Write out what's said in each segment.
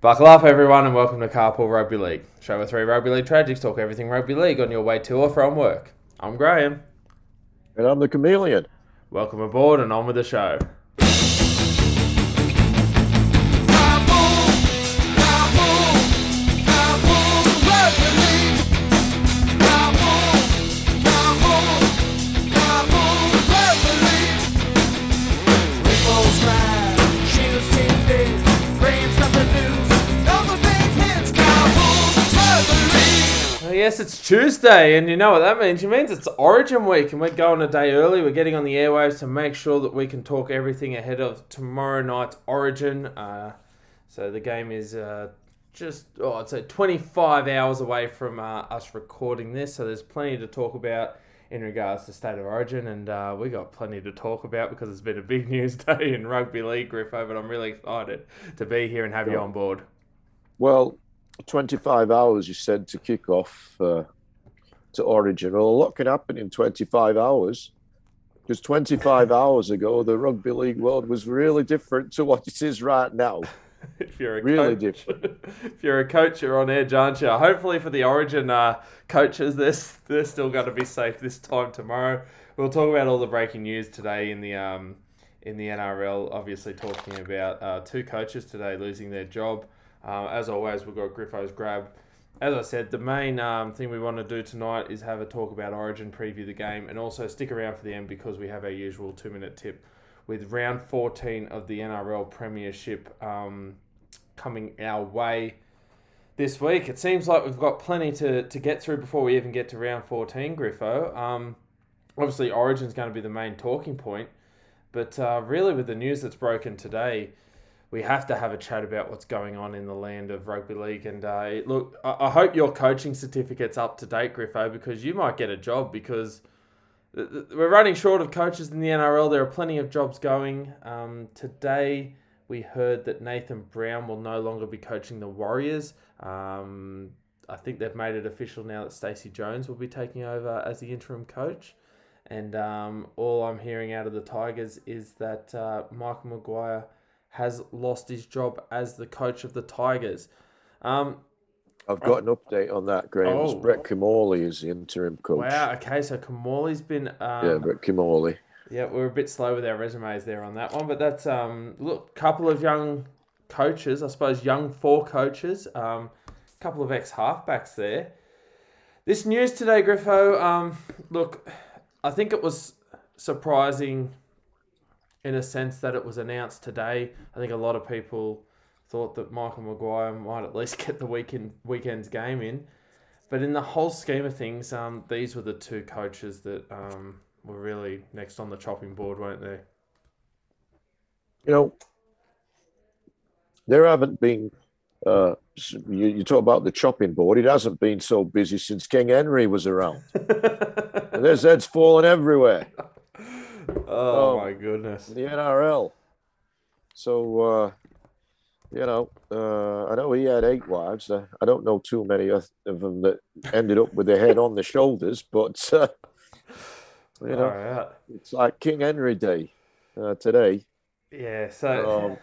Buckle up, everyone, and welcome to Carpool Rugby League. Show with three Rugby League tragics talk everything rugby league on your way to or from work. I'm Graham. And I'm the chameleon. Welcome aboard and on with the show. It's Tuesday, and you know what that means. It means it's Origin week, and we're going a day early. We're getting on the airwaves to make sure that we can talk everything ahead of tomorrow night's Origin. Uh, so the game is uh, just, oh, I'd say 25 hours away from uh, us recording this. So there's plenty to talk about in regards to State of Origin, and uh, we got plenty to talk about because it's been a big news day in rugby league, Griffo. But I'm really excited to be here and have you on board. Well, 25 hours you said to kick off uh, to Origin. Well, a lot can happen in 25 hours. Because 25 hours ago, the rugby league world was really different to what it is right now. if you're a Really coach, if you're a coach, you're on edge, aren't you? Hopefully for the Origin uh, coaches, they're, they're still going to be safe this time tomorrow. We'll talk about all the breaking news today in the um, in the NRL. Obviously, talking about uh, two coaches today losing their job. Uh, as always, we've got Griffo's grab. As I said, the main um, thing we want to do tonight is have a talk about Origin, preview the game, and also stick around for the end because we have our usual two minute tip with round 14 of the NRL Premiership um, coming our way this week. It seems like we've got plenty to, to get through before we even get to round 14, Griffo. Um, obviously, Origin's going to be the main talking point, but uh, really, with the news that's broken today, we have to have a chat about what's going on in the land of rugby league. And uh, look, I, I hope your coaching certificate's up to date, Griffo, because you might get a job because th- th- we're running short of coaches in the NRL. There are plenty of jobs going. Um, today, we heard that Nathan Brown will no longer be coaching the Warriors. Um, I think they've made it official now that Stacey Jones will be taking over as the interim coach. And um, all I'm hearing out of the Tigers is that uh, Michael Maguire has lost his job as the coach of the Tigers. Um, I've got an update on that, Graham. Oh. Brett Kimmorley is the interim coach. wow. Okay, so Kimmorley's been. Um, Yeah, Brett Kimmorley. Yeah, we're a bit slow with our resumes there on that one, but that's um look, couple of young coaches, I suppose young four coaches, um, couple of ex halfbacks there. This news today, Griffo, um, look, I think it was surprising in a sense that it was announced today. I think a lot of people thought that Michael Maguire might at least get the weekend weekend's game in. But in the whole scheme of things, um, these were the two coaches that um, were really next on the chopping board, weren't they? You know, there haven't been. Uh, you, you talk about the chopping board. It hasn't been so busy since King Henry was around. And there's heads falling everywhere. oh, Oh. my goodness. the NRL. So, uh, you know, uh, I know he had eight wives. Uh, I don't know too many of them that ended up with their head on their shoulders, but, uh, you know, right. it's like King Henry Day uh, today. Yeah. So, Um,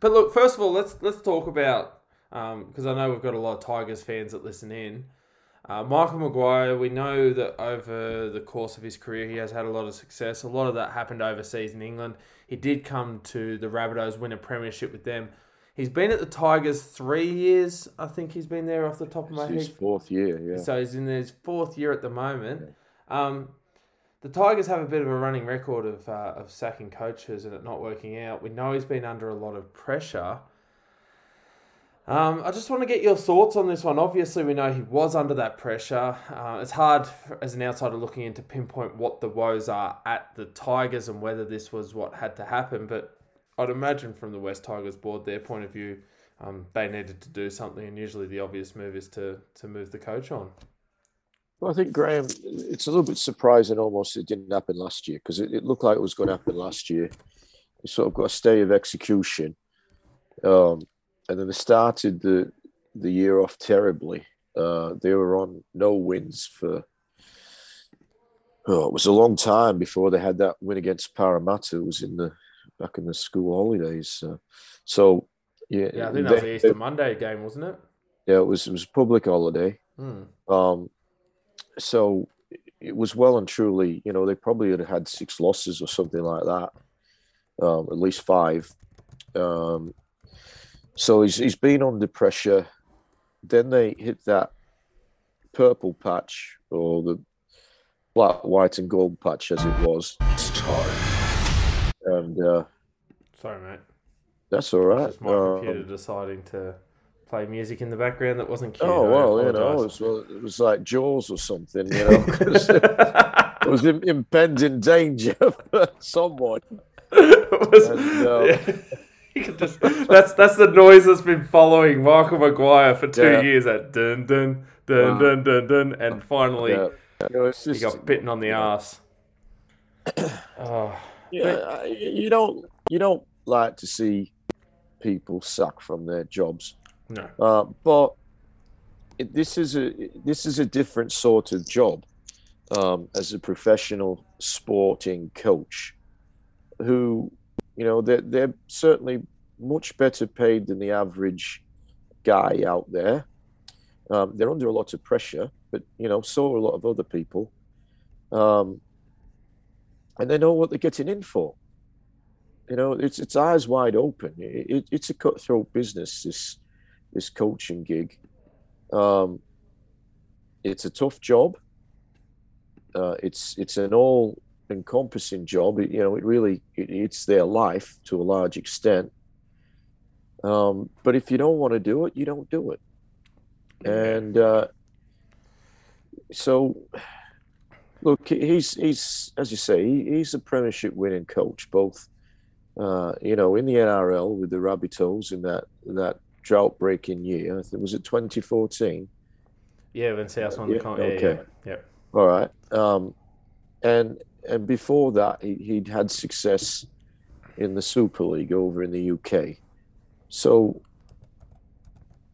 but look, first of all, let's let's talk about because I know we've got a lot of Tigers fans that listen in. Uh, Michael Maguire, we know that over the course of his career, he has had a lot of success. A lot of that happened overseas in England. He did come to the Rabbitohs, win a premiership with them. He's been at the Tigers three years. I think he's been there off the top of my It's his head. fourth year, yeah. So he's in his fourth year at the moment. Um, the Tigers have a bit of a running record of uh, of sacking coaches and it not working out. We know he's been under a lot of pressure. Um, I just want to get your thoughts on this one. Obviously, we know he was under that pressure. Uh, it's hard as an outsider looking in to pinpoint what the woes are at the Tigers and whether this was what had to happen. But I'd imagine from the West Tigers board, their point of view, um, they needed to do something, and usually the obvious move is to to move the coach on. Well, I think Graham, it's a little bit surprising almost it didn't happen last year because it, it looked like it was going to happen last year. You sort of got a stay of execution, um, and then they started the the year off terribly. Uh, they were on no wins for oh, it was a long time before they had that win against Parramatta. It was in the back in the school holidays. Uh, so Yeah, Yeah, I think that was the Easter Monday game, wasn't it? Yeah, it was it was a public holiday. Hmm. Um, so it was well and truly, you know, they probably had had six losses or something like that, um, at least five. Um, so he's he's been under pressure. Then they hit that purple patch or the black, white, and gold patch as it was, and uh, Sorry, mate. that's all right. Just my Um, computer deciding to play music in the background that wasn't cute. Oh well, you know, it was, it was like Jaws or something, you know, 'cause it was im- impending danger for someone. It was- And, uh, yeah. You could just, that's that's the noise that's been following Michael Maguire for two Yeah. years. That dun dun dun Wow. dun dun dun, and finally Yeah. You know, it's he just, got bitten on the ass. Oh, yeah, you don't you don't like to see people suck from their jobs, no, uh, but it, this is a this is a different sort of job um, as a professional sporting coach, who you know they're they're certainly much better paid than the average guy out there. Um, they're under a lot of pressure, but you know, so are a lot of other people. Um, and they know what they're getting in for. You know, it's it's eyes wide open. It, it, it's a cutthroat business. This this coaching gig. Um, it's a tough job. Uh, it's it's an all encompassing job. It, you know, it really it, it's their life to a large extent. Um, but if you don't want to do it, you don't do it. And uh, so, look, he's he's as you say, he, he's a Premiership winning coach, both uh, you know in the NRL with the Rabbitohs in that that drought breaking year. I think was it 2014. yeah, when South won the Yeah, yeah, okay. yeah, yeah. All right. Um, and and before that, he, he'd had success in the Super League over in the UK. So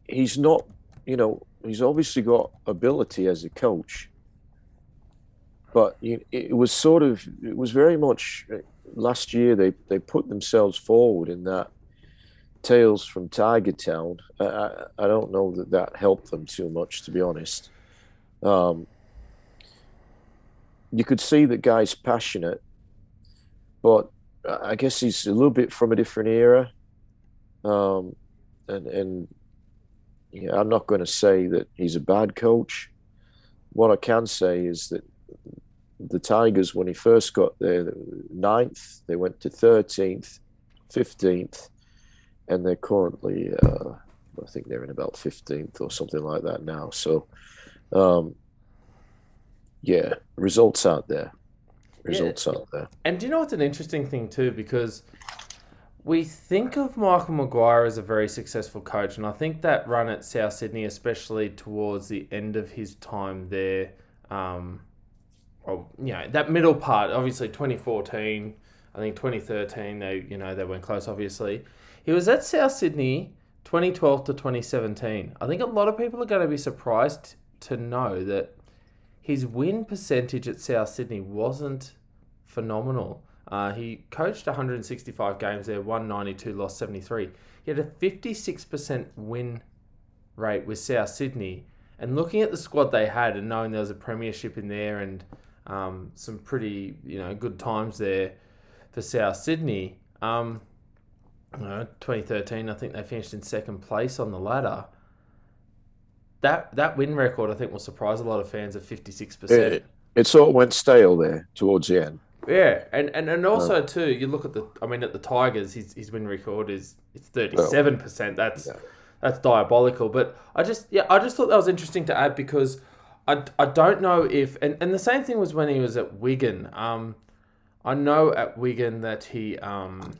he's not, you know, he's obviously got ability as a coach. But it was sort of, it was very much last year they, they put themselves forward in that Tales from Tiger Town. I, I, I don't know that that helped them too much, to be honest. Um, you could see that guy's passionate, but I guess he's a little bit from a different era. Um, and and yeah, I'm not going to say that he's a bad coach. What I can say is that the Tigers, when he first got there, ninth, they went to thirteenth, fifteenth, and they're currently, uh, I think they're in about fifteenth or something like that now. So. Um, yeah, results out there. Results out there. And do you know what's an interesting thing too? Because we think of Michael Maguire as a very successful coach, and I think that run at South Sydney, especially towards the end of his time there, um, well, you know, that middle part, obviously 2014, I think 2013, they you know they went close. Obviously, he was at South Sydney 2012 to 2017. I think a lot of people are going to be surprised to know that his win percentage at South Sydney wasn't phenomenal. Uh, he coached 165 games there, won 92, lost 73. He had a 56% win rate with South Sydney. And looking at the squad they had and knowing there was a premiership in there and um, some pretty you know good times there for South Sydney. Um, you know, 2013, I think they finished in second place on the ladder. That that win record, I think, will surprise a lot of fans at 56%. It, it sort of went stale there towards the end. Yeah, and, and, and also too, you look at the. I mean, at the Tigers, his, his win record is it's thirty seven percent. That's Yeah. that's diabolical. But I just yeah, I just thought that was interesting to add because I, I don't know if and, and the same thing was when he was at Wigan. Um, I know at Wigan that he um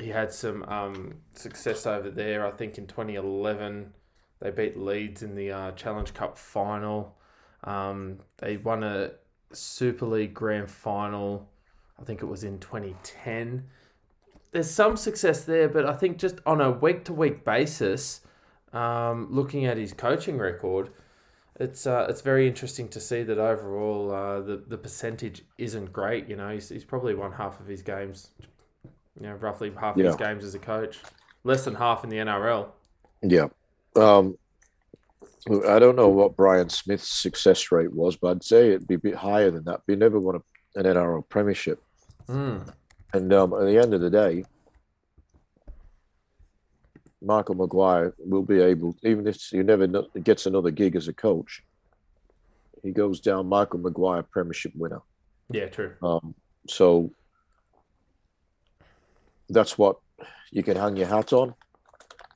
he had some um success over there. I think in twenty eleven they beat Leeds in the uh, Challenge Cup final. Um, they won a Super League Grand Final. I think it was in 2010. There's some success there, but I think just on a week to week basis, um, looking at his coaching record, it's uh, it's very interesting to see that overall uh, the the percentage isn't great. You know, he's, he's probably won half of his games, you know, roughly half of his games as a coach. less than half in the NRL. Yeah. Um, I don't know what Brian Smith's success rate was, but I'd say it'd be a bit higher than that. But he never won a, an NRL premiership. Mm. And um, at the end of the day, Michael Maguire will be able, even if he never gets another gig as a coach, he goes down Michael Maguire Premiership winner. Yeah, true. Um, so that's what you can hang your hat on.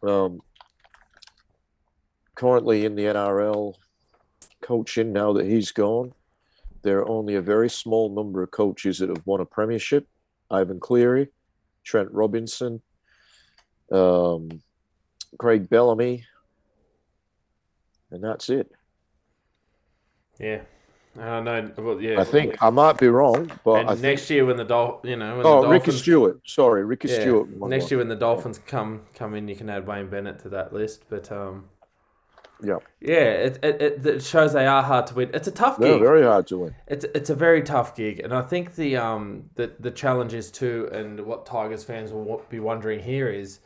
Um, currently in the NRL coaching, now that he's gone, there are only a very small number of coaches that have won a premiership. Ivan Cleary, Trent Robinson, um, Craig Bellamy, and that's it. Yeah. I know. Well, yeah. I think I might be wrong, but And I think. next year when the Dol- you know, when Oh, the Ricky Dolphins, Stuart. Sorry, Ricky yeah, Stuart. next year when the Dolphins come come in, you can add Wayne Bennett to that list. But um, Yeah. yeah, it it, it, shows they are hard to win. It's a tough They're gig. very hard to win. It's it's a very tough gig, and I think the um the the challenge is too, and what Tigers fans will be wondering here is,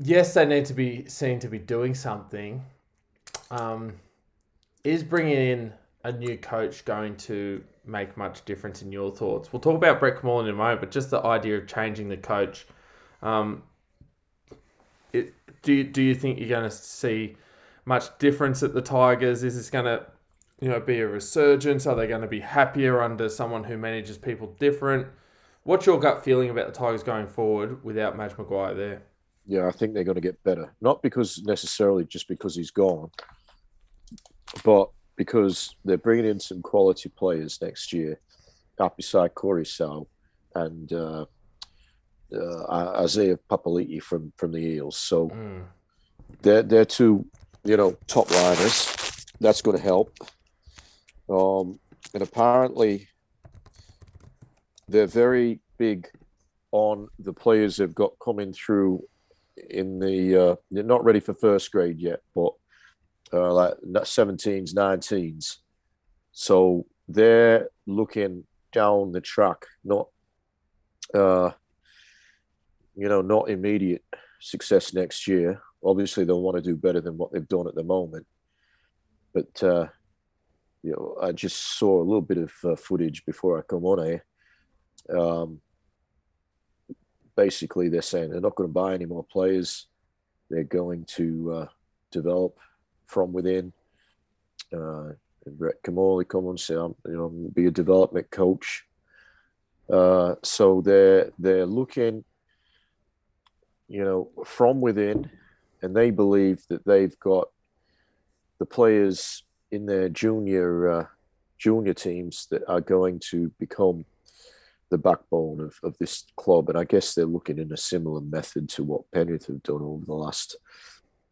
yes, they need to be seen to be doing something. Um, is bringing in a new coach going to make much difference in your thoughts? We'll talk about Brett Kimmorley in a moment, but just the idea of changing the coach. Um, it, do you, do you think you're going to see much difference at the Tigers? Is this going to you know, be a resurgence? Are they going to be happier under someone who manages people different? What's your gut feeling about the Tigers going forward without Madge Maguire there? Yeah, I think they're going to get better. Not because necessarily just because he's gone, but because they're bringing in some quality players next year, up beside Koroisau and uh, uh, Isaiah Papali'i from from the Eels. So Mm. they're they're two, you know, top liners. That's going to help. Um, and apparently, they're very big on the players they've got coming through in the. Uh, they're not ready for first grade yet, but uh, like 17s, 19s. So they're looking down the track, not, uh, you know, not immediate success next year. Obviously, they'll want to do better than what they've done at the moment. But uh, you know, I just saw a little bit of uh, footage before I come on here. Um, basically, they're saying they're not going to buy any more players. They're going to uh, develop from within. Uh, Brett Kimmorley come and say, "I'm, you know, be a development coach." Uh, so they're they're looking, you know, from within, and they believe that they've got the players in their junior uh, junior teams that are going to become the backbone of, of this club. And I guess they're looking in a similar method to what Penrith have done over the last,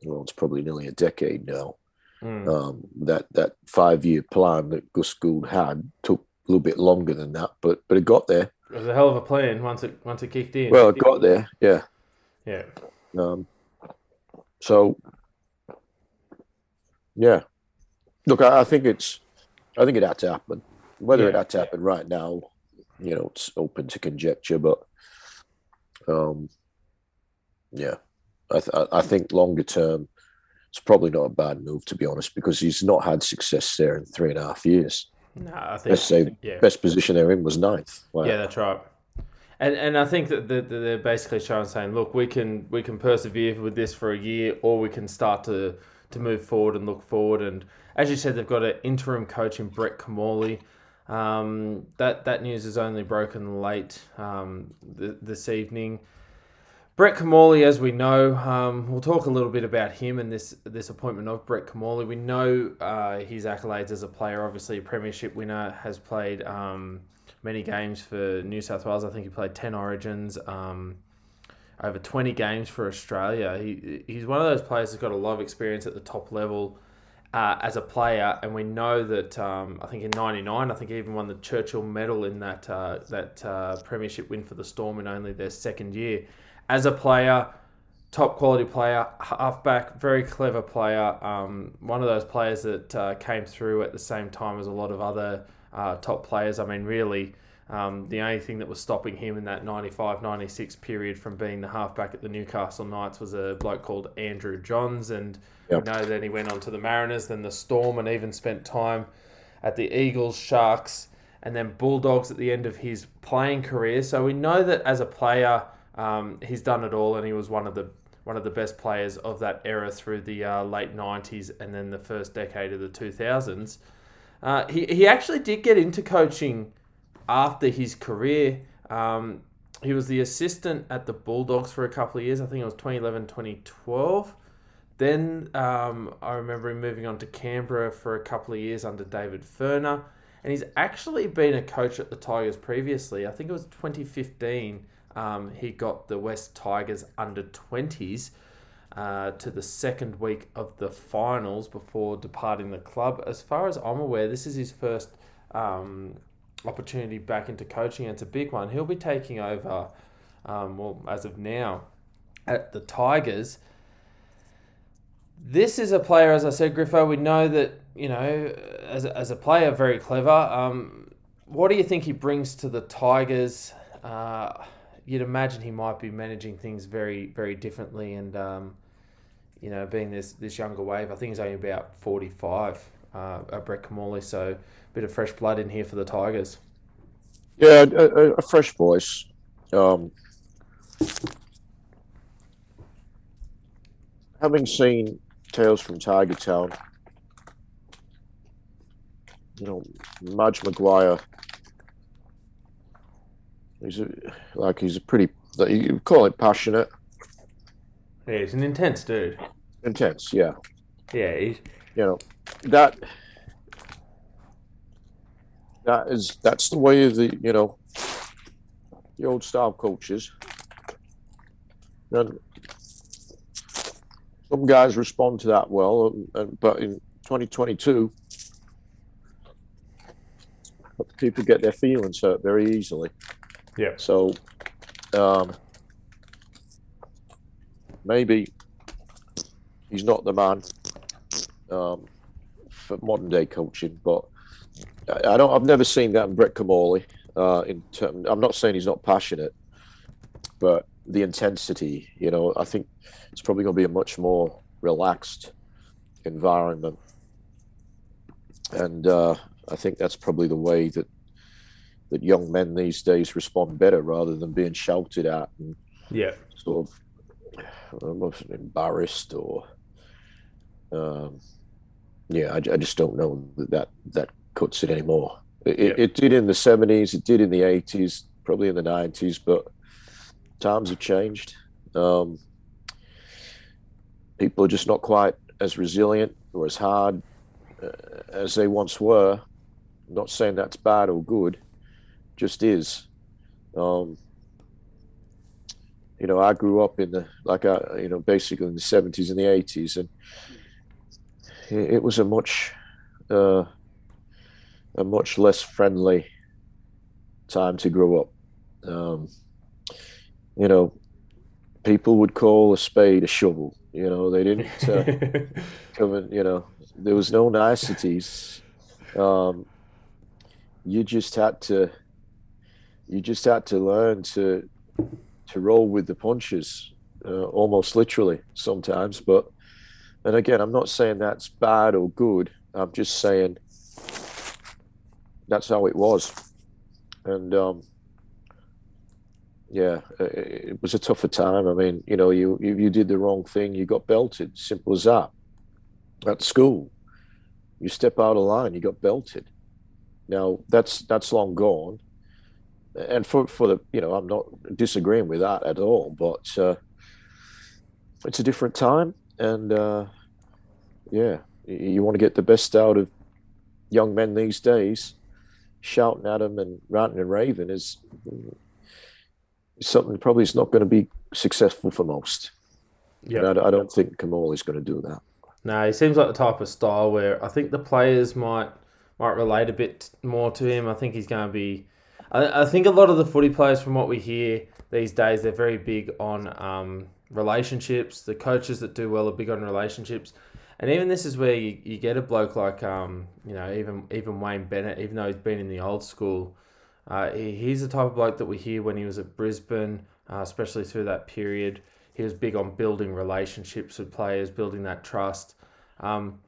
well, it's probably nearly a decade now. Mm. Um, that that five year plan that Gus Gould had took a little bit longer than that, but but it got there. It was a hell of a plan once it once it kicked in. Well, it got there, yeah. yeah. Um, so, yeah. Look, I, I think it's, I think it had to happen. Whether it Yeah. had to happen right now, you know, it's open to conjecture. But, um, yeah, I, th- I think longer term, it's probably not a bad move to be honest, because he's not had success there in three and a half years. No, I think say yeah. best position they're in was ninth. Wow. Yeah, that's right. And and I think that they're basically showing saying, look, we can we can persevere with this for a year, or we can start to to move forward and look forward. And as you said, they've got an interim coach in Brett Kimmorley. Um, that that news is only broken late um, th- this evening. Brett Kimmorley, as we know, um, we'll talk a little bit about him and this this appointment of Brett Kimmorley. We know uh, his accolades as a player. Obviously, a premiership winner, has played um, many games for New South Wales. I think he played ten Origins, um, over twenty games for Australia. He he's one of those players that's got a lot of experience at the top level. Uh, as a player, and we know that um, I think in '99, I think he even won the Churchill Medal in that uh, that uh, premiership win for the Storm in only their second year as a player, top quality player, halfback, very clever player. Um, one of those players that uh, came through at the same time as a lot of other uh, top players. I mean, really, Um, the only thing that was stopping him in that 95 96 period from being the halfback at the Newcastle Knights was a bloke called Andrew Johns. And yep. we know that he went on to the Mariners, then the Storm, and even spent time at the Eagles, Sharks, and then Bulldogs at the end of his playing career. So we know that as a player, um, he's done it all, and he was one of the one of the best players of that era through the uh, late 90s and then the first decade of the 2000s. Uh, he, he actually did get into coaching after his career. Um, he was the assistant at the Bulldogs for a couple of years. I think it was 2011, 2012. Then um, I remember him moving on to Canberra for a couple of years under David Furner. And he's actually been a coach at the Tigers previously. I think it was 2015. Um, he got the West Tigers under 20s uh, to the second week of the finals before departing the club. As far as I'm aware, this is his first um, opportunity back into coaching. It's a big one. He'll be taking over, um, well, as of now, at the Tigers. This is a player, as I said, Griffo. We know that you know, as a, as a player, very clever. Um, what do you think he brings to the Tigers? Uh, you'd imagine he might be managing things very, very differently, and um, you know, being this this younger wave. I think he's only about forty five. Uh, Brett Kimmorley, so a bit of fresh blood in here for the Tigers. Yeah, a, a fresh voice. Um, having seen Tales from Tiger Town, you know, Madge Maguire, he's a, like he's a pretty, you call it passionate. Yeah, he's an intense dude. Intense, yeah. Yeah, he's... you know that that is that's the way of the you know the old style coaches. And some guys respond to that well, but in 2022, people get their feelings hurt very easily. Yeah. So, um, maybe he's not the man um, for modern day coaching, but I don't. I've never seen that in Brett Kimmorley. Uh, in term, I'm not saying he's not passionate, but the intensity. You know, I think it's probably going to be a much more relaxed environment, and uh, I think that's probably the way that that young men these days respond better rather than being shouted at and yeah, sort of almost embarrassed or. Um, yeah, I, I, just don't know that that, that cuts it anymore. It, yeah. it, did in the 70s, it did in the 80s, probably in the 90s, but times have changed. Um, people are just not quite as resilient or as hard uh, as they once were. I'm not saying that's bad or good, just is. Um, you know, I grew up in the like I, you know, basically in the seventies and the eighties, and it, it was a much uh, a much less friendly time to grow up. Um, you know, people would call a spade a shovel. You know, they didn't uh, come in, you know, there was no niceties. Um, you just had to, you just had to learn to, to roll with the punches, uh, almost literally sometimes. But, and again, I'm not saying that's bad or good. I'm just saying that's how it was, and um, yeah, it, it, was a tougher time. I mean, you know, you, you you did the wrong thing, you got belted. Simple as that. At school, you step out of line, you got belted. Now that's that's long gone, and for for the you know, I'm not disagreeing with that at all, but uh, it's a different time, and uh, yeah, you want to get the best out of young men these days shouting at them and ranting and raving is something probably is not going to be successful for most. Yeah, I, I, don't think Kamal is going to do that. No, he seems like the type of style where I think the players might might relate a bit more to him. I think he's going to be. I, I think a lot of the footy players, from what we hear these days, they're very big on um, relationships. The coaches that do well are big on relationships. And even this is where you, you get a bloke like um, you know even even Wayne Bennett, even though he's been in the old school, Uh, he, he's the type of bloke that we hear when he was at Brisbane, uh, especially through that period. He was big on building relationships with players, building that trust. Um,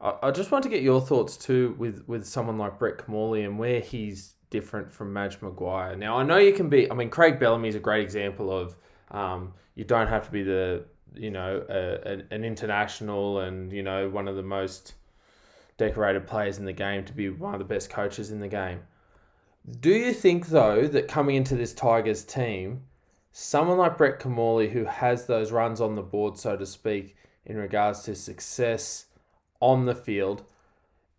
I, I just want to get your thoughts too with, with someone like Brett Kimmorley and where he's different from Madge Maguire. Now, I know you can be, I mean, Craig Bellamy is a great example of um, you don't have to be the, you know, a, an international and, you know, one of the most decorated players in the game to be one of the best coaches in the game. Do you think, though, that coming into this Tigers team, someone like Brett Kimmorley, who has those runs on the board, so to speak, in regards to success on the field,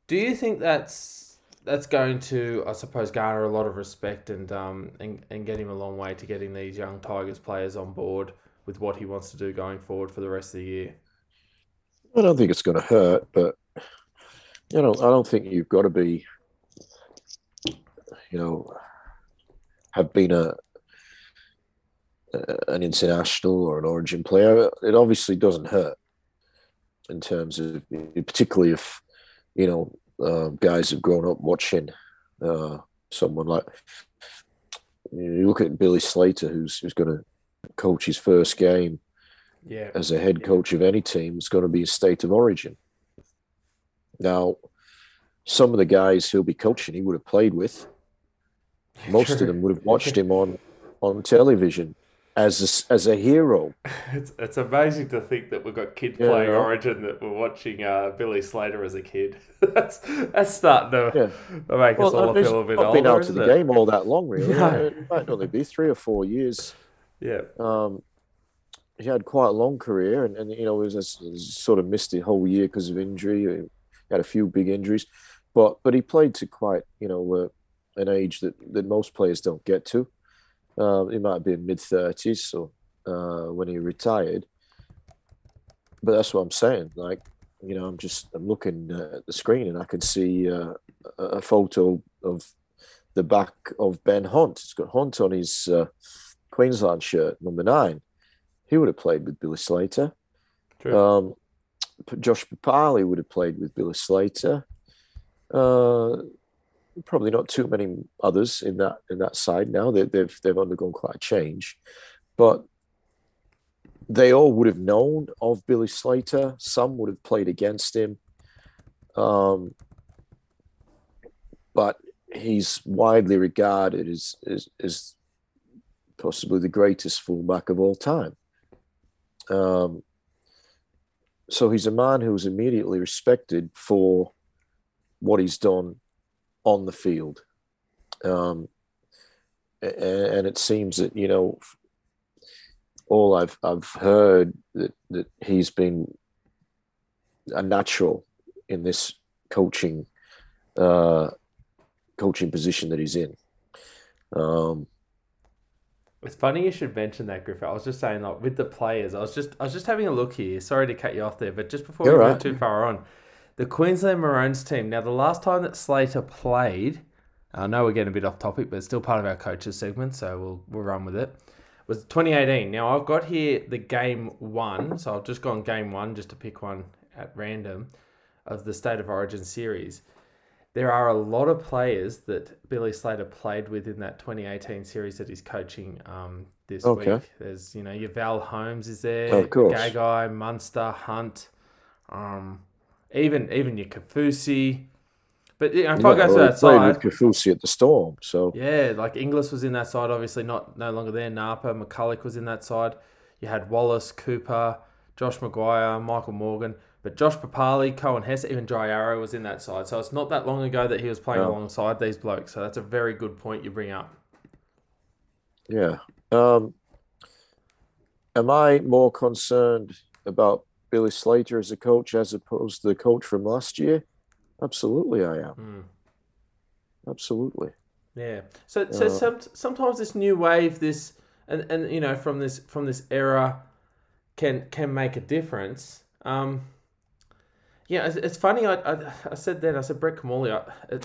do you think that's that's going to, I suppose, garner a lot of respect and um and, and get him a long way to getting these young Tigers players on board with what he wants to do going forward for the rest of the year? I don't think it's going to hurt, but you know, I don't think you've got to be, you know, have been a an international or an origin player. It obviously doesn't hurt in terms of, particularly if you know uh, guys have grown up watching uh, someone like you look at Billy Slater, who's who's going to coach his first game yeah. as a head coach of any team. It's going to be a state of origin. Now, some of the guys he'll be coaching, he would have played with. Most of them would have watched him on on television as a, as a hero. It's it's amazing to think that we've got kids yeah, playing Origin that we're watching uh, Billy Slater as a kid. that's that's starting to yeah. make well, us all feel a bit older. Been out to the it? game all that long, really. No. It might only be three or four years. Yeah. Um, he had quite a long career, and, and you know, was, was sort of missed the whole year because of injury. He had a few big injuries, but but he played to quite you know uh, an age that that most players don't get to. Um, he might have been mid thirties, so uh, when he retired. But that's what I'm saying. Like, you know, I'm just I'm looking at the screen and I can see uh, a photo of the back of Ben Hunt. It's got Hunt on his uh, Queensland shirt, number nine. He would have played with Billy Slater. Um, Josh Papalii would have played with Billy Slater. Uh, probably not too many others in that in that side now. They, they've they've undergone quite a change, but they all would have known of Billy Slater. Some would have played against him, um, but he's widely regarded as, as as possibly the greatest fullback of all time. Um, so he's a man who was immediately respected for what he's done on the field. Um, and it seems that you know all I've I've heard that that he's been a natural in this coaching uh, coaching position that he's in. Um, it's funny you should mention that, Griffith. I was just saying, like with the players, I was just I was just having a look here. Sorry to cut you off there, but just before we right. move too far on, the Queensland Maroons team. Now, the last time that Slater played, I know we're getting a bit off topic, but it's still part of our coaches segment, so we'll we'll run with it. Was 2018. Now I've got here the game one, so I've just gone game one just to pick one at random of the State of Origin series. There are a lot of players that Billy Slater played with in that 2018 series that he's coaching um, this okay. week. There's, you know, your Val Holmes is there, of course. Gagai, Munster, Hunt. Um, even even your Kaufusi. But if yeah, I go well, to that side, with Kaufusi at the Storm, so yeah, like Inglis was in that side. Obviously, not no longer there. Napa, McCullough was in that side. You had Wallace, Cooper, Josh Maguire, Michael Morgan, but Josh Papalii, Coen Hess, even Jai Arrow was in that side. So it's not that long ago that he was playing alongside these blokes. So that's a very good point you bring up. Yeah. Um, am I more concerned about Billy Slater as a coach as opposed to the coach from last year? Absolutely, I am. Mm. Absolutely. Yeah. So, so uh, some, sometimes this new wave, this and, and you know from this from this era, can can make a difference. Um, yeah, it's, it's funny. I, I, I said then I said Brett Kimmorley. I,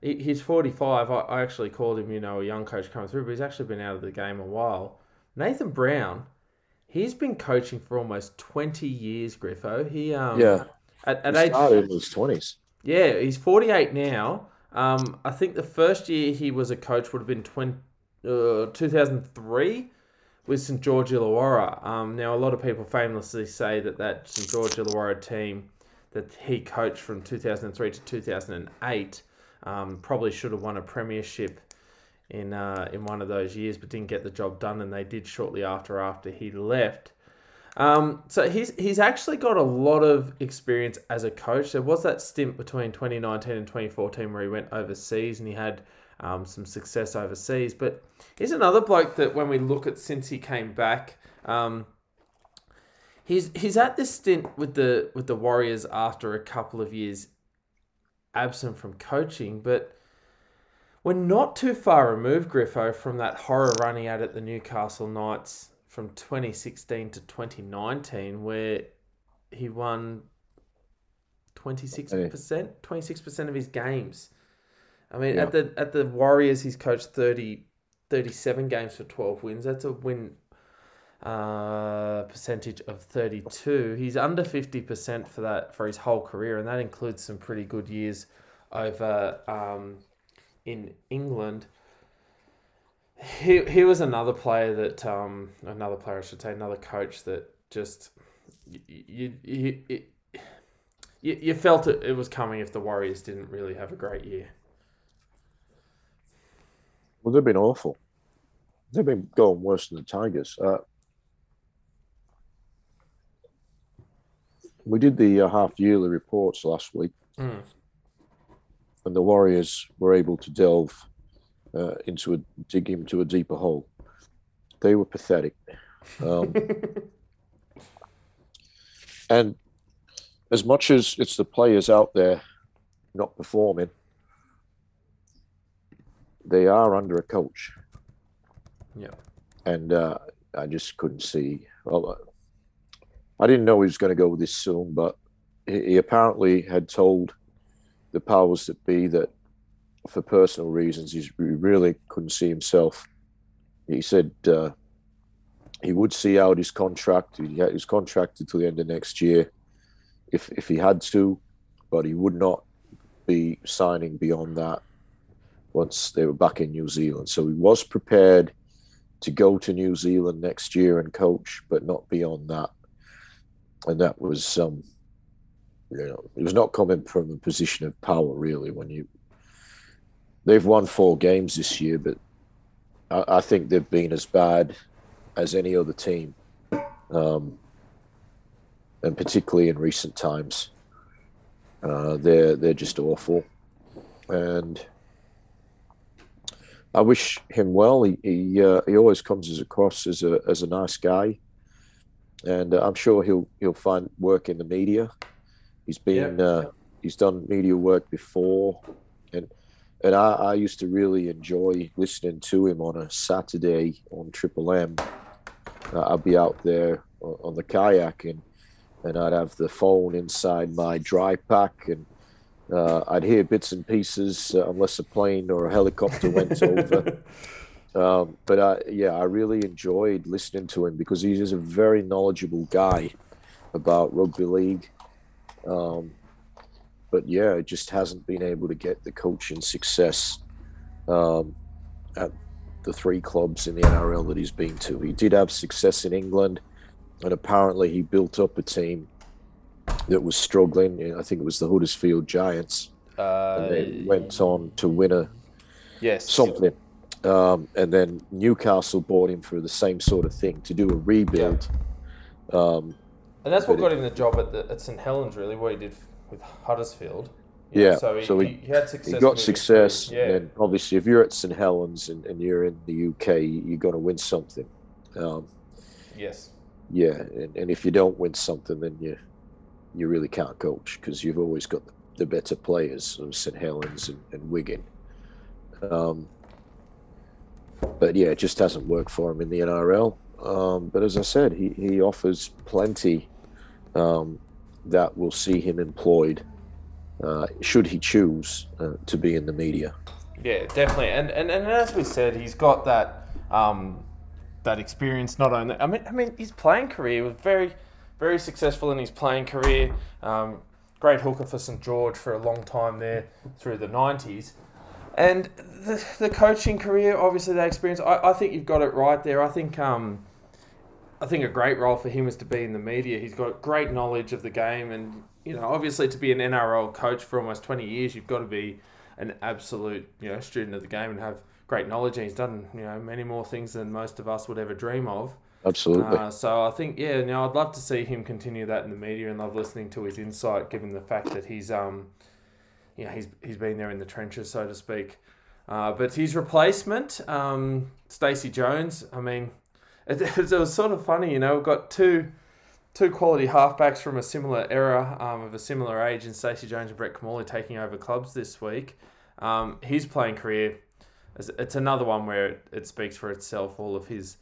it, he's forty five. I, I actually called him, you know, a young coach coming through, but he's actually been out of the game a while. Nathan Brown He's been coaching for almost twenty years, Griffo. He um yeah at, at he age in his twenties. Yeah, he's forty eight now. Um, I think the first year he was a coach would have been 20, uh, 2003 with St George Illawarra. Um, now, a lot of people famously say that that St George Illawarra team that he coached from 2003 to 2008 um, probably should have won a premiership in uh, in one of those years, but didn't get the job done, and they did shortly after after he left. Um, so he's he's actually got a lot of experience as a coach. There was that stint between 2019 and 2014 where he went overseas and he had um, some success overseas. But he's another bloke that when we look at since he came back, um, he's he's at this stint with the with the Warriors after a couple of years absent from coaching, but. We're not too far removed, Griffo, from that horror run he had at the Newcastle Knights from 2016 to 2019 where he won 26%, 26% of his games. I mean, yeah. at the at the Warriors, he's coached 30, 37 games for 12 wins. That's a win uh, percentage of 32. He's under 50% for that for his whole career, and that includes some pretty good years over um, in England he he was another player that um another player I should say another coach that just you you you, you, you felt it, it was coming if the Warriors didn't really have a great year. Well, they've been awful. They've been going worse than the Tigers. Uh, we did the uh, half yearly reports last week, mm. And the Warriors were able to delve uh, into a dig into a deeper hole. They were pathetic, um, and as much as it's the players out there not performing, they are under a coach. Yeah, and uh, I just couldn't see. Well, uh, I didn't know he was going to go this soon, but he, he apparently had told the powers that be that for personal reasons, he really couldn't see himself. He said uh, he would see out his contract. He was contracted to the end of next year, if if he had to, but he would not be signing beyond that once they were back in New Zealand. So he was prepared to go to New Zealand next year and coach, but not beyond that. And that was, um, you know, it was not coming from a position of power really when you they've won four games this year, but I, I think they've been as bad as any other team, um, and particularly in recent times. Uh, they're they're just awful, and I wish him well. He he, uh, he always comes across as a as a nice guy, and uh, I'm sure he'll he'll find work in the media. He's been yeah. Uh, he's done media work before, and and I, I, used to really enjoy listening to him on a Saturday on Triple M. Uh, I'd be out there on the kayak and and I'd have the phone inside my dry pack and uh, I'd hear bits and pieces uh, unless a plane or a helicopter went over. Um, but I, yeah, I really enjoyed listening to him because he's a very knowledgeable guy about rugby league. Um, but yeah, it just hasn't been able to get the coaching success um, at the three clubs in the NRL that he's been to. He did have success in England, and apparently he built up a team that was struggling. I think it was the Huddersfield Giants, uh, and they went on to win a yes something. Um, and then Newcastle bought him for the same sort of thing to do a rebuild. Yeah. Um, and that's what got him the job at, the, at St Helens, really, what he did with Huddersfield. Yeah, so, he, so he, he, had success. He got success. Yeah. And obviously, if you're at St Helens and, and you're in the UK, you're going to win something. Um, yes. Yeah, and, and if you don't win something, then you you really can't coach because you've always got the better players of St Helens and, and Wigan. Um, but yeah, it just hasn't worked for him in the NRL. Um, but as I said, he, he offers plenty um, that will see him employed uh, should he choose uh, to be in the media. Yeah, definitely. And, and and as we said, he's got that um, that experience. Not only, I mean, I mean, his playing career was very, very successful in his playing career. Um, great hooker for St George for a long time there through the nineties. And the, the coaching career, obviously, that experience. I, I think you've got it right there. I think um, I think a great role for him is to be in the media. He's got great knowledge of the game, and you know, obviously, to be an NRL coach for almost twenty years, you've got to be an absolute you know student of the game and have great knowledge. And he's done you know many more things than most of us would ever dream of. Absolutely. Uh, so I think yeah, you now I'd love to see him continue that in the media, and love listening to his insight, given the fact that he's um, you know, he's he's been there in the trenches, so to speak. Uh, but his replacement, um, Stacey Jones, I mean, it, it, was sort of funny, you know, we've got two two quality halfbacks from a similar era, um, of a similar age, in Stacey Jones and Brett Kimmorley taking over clubs this week. Um, his playing career, it's another one where it, it speaks for itself, all of his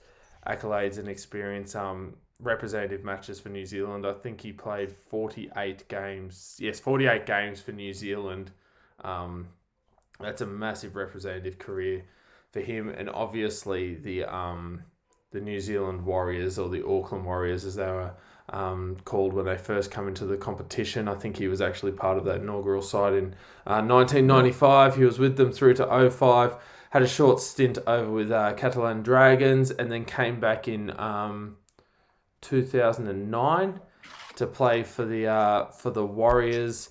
accolades and experience. Um, representative matches for New Zealand. I think he played 48 games. Yes, 48 games for New Zealand. Um, that's a massive representative career for him, and obviously the um, the New Zealand Warriors or the Auckland Warriors, as they were um, called when they first come into the competition. I think he was actually part of that inaugural side in uh, 1995. He was with them through to 05 had a short stint over with uh, Catalan Dragons, and then came back in um, 2009 to play for the uh, for the Warriors.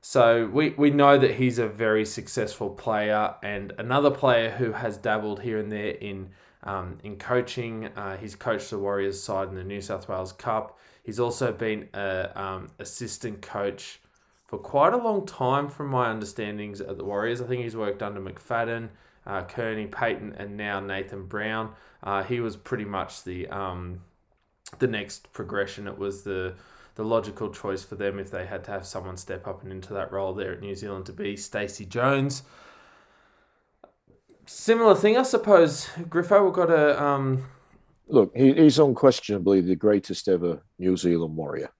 So we, we know that he's a very successful player and another player who has dabbled here and there in um, in coaching. Uh, he's coached the Warriors side in the New South Wales Cup. He's also been a um, assistant coach for quite a long time, from my understandings at the Warriors. I think he's worked under McFadden uh, Kearney, Payten, and now Nathan Brown. Uh, he was pretty much the um, the next progression. It was the the logical choice for them if they had to have someone step up and into that role there at New Zealand to be Stacey Jones. Similar thing, I suppose. Griffo, we've got a um... look. He, he's unquestionably the greatest ever New Zealand warrior.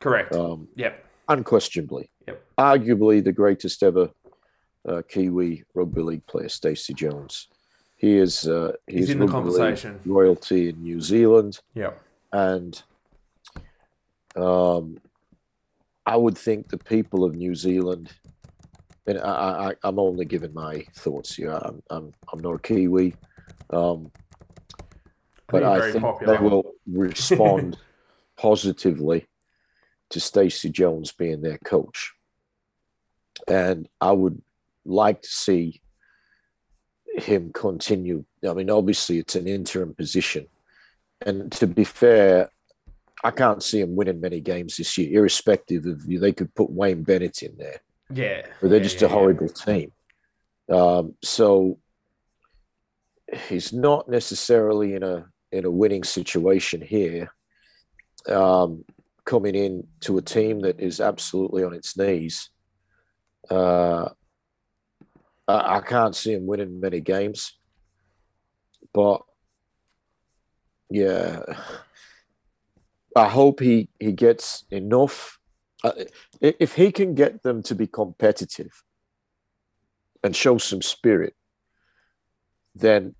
Correct. Um, yep. Unquestionably. Yep. Arguably the greatest ever uh, Kiwi rugby league player, Stacey Jones. He is uh, he's, he's in the conversation royalty in New Zealand. Yeah, and um, I would think the people of New Zealand, and I, I, am only giving my thoughts here. I'm, I'm, I'm not a Kiwi, um, but I think popular. they will respond positively to Stacey Jones being their coach. And I would like to see him continue. I mean, obviously, it's an interim position. And to be fair, I can't see him winning many games this year, irrespective of you. they could put Wayne Bennett in there. Yeah. But they're yeah, just yeah, a horrible yeah. team. Um, so he's not necessarily in a in a winning situation here. Um, coming in to a team that is absolutely on its knees. Uh, I can't see him winning many games, but yeah, I hope he he gets enough. Uh, if he can get them to be competitive and show some spirit, then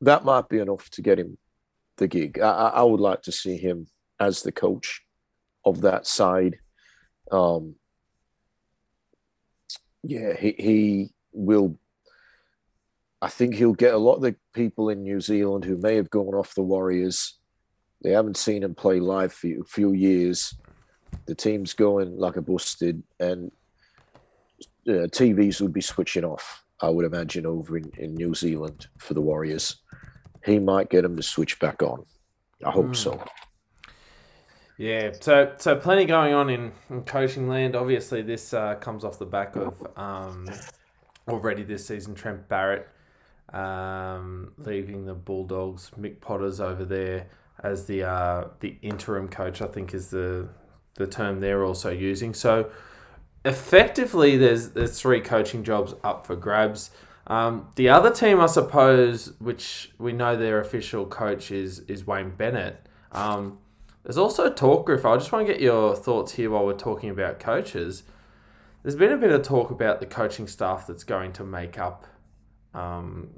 that might be enough to get him the gig. I, I would like to see him as the coach of that side. Um, yeah, he, he will. I think he'll get a lot of the people in New Zealand who may have gone off the Warriors. They haven't seen him play live for a few years. The team's going like a busted, and uh, TVs would be switching off. I would imagine over in, in New Zealand for the Warriors. He might get them to switch back on. I hope mm. so. Yeah, so so plenty going on in, in coaching land. Obviously, this uh, comes off the back of um, already this season Trent Barrett um, leaving the Bulldogs. Mick Potter's over there as the uh, the interim coach. I think is the the term they're also using. So effectively, there's there's three coaching jobs up for grabs. Um, the other team, I suppose, which we know their official coach is is Wayne Bennett. Um, there's also talk, Griff. I just want to get your thoughts here while we're talking about coaches. There's been a bit of talk about the coaching staff that's going to make up, um,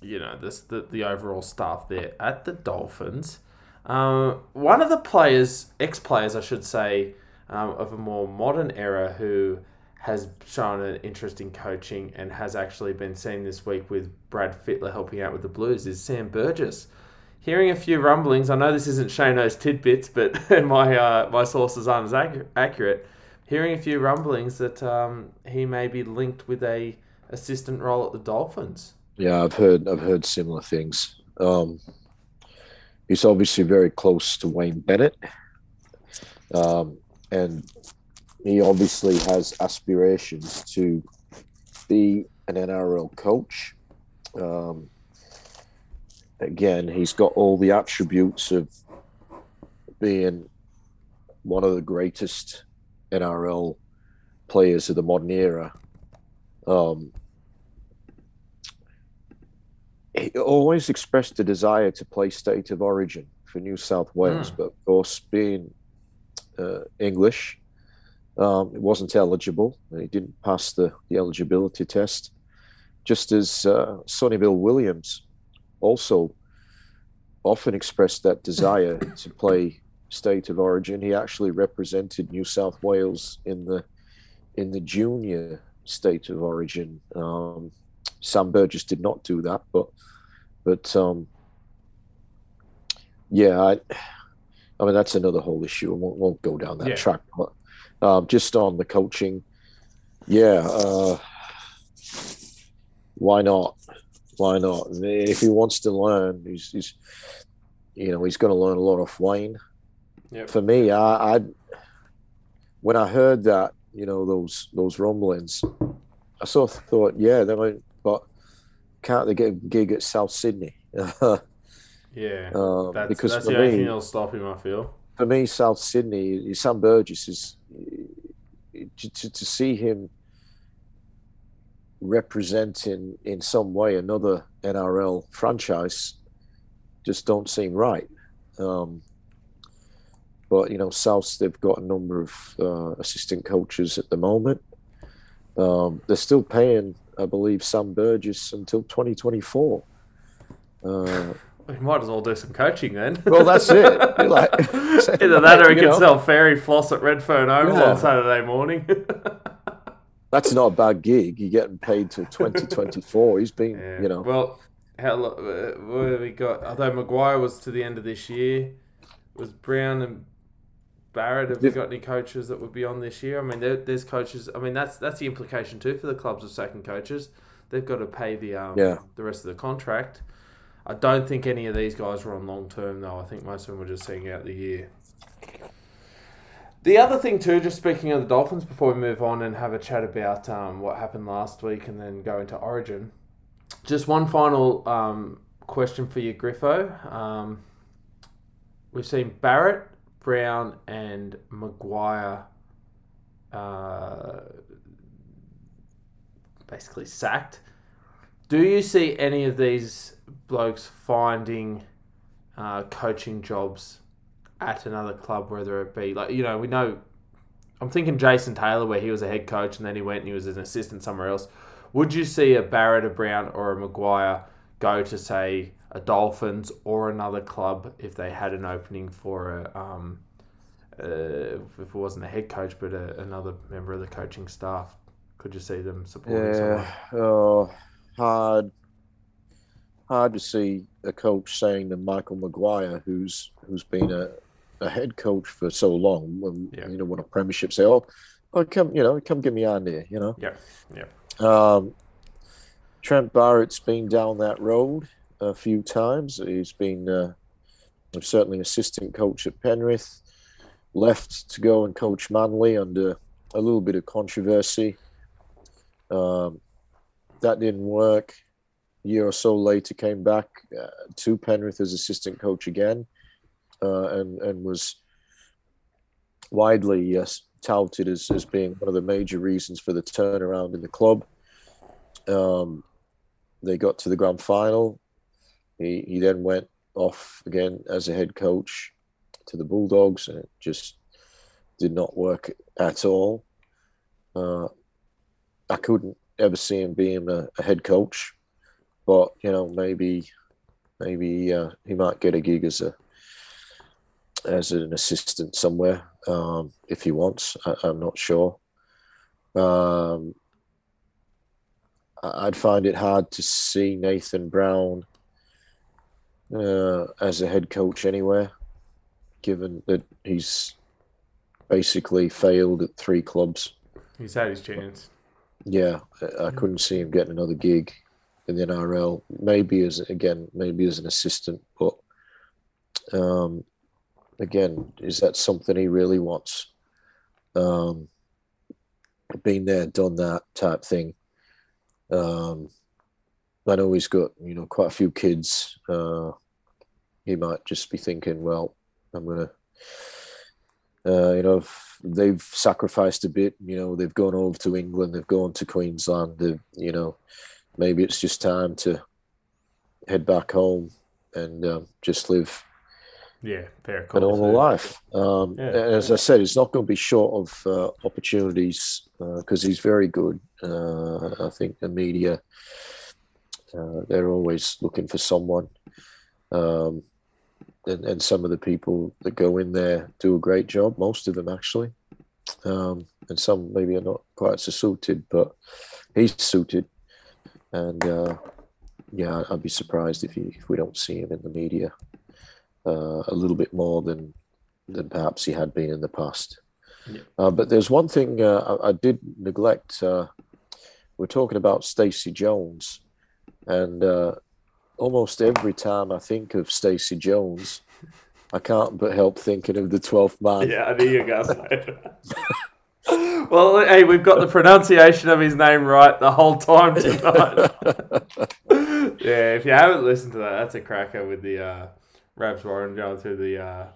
you know, this the, the overall staff there at the Dolphins. Um, one of the players, ex players, I should say, um, of a more modern era who has shown an interest in coaching and has actually been seen this week with Brad Fittler helping out with the Blues is Sam Burgess. Hearing a few rumblings, I know this isn't Shano's tidbits, but my uh, my sources aren't as ac- accurate. Hearing a few rumblings that um, he may be linked with a assistant role at the Dolphins. Yeah, I've heard I've heard similar things. Um, he's obviously very close to Wayne Bennett, um, and he obviously has aspirations to be an NRL coach. Um, again, he's got all the attributes of being one of the greatest NRL players of the modern era. Um, he always expressed a desire to play state of origin for New South Wales, Mm. but of course, being uh, English, um, it wasn't eligible. He didn't pass the, the eligibility test. Just as uh, Sonny Bill Williams also often expressed that desire to play state of origin. He actually represented New South Wales in the in the junior state of origin. Um, Sam Burgess did not do that, but but um, yeah, I, I mean that's another whole issue. I won't, won't go down that Yeah. track, but um, just on the coaching, yeah, uh, why not? Why not? And If he wants to learn, he's, he's you know he's going to learn a lot off Wayne. Yep. For me, I, I when I heard that, you know, those those rumblings, I sort of thought, yeah, they might, but can't they get a gig at South Sydney? Yeah, Um, that's, because that's for the only thing that'll stop him. I feel. for me, South Sydney, Sam Burgess is to, to, to see him representing in some way another NRL franchise just don't seem right. Um, but you know, South they've got a number of uh, assistant coaches at the moment. Um, they're still paying, I believe, Sam Burgess until 2024. Uh, We might as well do some coaching then. well, that's it. Like, Either that or he can know. sell fairy floss at Redfern Oval Yeah. on Saturday morning. that's not a bad gig. You're getting paid till 2024. He's been, Yeah. you know, Well, how uh, what have we got? Although Maguire was to the end of this year, was Brown and Barrett. Have Yeah. got any coaches that would be on this year? I mean, there, there's coaches. I mean, that's that's the implication too for the clubs of second coaches. They've got to pay the um, Yeah. the rest of the contract. I don't think any of these guys were on long term though. I think most of them were just seeing out the year. The other thing too, just speaking of the Dolphins, before we move on and have a chat about um, what happened last week and then go into Origin, just one final um, question for you, Griffo. Um, we've seen Barrett, Brown, and Maguire uh, basically sacked. Do you see any of these blokes finding uh, coaching jobs at another club, whether it be like you know we know. I'm thinking Jason Taylor, where he was a head coach and then he went and he was an assistant somewhere else. Would you see a Barrett, a Brown, or a Maguire go to say a Dolphins or another club if they had an opening for a um, uh, if it wasn't a head coach but a, another member of the coaching staff? Could you see them supporting someone? yeah, uh, hard, hard to see a coach saying to Michael Maguire, who's who's been a, a head coach for so long, when Yeah. you know, when a premiership, say, "Oh, oh, come, you know, come give me on there, you know. Yeah, yeah. Um, Trent Barrett's been down that road a few times. He's been uh, certainly assistant coach at Penrith, left to go and coach Manly under a little bit of controversy. Um, that didn't work. A year or so later, came back uh, to Penrith as assistant coach again, uh, and and was widely yes, touted as, as being one of the major reasons for the turnaround in the club. Um, they got to the grand final. He, he then went off again as a head coach to the Bulldogs, and it just did not work at all. Uh, I couldn't ever see him being a, a head coach, but you know maybe maybe uh, he might get a gig as a as an assistant somewhere um, if he wants. I, am not sure. Um, I'd find it hard to see Nathan Brown uh, as a head coach anywhere, given that he's basically failed at three clubs. He's had his chance. Yeah, I couldn't see him getting another gig in the NRL. Maybe as again, maybe as an assistant, but um, again, is that something he really wants? Um, been there, done that type thing. Um, I know he's got you know quite a few kids. Uh, he might just be thinking, well, I'm gonna, uh, you know, they've sacrificed a bit. You know, they've gone over to England, they've gone to Queensland. They've, you know, maybe it's just time to head back home and um, just live yeah, fair a normal life. Um, yeah. As I said, it's not going to be short of uh, opportunities because uh, he's very good. Uh, I think the media uh, they're always looking for someone, um, and, and some of the people that go in there do a great job. Most of them actually, um, and some maybe are not quite so suited, but he's suited, and uh, yeah, I'd be surprised if he, if we don't see him in the media uh, a little bit more than than perhaps he had been in the past. Yeah. Uh, but there's one thing uh, I, I, did neglect. Uh, we're talking about Stacey Jones, and uh, almost every time I think of Stacey Jones, I can't but help thinking of the 12th man. Yeah, I knew you guys. well, hey, we've got the pronunciation of his name right the whole time tonight. yeah, if you haven't listened to that, that's a cracker with the uh, Rabs Warren going through the uh,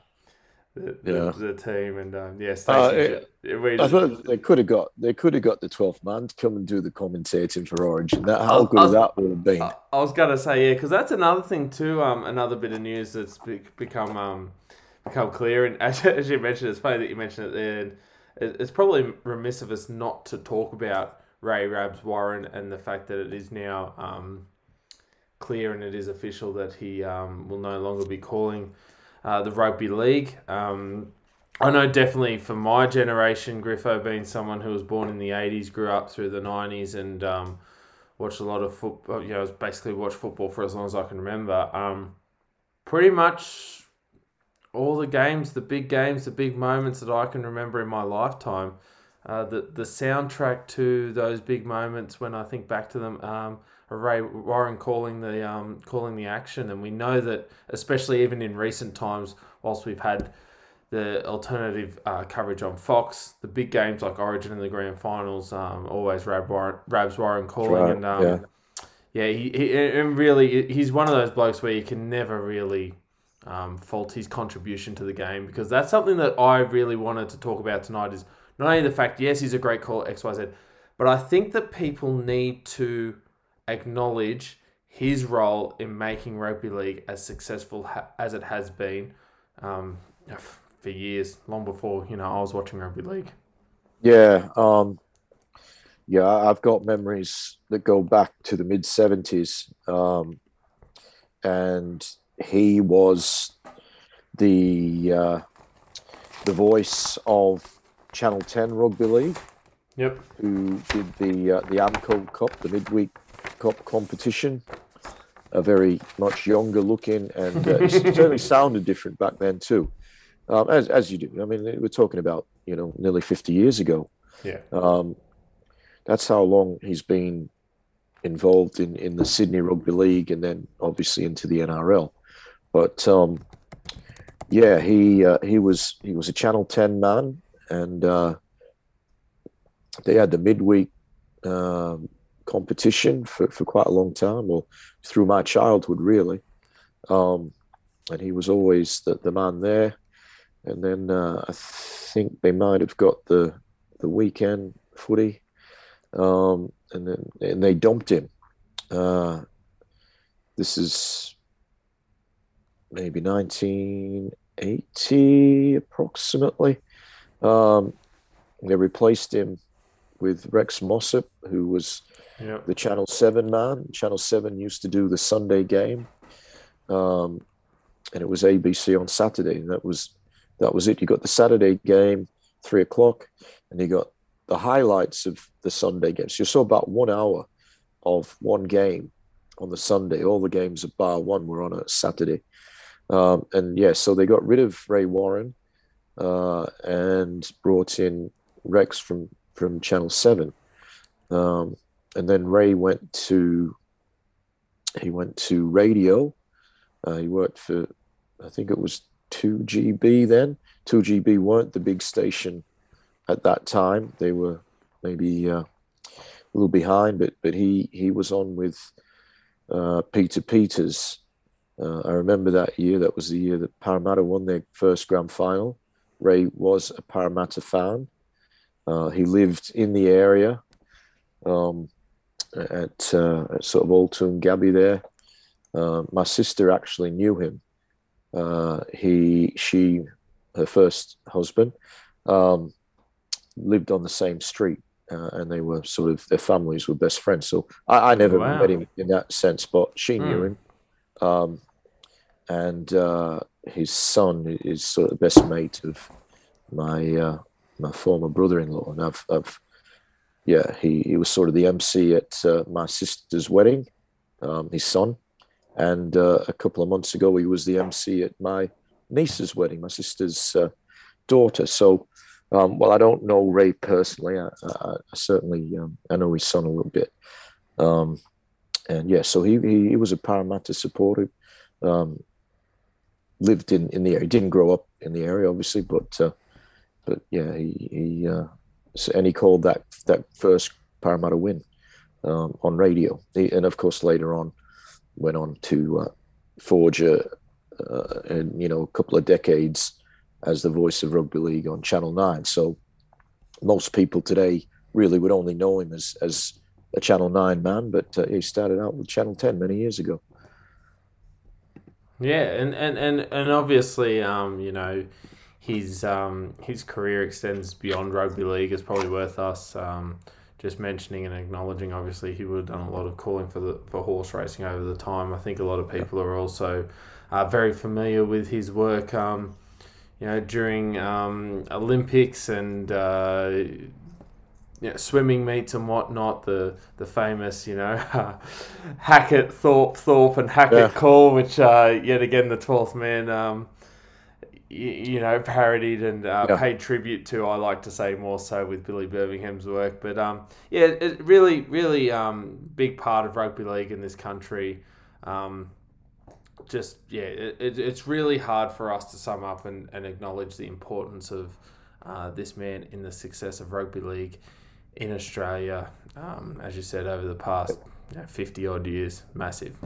the, yeah. the, the, team and um, yeah, uh, we, I thought they could have got they could have got the twelfth man to come and do the commentating for Origin. That how good was, that would have been. I, I was gonna say yeah, because that's another thing too. Um, another bit of news that's be, become um become clear and as, as you mentioned, it's funny that you mentioned it there. It's probably remiss of us not to talk about Ray Rabs Warren and the fact that it is now um clear and it is official that he um, will no longer be calling uh, the rugby league. Um, I know definitely for my generation, Griffo being someone who was born in the 80s, grew up through the 90s, and um, watched a lot of football. You know, basically watched football for as long as I can remember. Um, pretty much all the games, the big games, the big moments that I can remember in my lifetime. Uh, the the soundtrack to those big moments when I think back to them um, Ray Warren calling the um, calling the action, and we know that especially even in recent times, whilst we've had the alternative uh, coverage on Fox, the big games like Origin and the grand finals, um, always Rab Warren, Rabs Warren calling, right, and um, yeah, yeah he, he, and really he's one of those blokes where you can never really um, fault his contribution to the game because that's something that I really wanted to talk about tonight. Is not only the fact yes he's a great call X Y Z, but I think that people need to acknowledge his role in making rugby league as successful ha- as it has been um, for years, long before you know I was watching rugby league. Yeah, um, yeah, I've got memories that go back to the mid seventies, um, and he was the uh, the voice of Channel Ten Rugby League. Yep. Who did the uh, the Amco Cup, the midweek competition. A very much younger looking, and uh, certainly sounded different back then too, um, as as you do. I mean, we're talking about you know nearly fifty years ago. Yeah. Um, that's how long he's been involved in in the Sydney Rugby League, and then obviously into the NRL. But um, yeah, he uh, he was he was a Channel Ten man, and uh, they had the midweek um, competition for, for quite a long time, or through my childhood, really. Um, and he was always the, the man there. And then uh, I think they might have got the the weekend footy, um, and then and they dumped him. Uh, this is maybe 1980 approximately. Um, they replaced him with Rex Mossop, who was yep. the Channel 7 man. Channel 7 used to do the Sunday game. Um, and it was ABC on Saturday. And that was that was it. You got the Saturday game, three o'clock, and you got the highlights of the Sunday games. You saw about one hour of one game on the Sunday. All the games of bar one were on a Saturday. Um, and yeah, so they got rid of Ray Warren uh, and brought in Rex from from Channel Seven. Um, and then Ray went to he went to radio. Uh, he worked for I think it was 2GB then. 2GB weren't the big station at that time. They were maybe uh, a little behind, but but he he was on with uh, Peter Peters. Uh, I remember that year. That was the year that Parramatta won their first grand final. Ray was a Parramatta fan. Uh, he lived in the area um, at, uh, at, sort of Old Toongabbie there. Uh, my sister actually knew him. he, she, her first husband, um, lived on the same street, uh, and they were sort of their families were best friends. So I, I never wow. met him in that sense, but she knew mm. him. Um, and uh, his son is sort of the best mate of my uh, my former brother-in-law, and I've, I've yeah, he, he was sort of the MC at uh, my sister's wedding, um, his son, and uh, a couple of months ago he was the MC at my niece's wedding, my sister's uh, daughter. So um, well, I don't know Ray personally. I, I, I certainly um, I know his son a little bit, um, and yeah, so he, he, he was a Parramatta supporter. Um, lived in, in the area. He didn't grow up in the area, obviously, but uh, but yeah, he he uh, and he called that that first Parramatta win um, on radio. He, and of course, later on, went on to uh, forge a, uh, and you know a couple of decades as the voice of rugby league on Channel Nine. So most people today really would only know him as as a Channel Nine man, but uh, he started out with Channel Ten many years ago. Yeah, and and and, and obviously, um, you know, his um, his career extends beyond rugby league. It's probably worth us um, just mentioning and acknowledging. Obviously, he would have done a lot of calling for the for horse racing over the time. I think a lot of people are also uh, very familiar with his work. Um, you know, during um, Olympics and uh, you know, swimming meets and whatnot, the the famous, you know, Hackett, Thorpe, Thorpe, and Hackett yeah. call, which uh, yet again the twelfth man, um, you, know, parodied and uh, yeah. paid tribute to. I like to say more so with Billy Birmingham's work, but um, yeah, it really, really um, big part of rugby league in this country. Um, just yeah, it, it, it's really hard for us to sum up and, and acknowledge the importance of uh, this man in the success of rugby league in Australia. Um, as you said, over the past you know, fifty odd years, massive,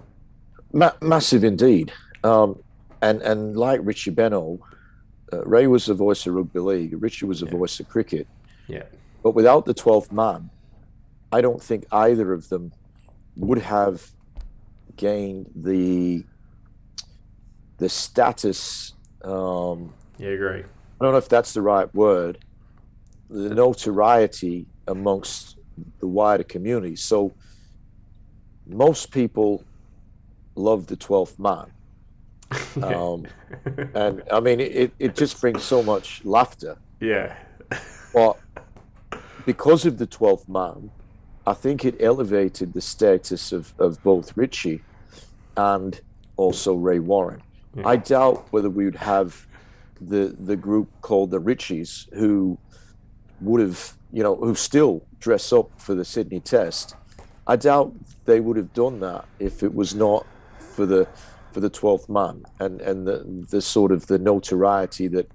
Ma- massive indeed. Um, and and like Richie Benaud, uh, Ray was the voice of rugby league. Richard was the yeah. voice of cricket. Yeah. But without the twelfth man, I don't think either of them would have gained the the status. Um, yeah, agree. I don't know if that's the right word. The notoriety amongst the wider community. So most people love the twelfth man. Um, and I mean, it, it just brings so much laughter. Yeah. but because of the twelfth man, I think it elevated the status of, of both Richie and also Ray Warren. Yeah. I doubt whether we would have the the group called the Richies who would have, you know, who still dress up for the Sydney Test. I doubt they would have done that if it was not for the for the twelfth man and and the the sort of the notoriety that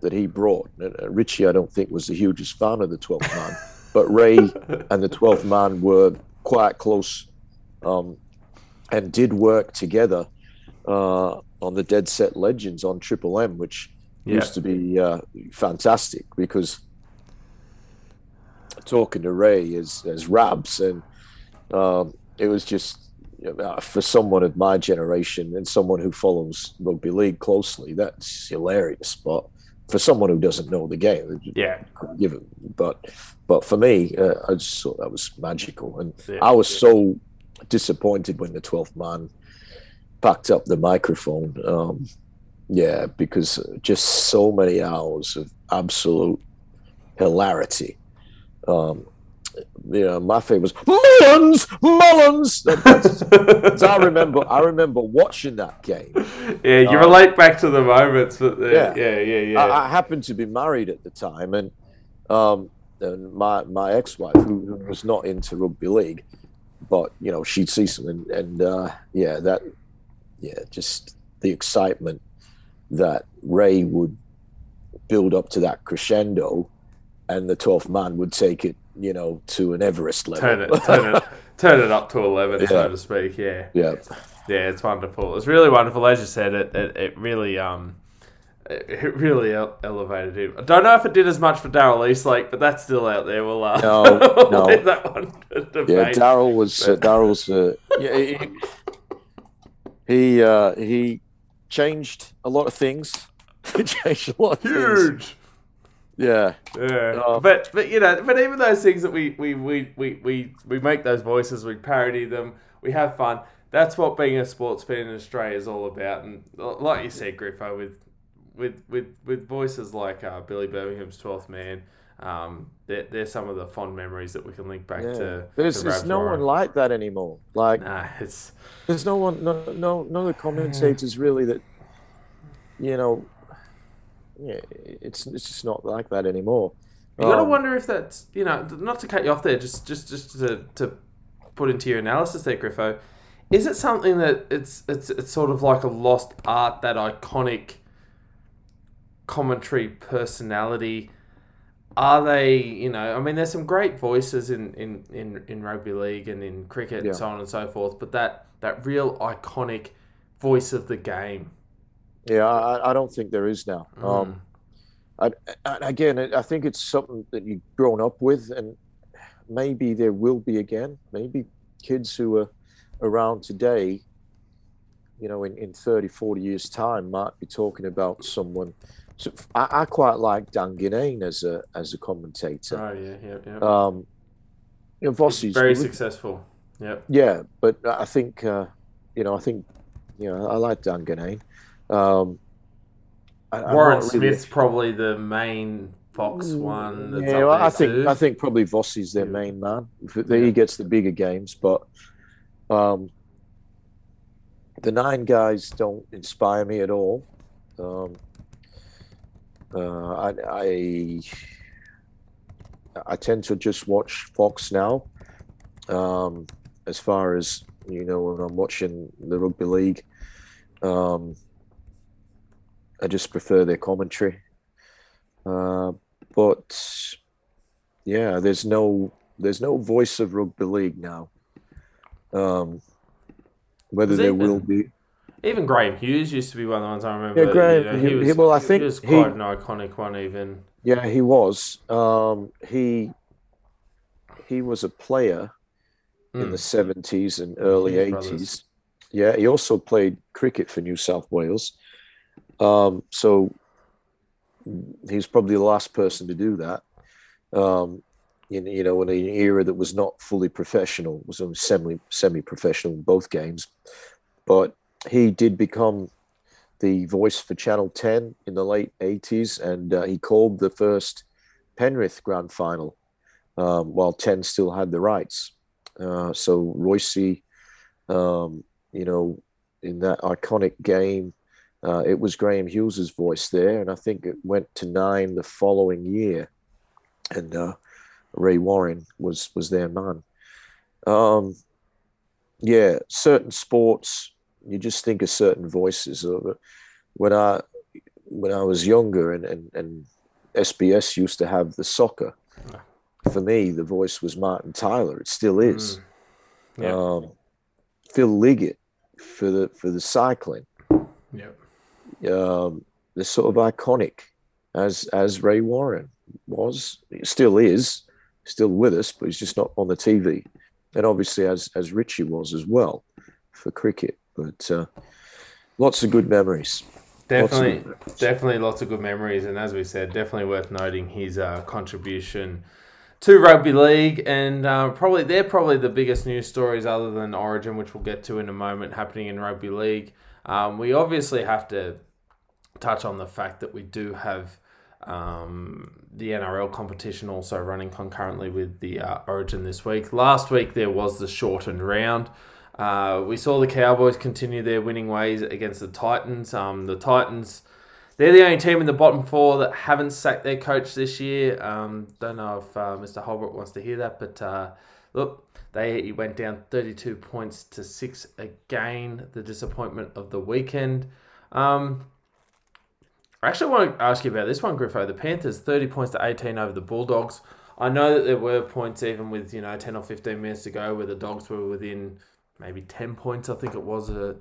that he brought. Uh, Richie, I don't think was the hugest fan of the twelfth man, but Ray and the twelfth man were quite close, um, and did work together uh, on the Dead Set Legends on Triple M, which yeah. used to be uh, fantastic because talking to Ray as as Rabs, and um, it was just for someone of my generation and someone who follows rugby league closely, that's hilarious. But for someone who doesn't know the game, yeah, give it. But but for me, uh, I just thought that was magical, and yeah. I was so disappointed when the twelfth man packed up the microphone. Um, yeah, because just so many hours of absolute hilarity. Um, you know, my favorite was Mullins, Mullins. That, that's, that's- I remember, I remember watching that game. Yeah, you Um, relate back to the moments, but the, yeah, Yeah. yeah, yeah. I, I happened to be married at the time, and um, and my my ex-wife, who, who was not into rugby league, but you know she'd see something, and uh, yeah, that yeah, just the excitement that Ray would build up to that crescendo, and the twelfth man would take it, you know, to an Everest level. turn it, turn it, turn it up to eleven, so Yeah. to speak. Yeah, yeah, yeah, it's wonderful. It's really wonderful, as you said. It, it, it really, um, it it really elevated him. I don't know if it did as much for Daryl Eastlake, but that's still out there. We'll, uh, No, we'll no. leave that one to debate. yeah. Daryl was uh, Daryl's. Uh, yeah, he he, uh, he changed a lot of things. he changed a lot of things. Yeah, Yeah, Um, but but you know, but even those things that we we, we, we, we we make those voices, we parody them, we have fun. That's what being a sports fan in Australia is all about. And like you said, Griffo, with with with with voices like uh, Billy Birmingham's Twelfth Man, um, they're, they're some of the fond memories that we can link back yeah. to. there's to there's no one like that anymore. Like Nah, it's there's no one, no no no, the commentators really that, you know, yeah, it's it's just not like that anymore. You gotta Um, wonder if that's you know not to cut you off there, just just just to, to put into your analysis there, Griffo. Is it something that it's it's it's sort of like a lost art, that iconic commentary personality? Are they you know? I mean, there's some great voices in in in, in rugby league and in cricket Yeah. and so on and so forth, but that that real iconic voice of the game. Yeah, I, I don't think there is now. Mm. Um, I, again, I think it's something that you've grown up with, and maybe there will be again. Maybe kids who are around today, you know, in, in 30, 40 years' time, might be talking about someone. So I, I quite like Dan Ginnane as a as a commentator. oh yeah, yeah, yeah. Um, you know, Vossi's Very successful. Yep. Yeah, but I think uh, you know, I think you know, I like Dan Ginnane. Um, I- Warren not really- Smith's probably the main Fox one. That's yeah, up well, there I think too. I think probably Vossi's their Yeah. main man. If Yeah. He gets the bigger games, but um, the nine guys don't inspire me at all. Um, uh, I, I I tend to just watch Fox now. Um, as far as you know, when I'm watching the rugby league, um, I just prefer their commentary. Uh, but yeah, there's no there's no voice of rugby league now. Um, whether there even- will be, Even Graham Hughes used to be one of the ones I remember. Yeah, Graham- you know, he- he, was, he- well, I think he was he- quite an iconic one. Even yeah, he was. Um, he he was a player in Mm. the seventies and early eighties. Yeah, he also played cricket for New South Wales. Um, so he's probably the last person to do that. Um, in, you know, in an era that was not fully professional, was only semi semi professional in both games. But he did become the voice for Channel Ten in the late eighties, and uh, he called the first Penrith Grand Final um, while Ten still had the rights. Uh, so Royce, um, you know, in that iconic game, uh, it was Graham Hughes's voice there, and I think it went to nine the following year, and uh, Ray Warren was was their man. Um, yeah, certain sports you just think of certain voices. Uh, When I when I was younger, and and, and SBS used to have the soccer. For me, the voice was Martin Tyler. It still is. Mm. Yeah. Um, Phil Liggett for the for the cycling. Um, they're sort of iconic, as as Ray Warren was, still is, still with us, but he's just not on the TV. And obviously, as as Richie was as well, for cricket. But uh, lots of good memories. Definitely, good memories. definitely lots of good memories, and as we said, definitely worth noting his uh, contribution to rugby league, and uh, probably they're probably the biggest news stories other than Origin, which we'll get to in a moment, happening in rugby league. Um, we obviously have to touch on the fact that we do have um, the NRL competition also running concurrently with the uh, Origin this week. Last week there was the shortened round. Uh, we saw the Cowboys continue their winning ways against the Titans. Um, the Titans, they're the only team in the bottom four that haven't sacked their coach this year. Um, don't know if uh, Mr. Holbrook wants to hear that, but uh, look, they went down 32 points to six again. The disappointment of the weekend. Um, I actually want to ask you about this one, Griffo. The Panthers 30 points to 18 over the Bulldogs. I know that there were points even with you know 10 or 15 minutes to go where the Dogs were within maybe 10 points, I think it was uh,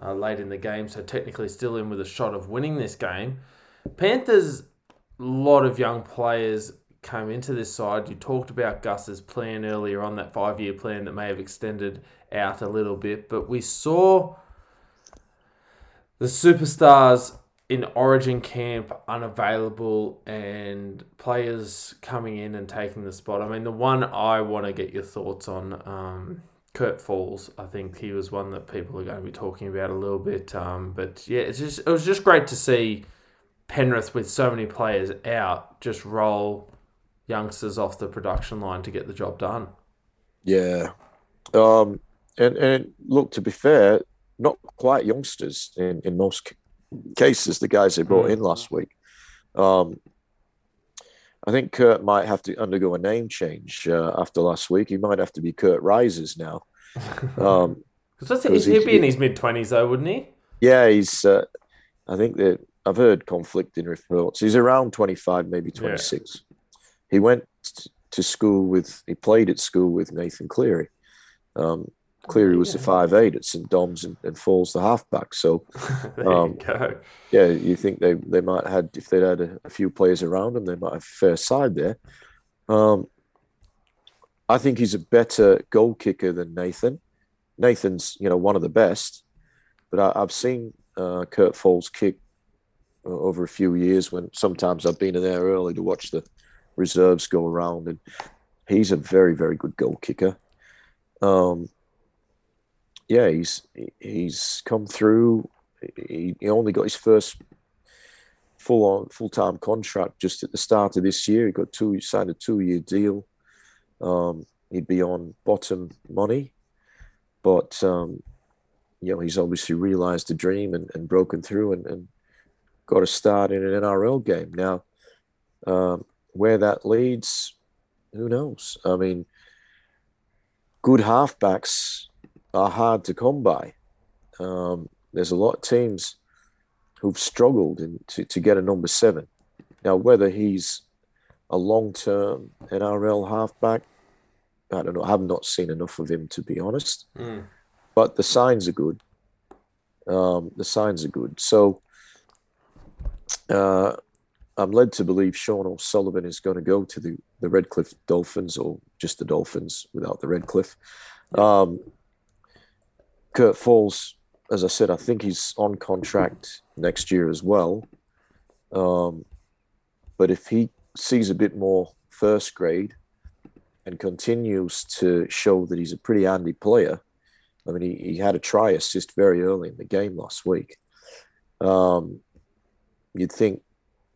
uh, late in the game. So technically still in with a shot of winning this game. Panthers, a lot of young players came into this side. You talked about Gus's plan earlier on, that five year plan that may have extended out a little bit. But we saw the superstars in Origin camp unavailable and players coming in and taking the spot. I mean, the one I want to get your thoughts on. Um, Kurt Falls. I think he was one that people are going to be talking about a little bit. Um, but yeah, it's just it was just great to see Penrith with so many players out just roll youngsters off the production line to get the job done. Yeah, um, and and look to be fair, not quite youngsters in in most cases. The guys they brought in last week. Um, I think Kurt might have to undergo a name change uh, after last week. He might have to be Kurt Risers now. Um, Because he'd be in his mid twenties, though, wouldn't he? Yeah, he's. Uh, I think that I've heard conflicting reports. He's around twenty five, maybe twenty six. Yeah. He went to school with. He played at school with Nathan Cleary. Um, Cleary was the five eight at St Dom's and, and Falls the halfback. So, um, you yeah, you think they they might had if they'd had a, a, few players around them, they might have fair side there. Um, I think he's a better goal kicker than Nathan. Nathan's you know one of the best, but I, have seen uh, Kurt Falls kick uh, over a few years when sometimes I've been in there early to watch the reserves go around, and he's a very very good goal kicker. Um, yeah, he's he's come through. He, he only got his first full on full time contract just at the start of this year. He got two signed a two year deal. Um, he'd be on bottom money, but um, you know he's obviously realised the dream and, and broken through and, and, got a start in an NRL game. Now, um, where that leads, who knows? I mean, good halfbacks are hard to come by. Um, there's a lot of teams who've struggled in, to, to get a number seven. Now, whether he's a long term NRL halfback, I don't know. I have not seen enough of him to be honest. Mm. But the signs are good. Um, the signs are good. So uh, I'm led to believe Sean O'Sullivan is going to go to the, the Redcliffe Dolphins or just the Dolphins without the Redcliffe. Um, Kurt Falls, as I said, I think he's on contract next year as well. Um, but if he sees a bit more first grade and continues to show that he's a pretty handy player, I mean, he, he had a try assist very early in the game last week. Um, you'd think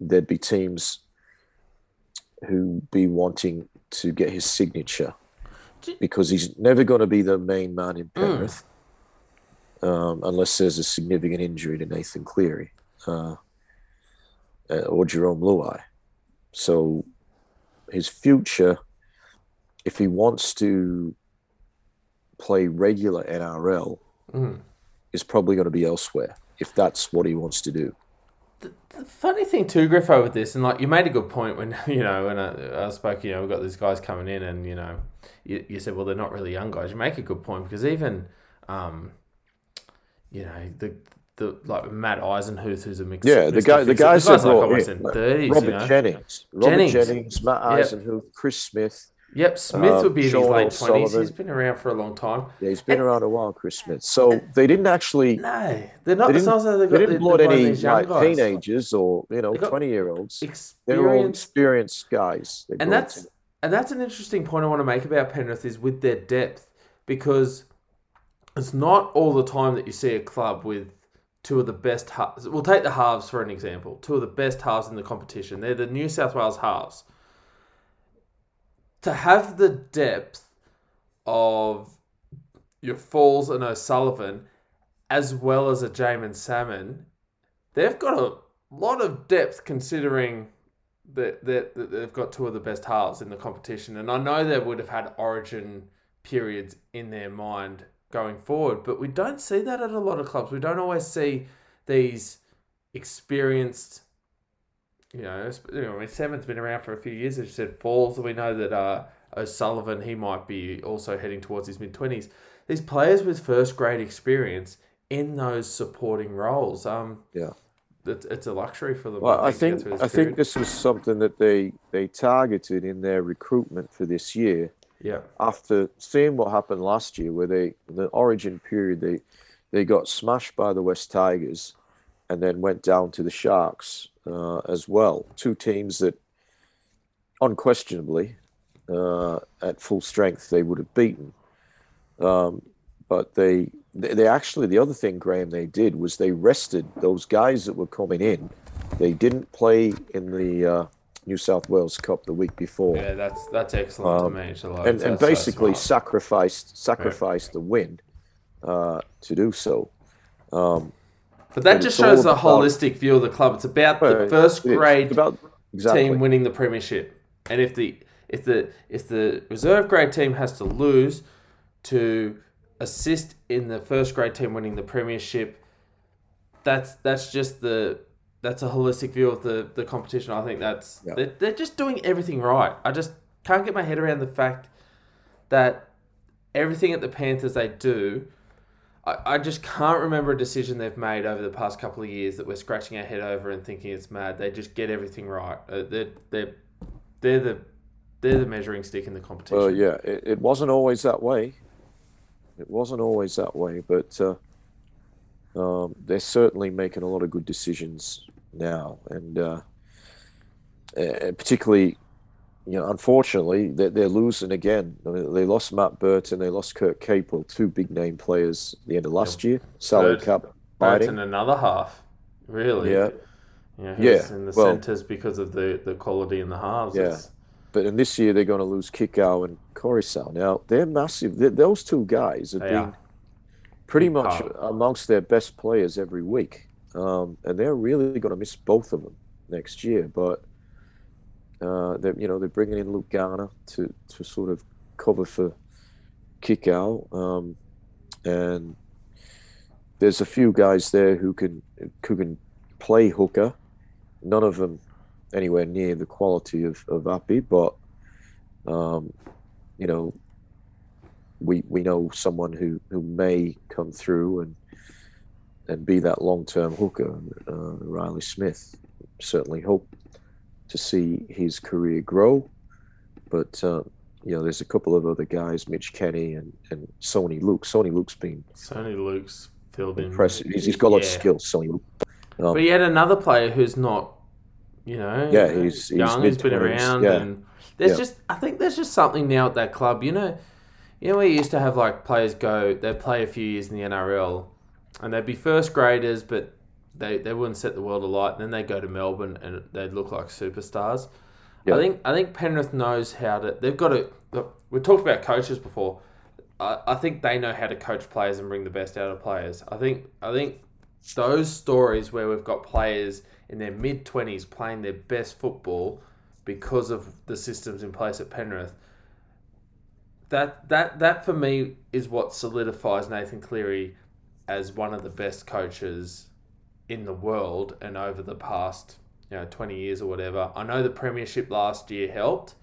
there'd be teams who be wanting to get his signature because he's never going to be the main man in Penrith. Mm um, unless there's a significant injury to Nathan Cleary uh, uh, or Jerome Luai. So his future, if he wants to play regular NRL, mm. is probably going to be elsewhere if that's what he wants to do. The, the, funny thing too, Griffo, with this, and like you made a good point when you know when I, I spoke, you know, we've got these guys coming in, and you know, you, you said, well, they're not really young guys. You make a good point because even um, you know the the like Matt Eisenhuth, who's a mixed yeah the guy the guys that brought like in, 30s, Robert you know? Jennings, Robert Jennings. Jennings, Matt Eisenhuth, yep. Chris Smith. Yep, Smith um, would be in Sean his late twenties. He's been around for a long time. Yeah, he's been and, around a while, Chris Smith. So they didn't actually. No, they're not. They didn't, not they they didn't blood any like teenagers or you know twenty year olds. They're all experienced guys. And that's and that's an interesting point I want to make about Penrith is with their depth because it's not all the time that you see a club with two of the best halves. We'll take the halves for an example. Two of the best halves in the competition. They're the New South Wales halves. To have the depth of your Falls and O'Sullivan, as well as a Jaeman Salmon, they've got a lot of depth considering that, that, that they've got two of the best halves in the competition. And I know they would have had origin periods in their mind going forward, but we don't see that at a lot of clubs. We don't always see these experienced, you know, you know I mean, Seven's been around for a few years, as you said, Falls. We know that uh, O'Sullivan, he might be also heading towards his mid 20s. These players with first grade experience in those supporting roles. Um, Yeah. it's, it's a luxury for them. Well, I think I think this was something that they they targeted in their recruitment for this year. Yeah, After seeing what happened last year, where they the Origin period they they got smashed by the West Tigers, and then went down to the Sharks uh, as well. Two teams that, unquestionably, uh, at full strength they would have beaten. Um, but they, they actually the other thing Graham they did was they rested those guys that were coming in. They didn't play in the uh, New South Wales Cup the week before, yeah, that's that's excellent Um, to me. And, and That's so basically sacrificed sacrificed the win uh, to do so. Um, But that just shows the holistic view of the club. It's about the first grade about exactly. team winning the premiership, and if the if the if the reserve grade team has to lose to assist in the first grade team winning the premiership, that's that's just the that's a holistic view of the the competition. I think that's Yeah. they're, they're just doing everything right. I just can't get my head around the fact that everything at the Panthers they do. I, I just can't remember a decision they've made over the past couple of years that we're scratching our head over and thinking it's mad. They just get everything right. Uh, they're, they're, they're the they're the measuring stick in the competition. Well, yeah, it, it wasn't always that way. It wasn't always that way, but uh, um, they're certainly making a lot of good decisions now, and uh, uh, particularly, you know, unfortunately, they're, they're losing again. I mean, they lost Matt Burton, they lost Kurt Capewell, two big name players at the end of last year, salary Burt- cap Burton another half, really. Yeah, know, Yeah, in the well- centres because of the, the quality in the halves. Yeah. It's- but in this year they're going to lose Kikau and Koroisau. Now they're massive. they those two guys have They been are. Pretty much amongst their best players every week, um, and they're really going to miss both of them next year. But uh, they're you know they're bringing in Luke Garner to to sort of cover for Kikau, um, and there's a few guys there who can who can play hooker. None of them anywhere near the quality of of Appy, but um, you know we we know someone who who may come through and and be that long term hooker. Uh, Riley Smith certainly hope to see his career grow, but uh, you know there's a couple of other guys, Mitch Kenny and and Soni Luke. Soni Luke's been Soni Luke's filled in. impressive. He's, he's got a lot of Yeah. skills. Soni Luke. But yet another player who's not, you know, Yeah, he's- he's young. He's been around, yeah. and there's Yeah. just I think there's just something now at that club. You know, you know, we used to have like players go, they play a few years in the NRL, and they'd be first graders, but they, they wouldn't set the world alight. And then they go to Melbourne and they'd look like superstars. Yeah. I think I think Penrith knows how to. They've got to. Look, we talked about coaches before. I, I think they know how to coach players and bring the best out of players. I think I think those stories where we've got players in their mid twenties playing their best football because of the systems in place at Penrith. That that that for me is what solidifies Nathan Cleary as one of the best coaches in the world and over the past you know 20 years or whatever. I know the premiership last year helped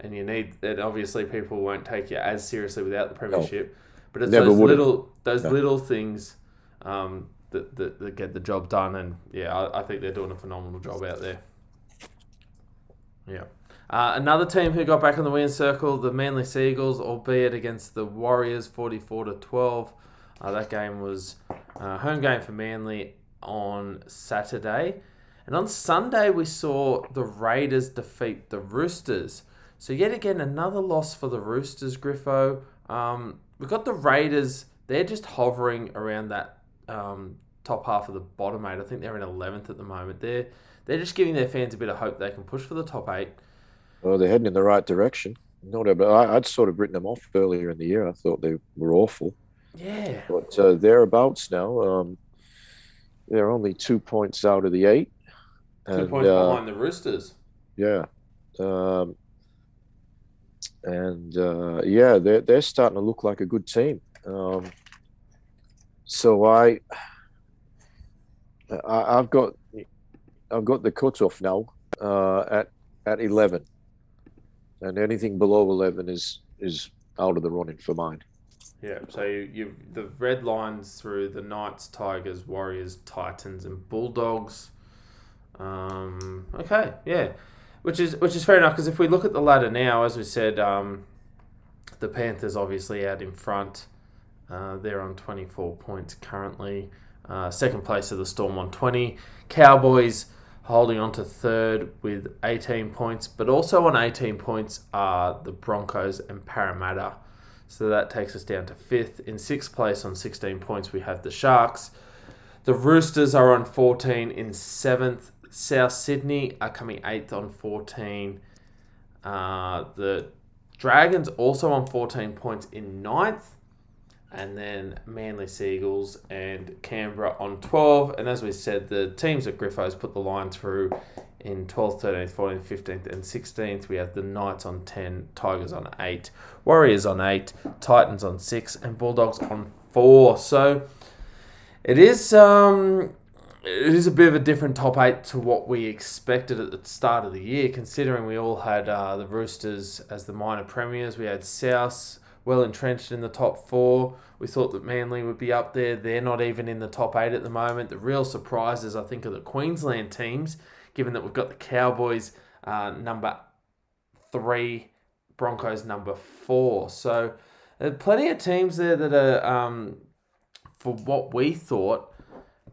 and you need and obviously people won't take you as seriously without the premiership. But it's those would've. little those No. little things um, that, that, that get the job done and yeah, I, I think they're doing a phenomenal job out there. Yeah. Uh, another team who got back on the winning circle, the Manly Seagulls, albeit against the Warriors, forty-four to twelve. Uh, that game was uh, home game for Manly on Saturday, and on Sunday we saw the Raiders defeat the Roosters. So yet again, another loss for the Roosters. Griffo. Um, we got the Raiders. They're just hovering around that um, top half of the bottom eight. I think they're in eleventh at the moment. They're they're just giving their fans a bit of hope they can push for the top eight. Well, they're heading in the right direction. No doubt, but I, would sort of written them off earlier in the year. I thought they were awful. Yeah. But uh, thereabouts now. Um, they're only two points out of the eight. Two and, points uh, behind the Roosters. Yeah. Um, and uh, yeah, they're they're starting to look like a good team. Um, so I, I have got I've got the cutoff now uh, at at eleven, and anything below eleven is is out of the running for mine. Yeah, so you, the red lines through the Knights, Tigers, Warriors, Titans, and Bulldogs. Um, okay, yeah, which is which is fair enough because if we look at the ladder now, as we said, um, the Panthers obviously out in front. Uh, they're on 24 points currently. Uh, second place of the Storm on 20. Cowboys holding on to third with 18 points, but also on 18 points are the Broncos and Parramatta. So that takes us down to fifth. In sixth place on 16 points, we have the Sharks. The Roosters are on 14 in seventh. South Sydney are coming eighth on 14. Uh, the Dragons also on 14 points in ninth and then Manly Seagulls and Canberra on 12. And as we said, the teams at Griffos put the line through in 12th, 13th, 14th, 15th, and 16th. We have the Knights on 10, Tigers on 8, Warriors on 8, Titans on 6, and Bulldogs on 4. So it is. Um, it is a bit of a different top eight to what we expected at the start of the year, considering we all had uh, the Roosters as the minor premiers. We had South well entrenched in the top four. We thought that Manly would be up there. They're not even in the top eight at the moment. The real surprises, I think, are the Queensland teams, given that we've got the Cowboys uh, number three, Broncos number four. So plenty of teams there that are, um, for what we thought,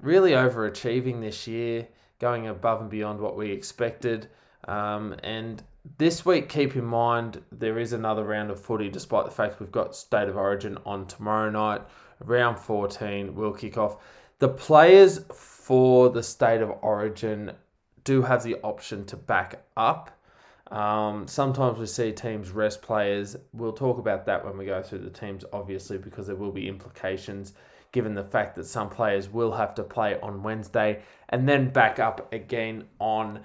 really overachieving this year, going above and beyond what we expected. Um, and this week, keep in mind there is another round of footy, despite the fact we've got State of Origin on tomorrow night. Round 14 will kick off. The players for the State of Origin do have the option to back up. Um, sometimes we see teams rest players. We'll talk about that when we go through the teams, obviously, because there will be implications given the fact that some players will have to play on Wednesday and then back up again on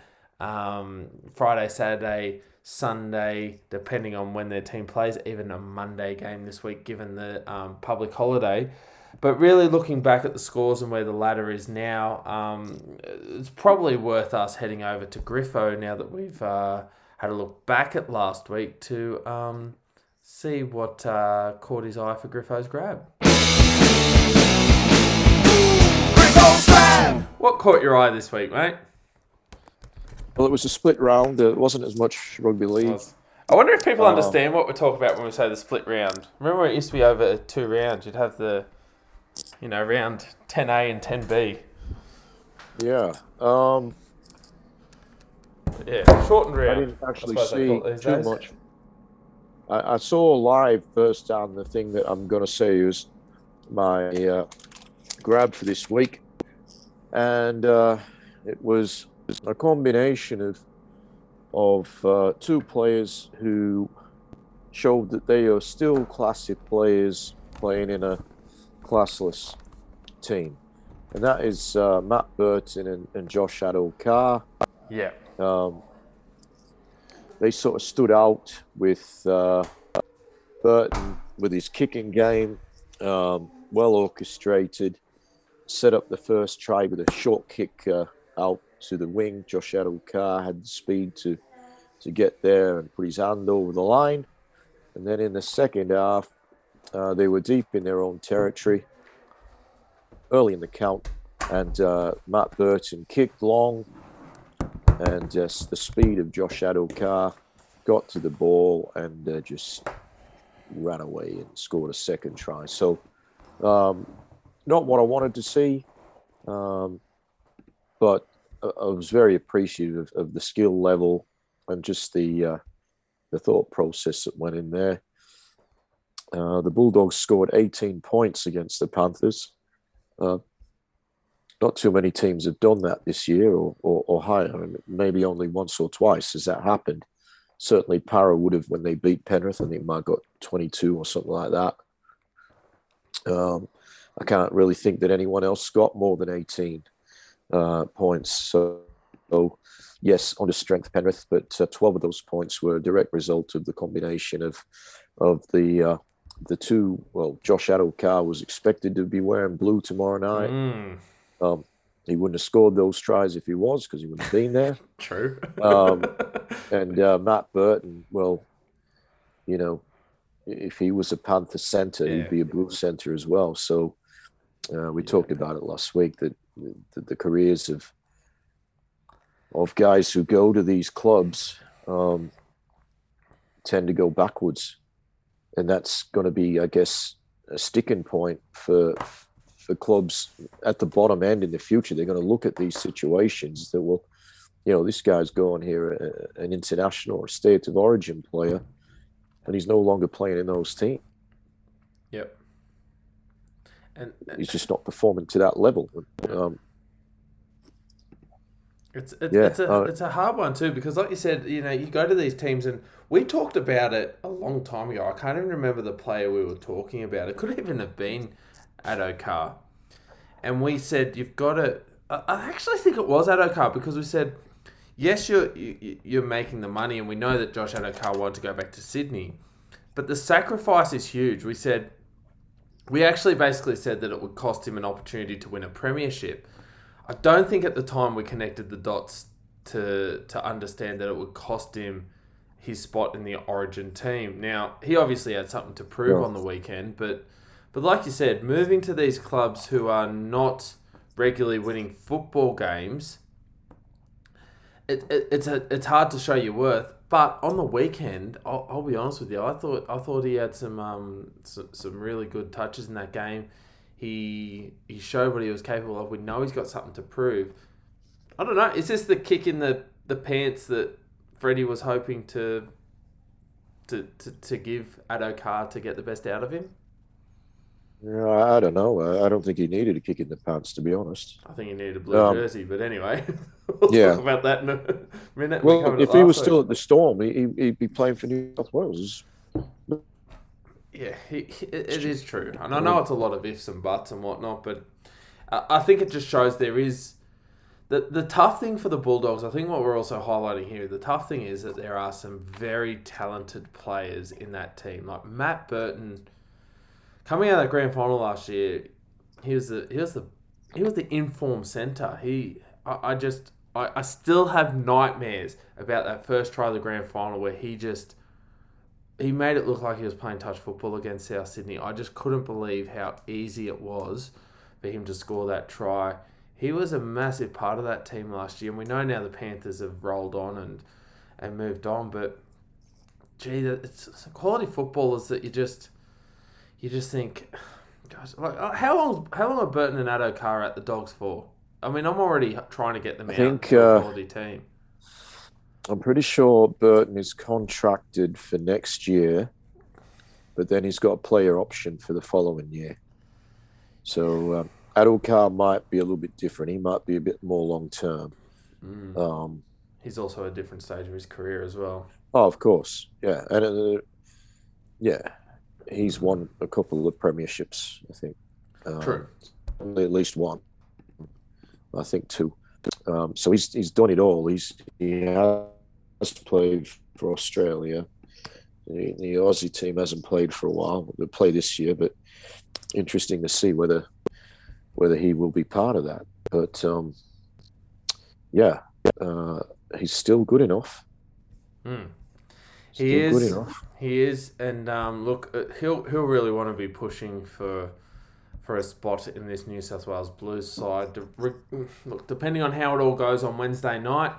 um, Friday, Saturday, Sunday, depending on when their team plays, even a Monday game this week, given the um, public holiday. But really, looking back at the scores and where the ladder is now, um, it's probably worth us heading over to Griffo now that we've uh, had a look back at last week to um, see what uh, caught his eye for Griffo's grab. Griffo's grab! What caught your eye this week, mate? Well, it was a split round. There wasn't as much rugby league. I wonder if people um, understand what we're talking about when we say the split round. Remember, it used to be over two rounds. You'd have the, you know, round 10A and 10B. Yeah. Um, yeah, shortened round. I didn't actually I see too days. much. I, I, saw live first down the thing that I'm going to say is my uh, grab for this week. And uh, it was a combination of of uh, two players who showed that they are still classic players playing in a classless team, and that is uh, Matt Burton and, and Josh Addo-Carr. Yeah. Um, they sort of stood out with uh, Burton with his kicking game, um, well orchestrated, set up the first try with a short kick uh, out to the wing. Josh Addo-Carr had the speed to to get there and put his hand over the line. And then in the second half, uh, they were deep in their own territory early in the count, and uh, Matt Burton kicked long, and just the speed of Josh Addo-Carr got to the ball and uh, just ran away and scored a second try. So, um, not what I wanted to see, um, but I was very appreciative of, the skill level and just the uh, the thought process that went in there. Uh, the Bulldogs scored 18 points against the Panthers. Uh, not too many teams have done that this year or, or, or higher, and maybe only once or twice has that happened. Certainly, Para would have when they beat Penrith. I think might got 22 or something like that. Um, I can't really think that anyone else got more than 18 uh, points. So, so, yes, on the strength Penrith, but uh, 12 of those points were a direct result of the combination of of the uh, the two. Well, Josh Addo-Carr was expected to be wearing blue tomorrow night. Mm, Um, he wouldn't have scored those tries if he was because he wouldn't have been there. true. Um, and uh, Matt Burton, well, you know, if he was a Panther center, Yeah. he'd be a blue center as well. So uh, we talked about it last week that the, the careers of of guys who go to these clubs um, tend to go backwards, and that's going to be, I guess, a sticking point for for clubs at the bottom end in the future. They're going to look at these situations that will, you know, this guy's going here, uh, an international or state of origin player, and he's no longer playing in those teams. yep. And He's just not performing to that level. Um, It's it's, Yeah, it's a uh, it's a hard one too because like you said, you know, you go to these teams and we talked about it a long time ago. I can't even remember the player we were talking about. It could even have been Addo-Carr. And we said you've got to I I actually think it was Addo-Carr because we said yes, you're you, you're making the money and we know that Josh Addo-Carr wanted to go back to Sydney. But the sacrifice is huge. We said we actually basically said that it would cost him an opportunity to win a premiership. I don't think at the time we connected the dots to to understand that it would cost him his spot in the Origin team. Now he obviously had something to prove on the weekend, but but like you said, moving to these clubs who are not regularly winning football games, it, it, it's a, it's hard to show your worth. But on the weekend, I'll, I'll be honest with you, I thought I thought he had some um some, some really good touches in that game. He he showed what he was capable of. We know he's got something to prove. I don't know. Is this the kick in the, the pants that Freddie was hoping to to, to, to give Addo-Carr to get the best out of him? Yeah, I don't know. I I don't think he needed a kick in the pants, to be honest. I think he needed a blue Um, jersey, but anyway, we'll yeah. talk about that in a minute. Well, if he was week. still at the Storm, he, he- he'd be playing for New South Wales. Yeah, he, he- it, is true, and I know it's a lot of ifs and buts and whatnot, but I, I think it just shows there is the the tough thing for the Bulldogs. I think what we're also highlighting here, the tough thing is that there are some very talented players in that team, like Matt Burton. Coming out of that grand final last year, he was the he was the he was the informed centre. He I, I just I, I still have nightmares about that first try of the grand final where he just he made it look like he was playing touch football against South Sydney. I just couldn't believe how easy it was for him to score that try. He was a massive part of that team last year, and we know now the Panthers have rolled on and and moved on. But gee, it's, it's quality footballers that you just you just think, gosh, like uh, how long how long are Burton and Addo-Carr at the Dogs for? I mean, I'm already trying to get them I out think, uh, quality team. I'm pretty sure Burton is contracted for next year, but then he's got a player option for the following year. So um, Addo-Carr might be a little bit different. He might be a bit more long term. Mm. Um, He's also at a different stage of his career as well. oh, of course, yeah, and uh, yeah, he's won a couple of premierships. I think. Um, True. at least one. I think two. Um, so he's he's done it all. He's he has played for Australia. The, the Aussie team hasn't played for a while. They'll play this year, but interesting to see whether whether he will be part of that. But um, yeah, uh, he's still good enough. Mm. Still He is. He is, and um, look, uh, he'll he'll really want to be pushing for for a spot in this New South Wales Blues side. Look, depending on how it all goes on Wednesday night,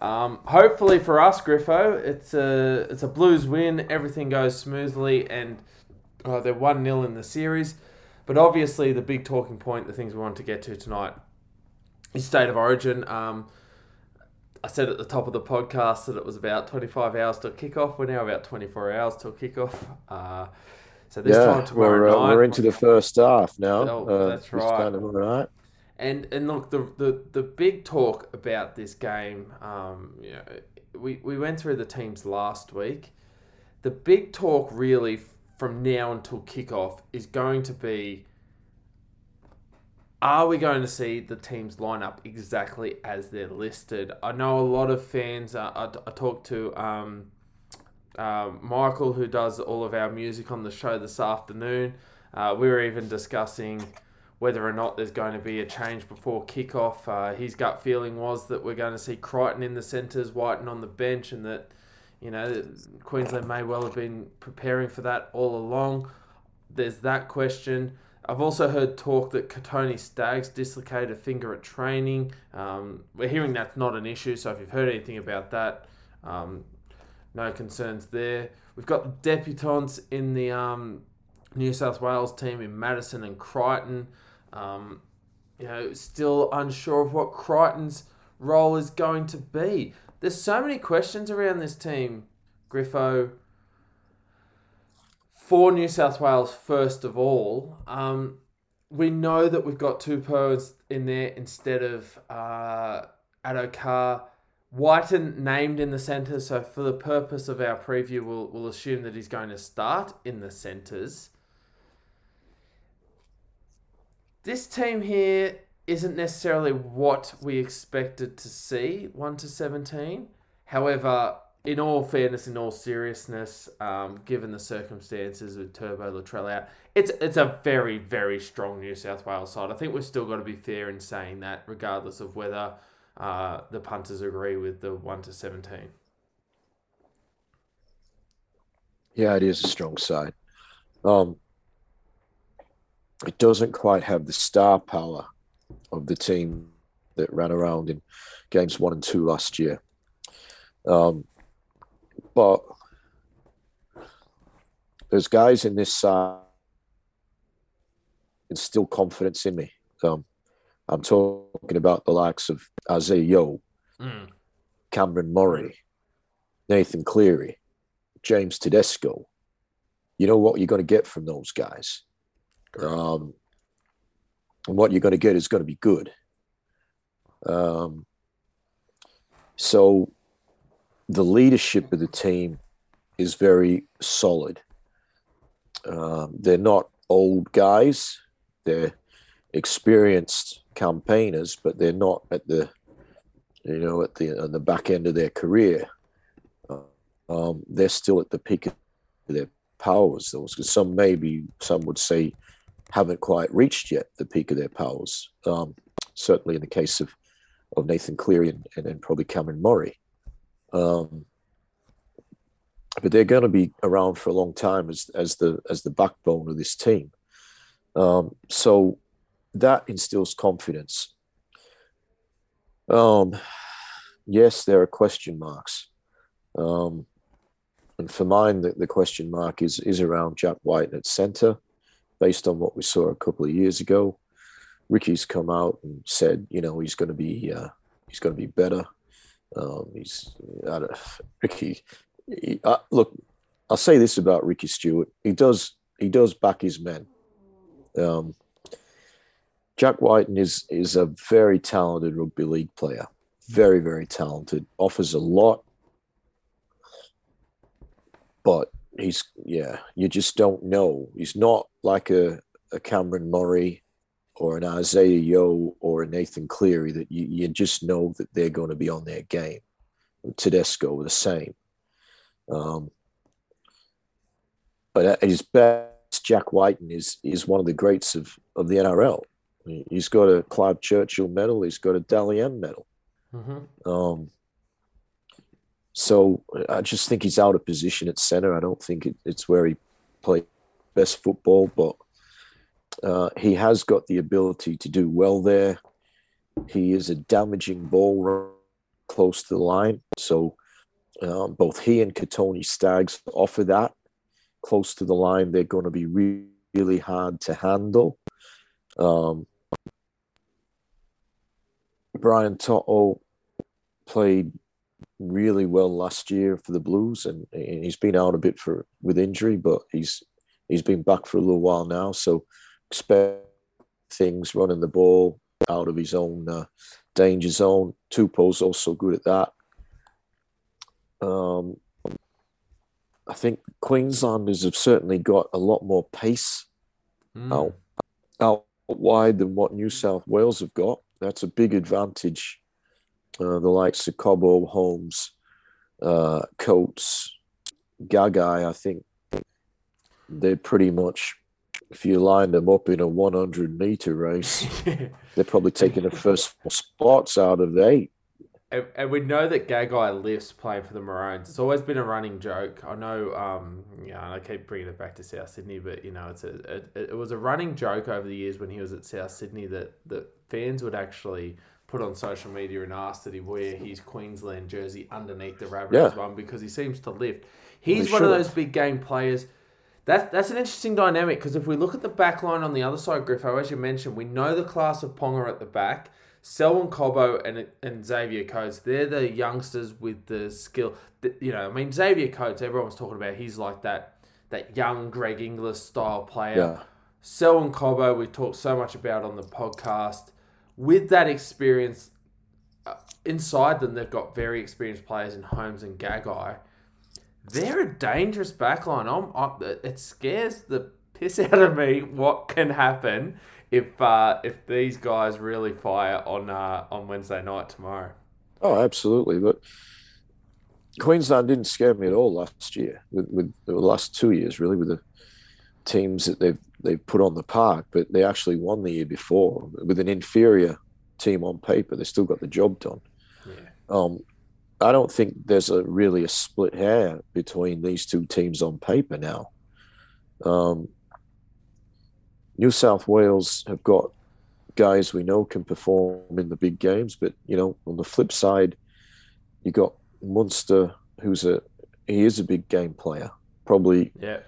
um, hopefully for us, Griffo, it's a it's a Blues win. Everything goes smoothly, and uh, they're one 0 in the series. But obviously, the big talking point, the things we want to get to tonight, is state of origin. Um, I said at the top of the podcast that it was about 25 hours till kickoff. We're now about 24 hours till kickoff. Uh, so this yeah, time tomorrow we're, uh, night. we're into the first half now. Oh, uh, that's right. tomorrow night. And and look, the the, the big talk about this game, um, you know, we, we went through the teams last week. The big talk really from now until kickoff is going to be are we going to see the teams line up exactly as they're listed? I know a lot of fans. Uh, I, talked to um, uh, Michael, who does all of our music on the show this afternoon. Uh, we were even discussing whether or not there's going to be a change before kickoff. Uh, his gut feeling was that we're going to see Crichton in the centres, Wighton on the bench, and that you know Queensland may well have been preparing for that all along. There's that question. I've also heard talk that Kotoni Staggs dislocated a finger at training. Um, we're hearing that's not an issue, so if you've heard anything about that, um, no concerns there. We've got the debutants in the um, New South Wales team in Matterson and Crichton. Um, you know, still unsure of what Crichton's role is going to be. There's so many questions around this team, Griffo. For New South Wales, first of all, um, we know that we've got two Tupou in there instead of uh, Addo-Carr. Wighton named in the centre, so for the purpose of our preview, we'll, we'll assume that he's going to start in the centres. This team here isn't necessarily what we expected to see, 1 to 17. However, in all fairness, in all seriousness, um, given the circumstances with Turbo Latrell out, it's it's a very very strong New South Wales side. I think we've still got to be fair in saying that, regardless of whether uh, the punters agree with the one to seventeen. Yeah, it is a strong side. Um, it doesn't quite have the star power of the team that ran around in games one and two last year. Um, but there's guys in this side instill confidence in me. Um, I'm talking about the likes of Isaah Yeo, mm. Cameron Murray, Nathan Cleary, James Tedesco. You know what you're going to get from those guys. Um, and what you're going to get is going to be good. Um, so the leadership of the team is very solid. Um, they're not old guys; they're experienced campaigners, but they're not at the, you know, at the on the back end of their career. Um, they're still at the peak of their powers. Those, because some maybe some would say haven't quite reached yet the peak of their powers. Um, certainly in the case of, of Nathan Cleary and, and, and probably Cameron Murray. Um, but they're going to be around for a long time as, as the as the backbone of this team. Um, so that instills confidence. Um, yes, there are question marks. Um, and for mine, the, the question mark is is around Jack Wighton at centre based on what we saw a couple of years ago. Ricky's come out and said, you know, he's going to be uh, he's going to be better. Um, he's uh, Ricky. He, uh, look, I'll say this about Ricky Stuart: he does he does back his men. Um, Jack Wighton is is a very talented rugby league player, very very talented. Offers a lot, but he's yeah, you just don't know. He's not like a, a Cameron Murray or an Isaah Yeo or a Nathan Cleary that you, you just know that they're going to be on their game. Tedesco the same. Um, but at his best, Jack Wighton is is one of the greats of, of the NRL. He's got a Clive Churchill medal. He's got a Dally M medal. Mm-hmm. Um, so I just think he's out of position at centre. I don't think it, it's where he played best football, but uh, he has got the ability to do well there. He is a damaging ball close to the line. So um, both he and Kotoni Staggs offer that close to the line. They're going to be really, hard to handle. Um, Brian To'o played really well last year for the Blues, and, and he's been out a bit for with injury, but he's he's been back for a little while now. So expect things running the ball out of his own uh, danger zone. Tupou's also good at that. Um, I think Queenslanders have certainly got a lot more pace Mm. out, out wide than what New South Wales have got. That's a big advantage. Uh, the likes of Cobbo, Holmes, uh, Coates, Gagai, I think they're pretty much, if you line them up in a 100 meter race, they're probably taking the first four spots out of the eight. And, and we know that Gagai lifts playing for the Maroons. It's always been a running joke. I know, um, yeah, and I keep bringing it back to South Sydney, but you know, it's a it, it was a running joke over the years when he was at South Sydney that that fans would actually put on social media and ask that he wear his Queensland jersey underneath the Rabbitohs Yeah. one because he seems to lift. He's He one of those big game players. That's that's an interesting dynamic because if we look at the back line on the other side, Griffo, as you mentioned, we know the class of Ponga at the back. Selwyn Cobbo and and Xavier Coates, they're the youngsters with the skill. That, you know, I mean Xavier Coates, everyone's talking about. He's like that that young Greg Inglis style player. Yeah. Selwyn Cobbo, we talked so much about on the podcast. With that experience uh, inside them, they've got very experienced players in Holmes and Gagai. They're a dangerous backline. I'm, I, it scares the piss out of me what can happen if uh, if these guys really fire on uh, on Wednesday night tomorrow. Oh, absolutely. But Queensland didn't scare me at all last year. With, with the last two years, really, with the teams that they've they've put on the park. But they actually won the year before with an inferior team on paper. They still got the job done. Yeah. Um, I don't think there's a really a split hair between these two teams on paper now. Um, New South Wales have got guys we know can perform in the big games, but you know, on the flip side, you got Munster, who's a he is a big game player, probably Yeah.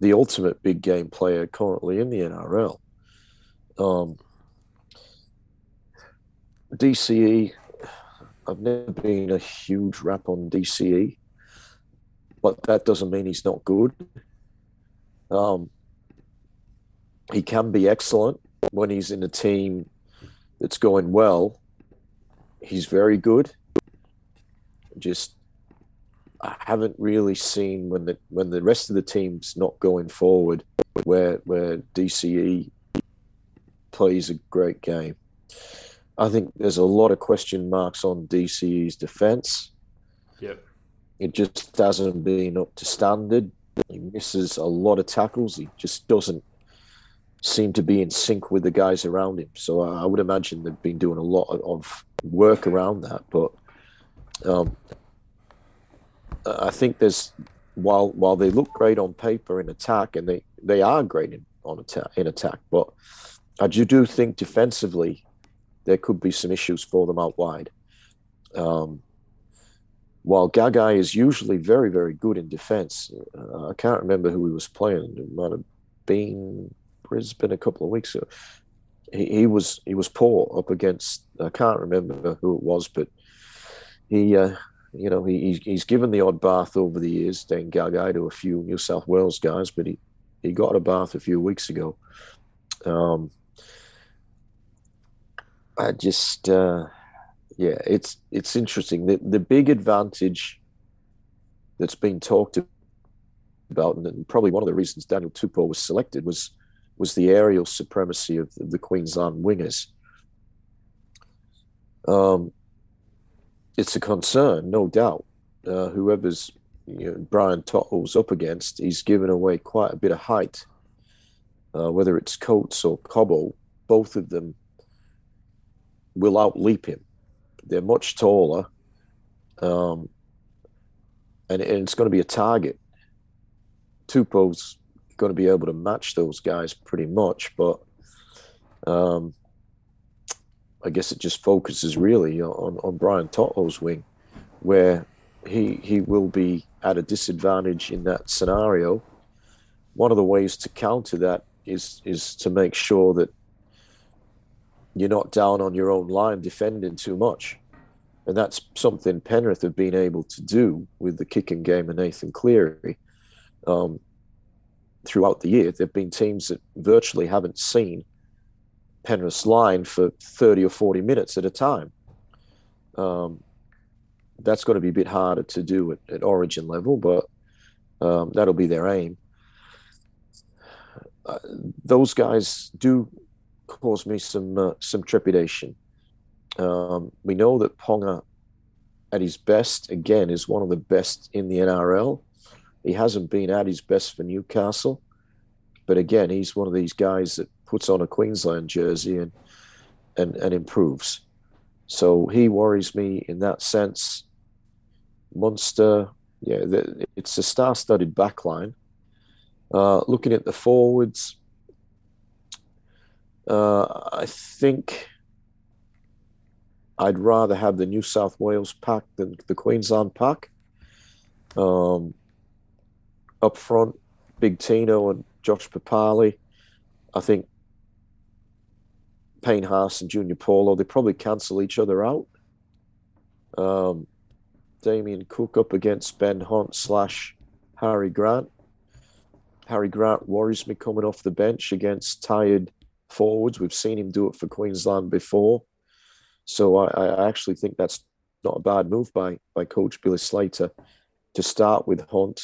the ultimate big game player currently in the NRL. Um, DCE, I've never been a huge rap on DCE, but that doesn't mean he's not good. Um, he can be excellent when he's in a team that's going well. He's very good. Just I haven't really seen when the when the rest of the team's not going forward, where where DCE plays a great game. I think there's a lot of question marks on DCE's defense. Yep. It just hasn't been up to standard. He misses a lot of tackles. He just doesn't seem to be in sync with the guys around him. So I would imagine they've been doing a lot of- work around that. But um, I think there's while while they look great on paper in attack, and they, they are great in on attack in attack, but I do do think defensively there could be some issues for them out wide. Um, while Gagai is usually very very good in defense, uh, I can't remember who he was playing. It might have been Brisbane a couple of weeks ago. He, he was he was poor up against I can't remember who it was, but he uh, you know he he's, he's given the odd bath over the years, Dan Gagai to a few New South Wales guys, but he he got a bath a few weeks ago. Um, I just uh, yeah, it's it's interesting. The the big advantage that's been talked about, and probably one of the reasons Daniel Tupou was selected was was the aerial supremacy of the, the Queensland wingers. Um, it's a concern, no doubt. Uh, whoever's you know, Brian To'o's up against, he's given away quite a bit of height. Uh, whether it's Coates or Cobbo, both of them will outleap him. They're much taller, um, and, and it's going to be a target. Tupou's going to be able to match those guys pretty much, but um, I guess it just focuses really on, on Brian To'o's wing, where he he will be at a disadvantage in that scenario. One of the ways to counter that is is to make sure that you're not down on your own line defending too much. And that's something Penrith have been able to do with the kicking game and Nathan Cleary. Um, throughout the year, there have been teams that virtually haven't seen Penrith's line for 30 or 40 minutes at a time. Um, that's going to be a bit harder to do at, at origin level, but um, that'll be their aim. Uh, those guys do cause me some uh, some trepidation. Um, we know that Ponga, at his best, again, is one of the best in the NRL. He hasn't been at his best for Newcastle, but again, he's one of these guys that puts on a Queensland jersey and and, and improves. So he worries me in that sense. Munster, yeah, the, it's a star-studded backline. Uh, looking at the forwards, uh, I think I'd rather have the New South Wales pack than the Queensland pack. Um, up front, Big Tino and Josh Papalii. I think Payne Haas and Junior Paulo, they probably cancel each other out. Um, Damien Cook up against Ben Hunt slash Harry Grant. Harry Grant worries me coming off the bench against tired forwards. We've seen him do it for Queensland before. So I, I actually think that's not a bad move by by Coach Billy Slater to start with Hunt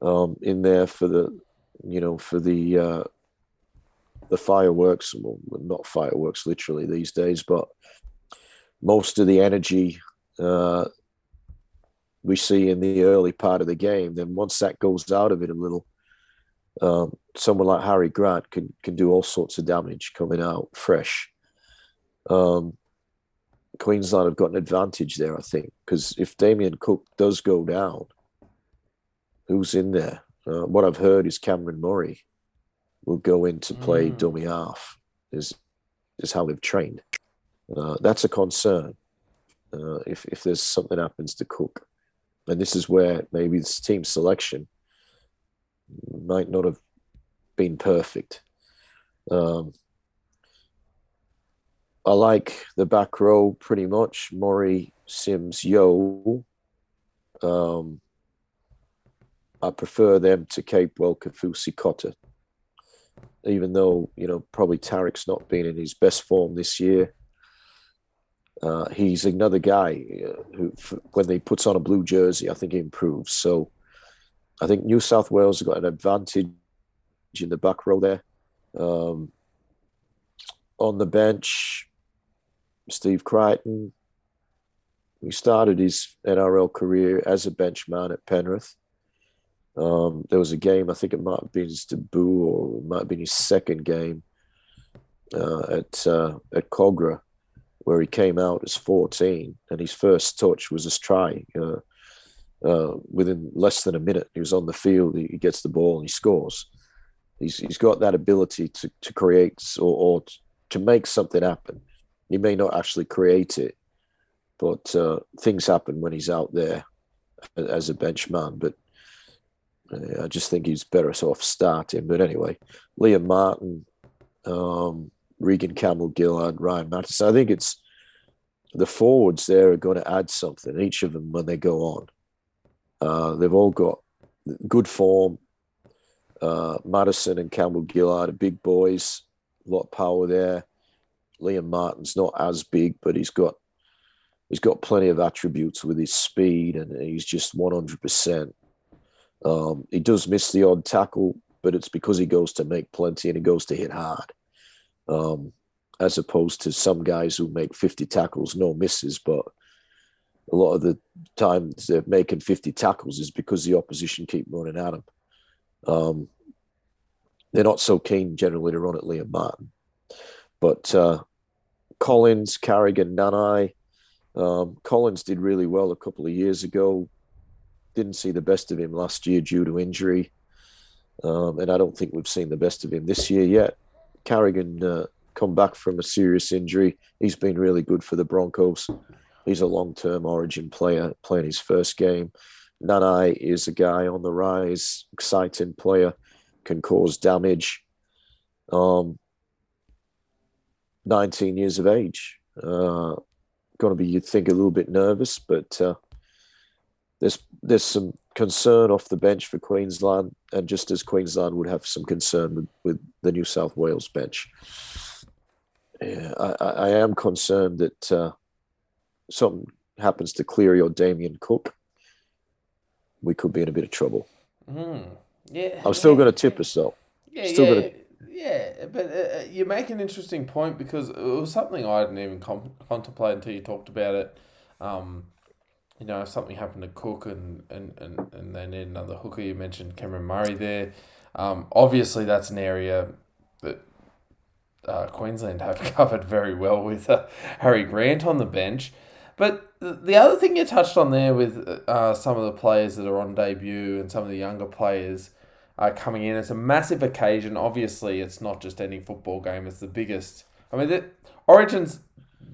um, in there for the you know for the uh, the fireworks, well, not fireworks literally these days, but most of the energy uh, we see in the early part of the game. Then once that goes out of it a little, um, someone like Harry Grant can can do all sorts of damage coming out fresh. Um, Queensland have got an advantage there, I think, because if Damien Cook does go down, who's in there? Uh, what I've heard is Cameron Murray will go in to play mm. dummy half. Is is how they've trained. Uh, that's a concern. Uh, if if there's something happens to Cook, and this is where maybe this team selection might not have been perfect. Um, I like the back row pretty much. Murray, Sims, Yeo. Um, I prefer them to Capewell, Kaufusi, Cotter even though you know probably Tariq's not been in his best form this year. Uh, he's another guy uh, who, when he puts on a blue jersey, I think he improves. So I think New South Wales got an advantage in the back row there. Um, on the bench, Steve Crichton. He started his NRL career as a benchman at Penrith. Um, there was a game, I think it might have been his debut or it might have been his second game uh, at uh, at Kogarah, where he came out as 14 and his first touch was a try. Uh, uh, within less than a minute, he was on the field, he, gets the ball and he scores. He's, he's got that ability to, to create or, or to make something happen. He may not actually create it, but uh, things happen when he's out there as a bench man. But I just think he's better off starting. But anyway, Liam Martin, um, Reagan Campbell Gillard, Ryan Matterson. I think it's the forwards there are going to add something, each of them, when they go on. Uh, they've all got good form. Uh, Matterson and Campbell Gillard are big boys, a lot of power there. Liam Martin's not as big, but he's got he's got plenty of attributes with his speed, and he's just one hundred percent um, he does miss the odd tackle, but it's because he goes to make plenty and he goes to hit hard. Um, as opposed to some guys who make 50 tackles, no misses, but a lot of the times they're making 50 tackles is because the opposition keep running at them. Um, they're not so keen generally to run at Liam Martin. But uh, Collins, Carrigan, Nanai, um, Collins did really well a couple of years ago didn't see the best of him last year due to injury. Um, and I don't think we've seen the best of him this year yet. Carrigan uh, come back from a serious injury. He's been really good for the Broncos. He's a long-term Origin player, playing his first game. Nanai is a guy on the rise, exciting player, can cause damage. Um, 19 years of age. Uh, going to be, you'd think, a little bit nervous, but uh, there's there's some concern off the bench for Queensland, and just as Queensland would have some concern with, with the New South Wales bench. Yeah, I, I am concerned that uh, something happens to Cleary or Damien Cook. We could be in a bit of trouble. Mm. Yeah, I'm still yeah, going to tip us though. Yeah, still yeah, gonna- yeah. But uh, you make an interesting point because it was something I didn't even com- contemplate until you talked about it. Um, you know, if something happened to Cook and, and, and, and they need another hooker, you mentioned Cameron Murray there. Um, obviously, that's an area that uh, Queensland have covered very well with uh, Harry Grant on the bench. But the- the other thing you touched on there with uh, some of the players that are on debut and some of the younger players uh, coming in, it's a massive occasion. Obviously, it's not just any football game; it's the biggest. I mean, the, Origin's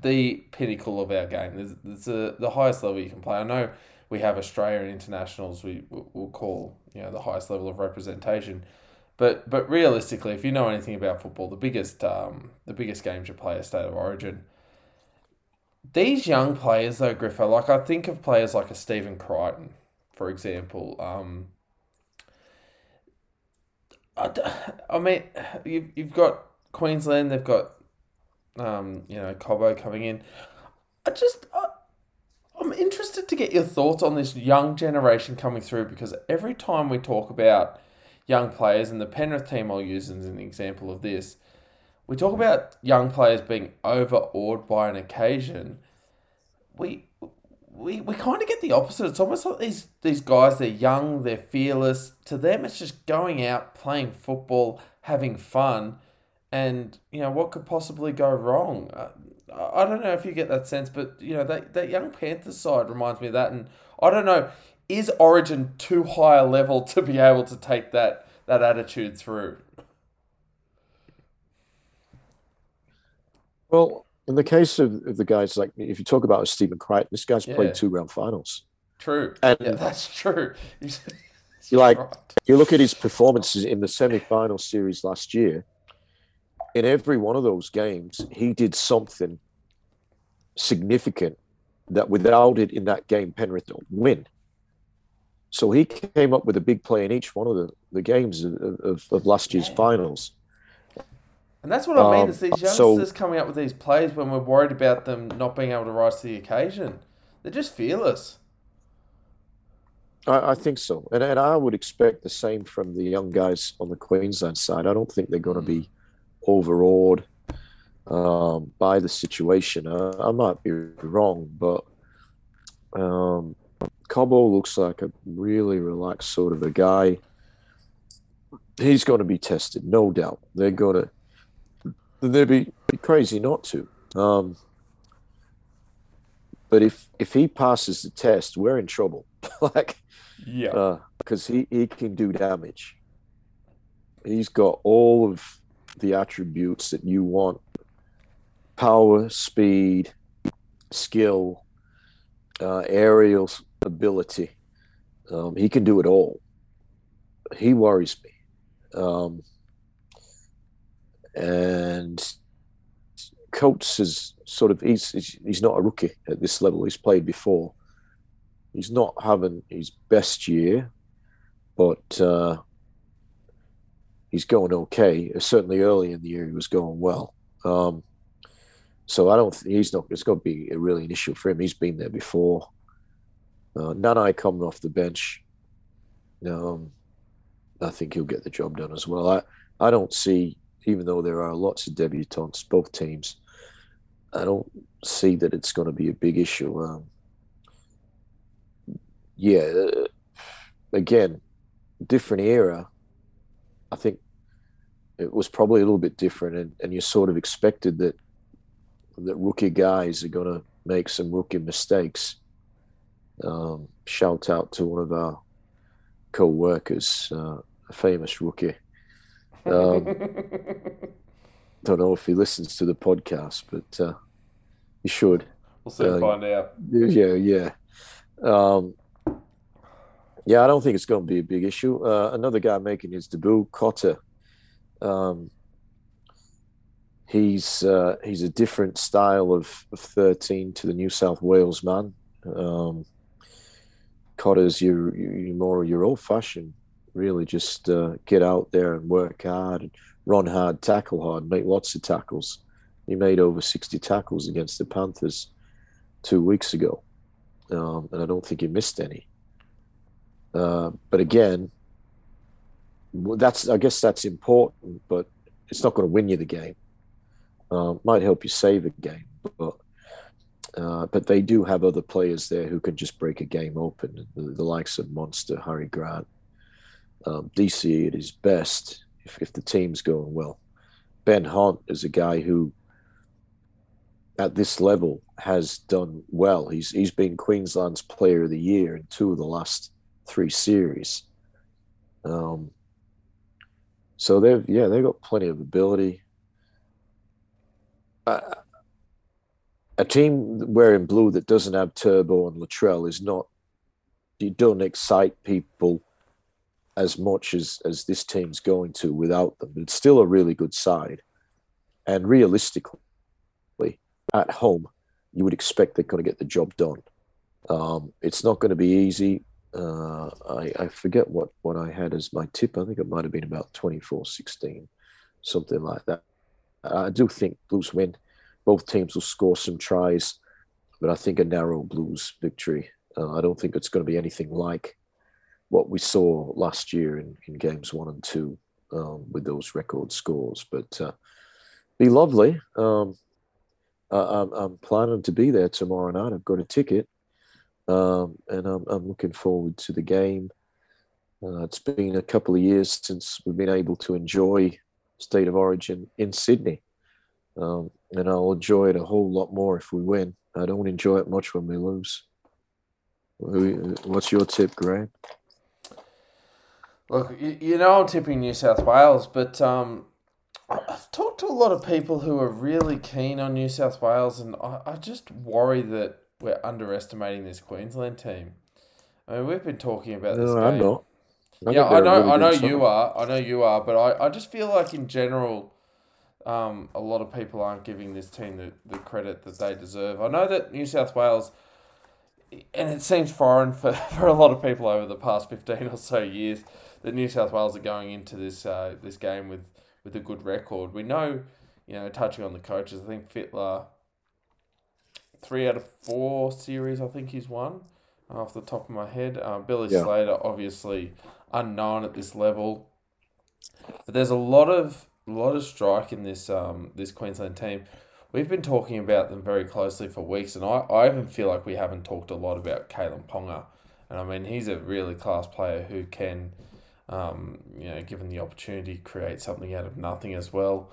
the pinnacle of our game. It's a, the highest level you can play. I know we have Australian internationals. We will call you know the highest level of representation. But but realistically, if you know anything about football, the biggest um, the biggest games you play are state of origin. These young players, though, Griffo, like I think of players like a Stephen Crichton, for example. Um, I, I mean, you've, you've got Queensland, they've got, um, you know, Cobbo coming in. I just, I, I'm interested to get your thoughts on this young generation coming through because every time we talk about young players, and the Penrith team I'll use as an example of this, we talk about young players being overawed by an occasion. We we, we kind of get the opposite. It's almost like these these guys, they're young, they're fearless. To them, it's just going out, playing football, having fun, and you know what could possibly go wrong. Uh, I don't know if you get that sense, but you know that that young Panthers side reminds me of that, and I don't know, is Origin too high a level to be able to take that that attitude through? Well, in the case of, of the guys like if you talk about Stephen Crichton, this guy's Yeah. played two round finals. True, And- yeah, that's true. You like- Right. You look at his performances in the semi-final series last year. In every one of those games, he did something significant that without it in that game, Penrith don't win. So he came up with a big play in each one of the, the games of, of, of last year's finals. And that's what I mean. Um, It's these so- youngsters coming up with these plays when we're worried about them not being able to rise to the occasion. They're just fearless. I, I think so, and and I would expect the same from the young guys on the Queensland side. I don't think they're going to be overawed um, by the situation. Uh, I might be wrong, but um, looks like a really relaxed sort of a guy. He's going to be tested, no doubt. They're going to. They'd be, be crazy not to. Um, but if if he passes the test, we're in trouble. like Yeah. because he, he can do damage. He's got all of the attributes that you want power, speed, skill, uh, aerial ability. Um, he can do it all. He worries me. Um, and Coates is sort of he's, he's not a rookie at this level. He's played before. He's not having his best year, but uh, he's going okay. Certainly early in the year, he was going well. Um, so I don't. He's not. It's going to be a really an issue for him. He's been there before. Uh, Nanai coming off the bench. Um, I think he'll get the job done as well. I I don't see, even though there are lots of debutants, both teams. I don't see that it's going to be a big issue. Um, yeah, uh, again, different era. I think it was probably a little bit different, and, and you sort of expected that that rookie guys are going to make some rookie mistakes. Um, shout out to one of our co-workers, uh, a famous rookie. Um, Don't know if he listens to the podcast, but uh, he should. we'll soon uh, find out. Yeah, yeah. Um, yeah, I don't think it's going to be a big issue. Uh, another guy making his debut, Cotter. Um, he's uh, he's a different style of, of thirteen to the New South Wales man. Um, Cotter's you you more your old fashioned. Really, just uh, get out there and work hard, and run hard, tackle hard, make lots of tackles. He made over 60 tackles against the Panthers two weeks ago. Um, and I don't think he missed any. Uh, but again, that's I guess that's important, but it's not going to win you the game. Uh, might help you save a game, but uh, but they do have other players there who can just break a game open. The, the likes of Munster, Harry Grant, um, DC at his best if, if the team's going well. Ben Hunt is a guy who, at this level, has done well. He's he's been Queensland's Player of the Year in two of the last three series. Um, so they've yeah they've got plenty of ability. Uh, a team wearing blue that doesn't have Turbo and Latrell is not. You don't excite people as much as as this team's going to without them. It's still a really good side, and realistically, at home, you would expect they're going to get the job done. Um, it's not going to be easy. Uh, I, I forget what, what I had as my tip. I think it might have been about 24 16, something like that. I do think Blues win. Both teams will score some tries, but I think a narrow Blues victory. Uh, I don't think it's going to be anything like what we saw last year in, in games one and two um, with those record scores. But uh, be lovely. Um, I, am I'm planning to be there tomorrow night. I've got a ticket. Um, and I'm, I'm looking forward to the game. Uh, it's been a couple of years since we've been able to enjoy State of Origin in Sydney. Um, and I'll enjoy it a whole lot more if we win. I don't enjoy it much when we lose. What's your tip, Graham? Look, you, know I'm tipping New South Wales, but um, I've talked to a lot of people who are really keen on New South Wales, and I, I just worry that we're underestimating this Queensland team. I mean, we've been talking about this. No, game. I'm not. I yeah, I know. Really I know you are. I know you are. But I, I just feel like in general, um, a lot of people aren't giving this team the, the credit that they deserve. I know that New South Wales, and it seems foreign for, for a lot of people over the past fifteen or so years, that New South Wales are going into this uh, this game with with a good record. We know, you know, touching on the coaches, I think Fittler, three out of four series. I think he's won off the top of my head. Uh, Billy yeah. Slater, obviously unknown at this level, but there's a lot of a lot of strike in this um this Queensland team. We've been talking about them very closely for weeks, and I, I even feel like we haven't talked a lot about Kalyn Ponga. And I mean, he's a really class player who can, um, you know, given the opportunity, create something out of nothing as well.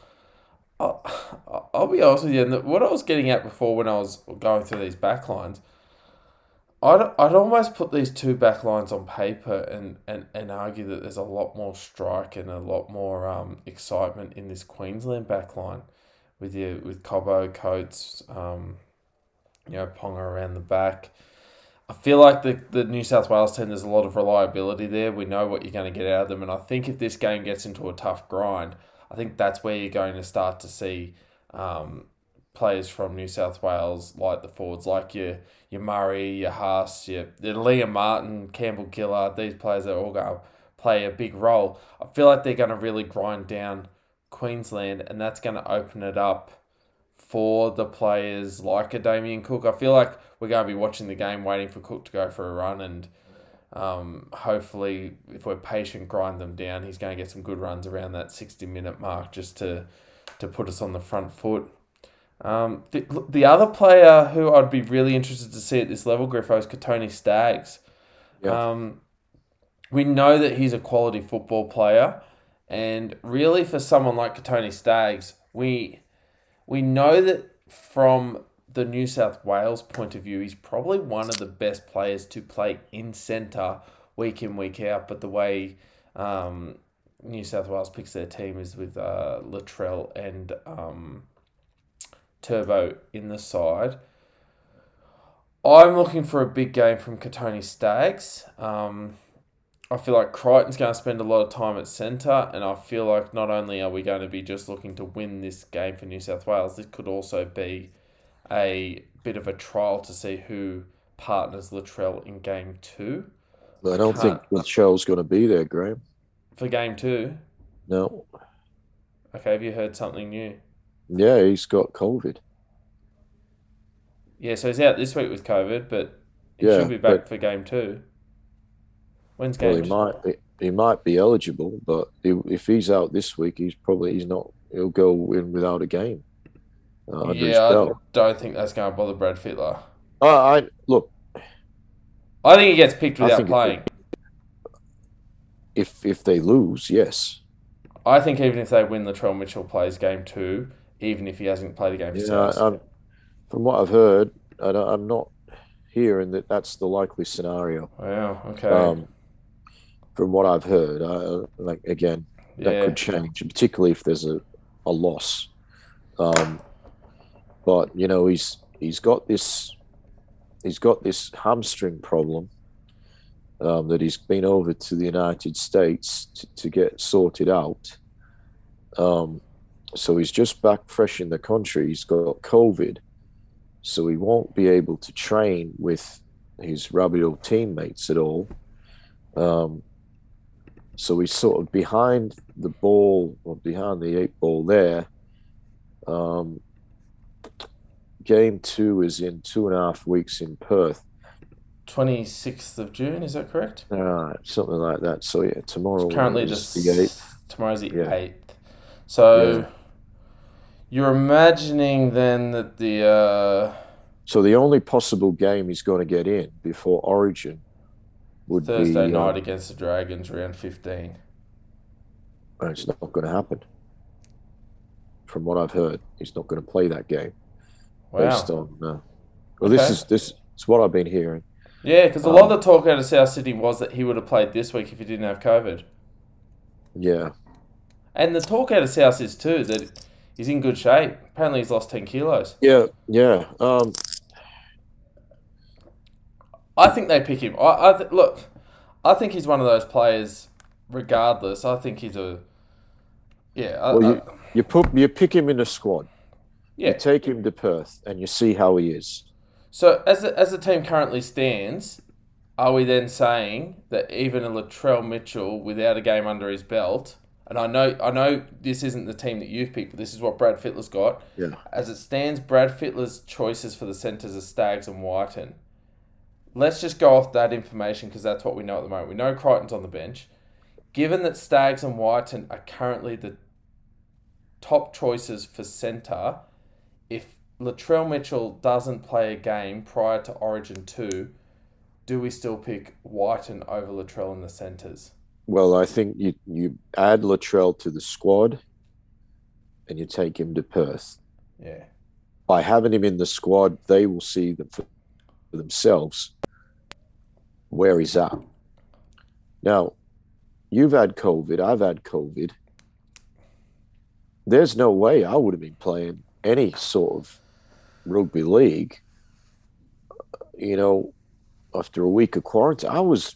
I'll, I'll be honest with you. What I was getting at before when I was going through these backlines, I'd, I'd almost put these two backlines on paper and, and, and argue that there's a lot more strike and a lot more um, excitement in this Queensland backline with you with Cobbo, Coates, um, you know, Ponga around the back. I feel like the, the New South Wales team, there's a lot of reliability there. We know what you're going to get out of them. And I think if this game gets into a tough grind, I think that's where you're going to start to see um, players from New South Wales, like the forwards, like your your Murray, your Haas, your, your Liam Martin, Campbell Gillard. These players are all going to play a big role. I feel like they're going to really grind down Queensland, and that's going to open it up for the players like a Damien Cook. I feel like we're going to be watching the game, waiting for Cook to go for a run and um, hopefully, if we're patient, grind them down. He's going to get some good runs around that 60 minute mark just to, to put us on the front foot. Um, the, the other player who I'd be really interested to see at this level, Griffo, is Kotoni Staggs. Yep. Um, we know that he's a quality football player, and really for someone like Kotoni Staggs, we we know that from the New South Wales point of view, he's probably one of the best players to play in centre week in, week out. But the way um, New South Wales picks their team is with uh, Latrell and um, Turbo in the side. I'm looking for a big game from Kotoni Staggs. Um, I feel like Crichton's going to spend a lot of time at centre, and I feel like not only are we going to be just looking to win this game for New South Wales, this could also be a bit of a trial to see who partners Latrell in game two. I don't think Latrell's going to be there, Graham. For game two? No. Okay, have you heard something new? Yeah, he's got COVID. Yeah, so he's out this week with COVID, but he Yeah, should be back but- for game two. When's Well, he might he, he might be eligible, but he, if he's out this week, he's probably he's not. He'll go in without a game. Uh, Yeah, I don't think that's going to bother Brad Fittler. I, I look I think he gets picked without playing. if if they lose, yes. I think even if they win, Latrell Mitchell plays game two, even if he hasn't played a game Yeah, I'm, from what I've heard, I don't, I'm not hearing that that's the likely scenario. Wow, okay. Um, from what I've heard, I, like again, that yeah. could change, particularly if there's a, a loss. Um, but you know, he's he's got this he's got this hamstring problem um, that he's been over to the United States to, to get sorted out. Um, so he's just back fresh in the country. He's got COVID, so he won't be able to train with his Rabbitoh teammates at all. Um, so he's sort of behind the ball or behind the eight ball there. Um, game two is in two and a half weeks in Perth. 26th of June, is that correct? Uh, something like that. So yeah, tomorrow It's currently is the, the eighth. tomorrow's the Yeah. 8th. So Yeah. you're imagining then that the uh, So the only possible game he's going to get in before Origin would Thursday be. night uh, against the Dragons, round 15. it's not going to happen. From what I've heard, he's not going to play that game Wow. based on. Uh, well, this is this is what I've been hearing. Yeah, because a lot Um, of the talk out of South Sydney was that he would have played this week if he didn't have COVID. Yeah, And the talk out of South is too that he's in good shape. Apparently, he's lost 10 kilos. yeah, yeah. Um, I think they pick him. I, I th- look. I think he's one of those players. Regardless, I think he's a. Yeah, I, Well, I- you- you put you pick him in the squad. yeah. You take him to Perth, and you see how he is. So as the, as the team currently stands, are we then saying that even a Latrell Mitchell without a game under his belt, and I know I know this isn't the team that you've picked, but this is what Brad Fittler's got. Yeah. As it stands, Brad Fittler's choices for the centres are Staggs and Wighton. Let's just go off that information because that's what we know at the moment. We know Crichton's on the bench. Given that Staggs and Wighton are currently the top choices for centre, if Latrell Mitchell doesn't play a game prior to Origin 2, do we still pick Wighton over Latrell in the centres? Well, I think you you add Latrell to the squad, and you take him to Perth. Yeah. By having him in the squad, they will see for for themselves where he's at. Now, you've had COVID. I've had COVID. There's no way I would have been playing any sort of rugby league. You know, after a week of quarantine, I was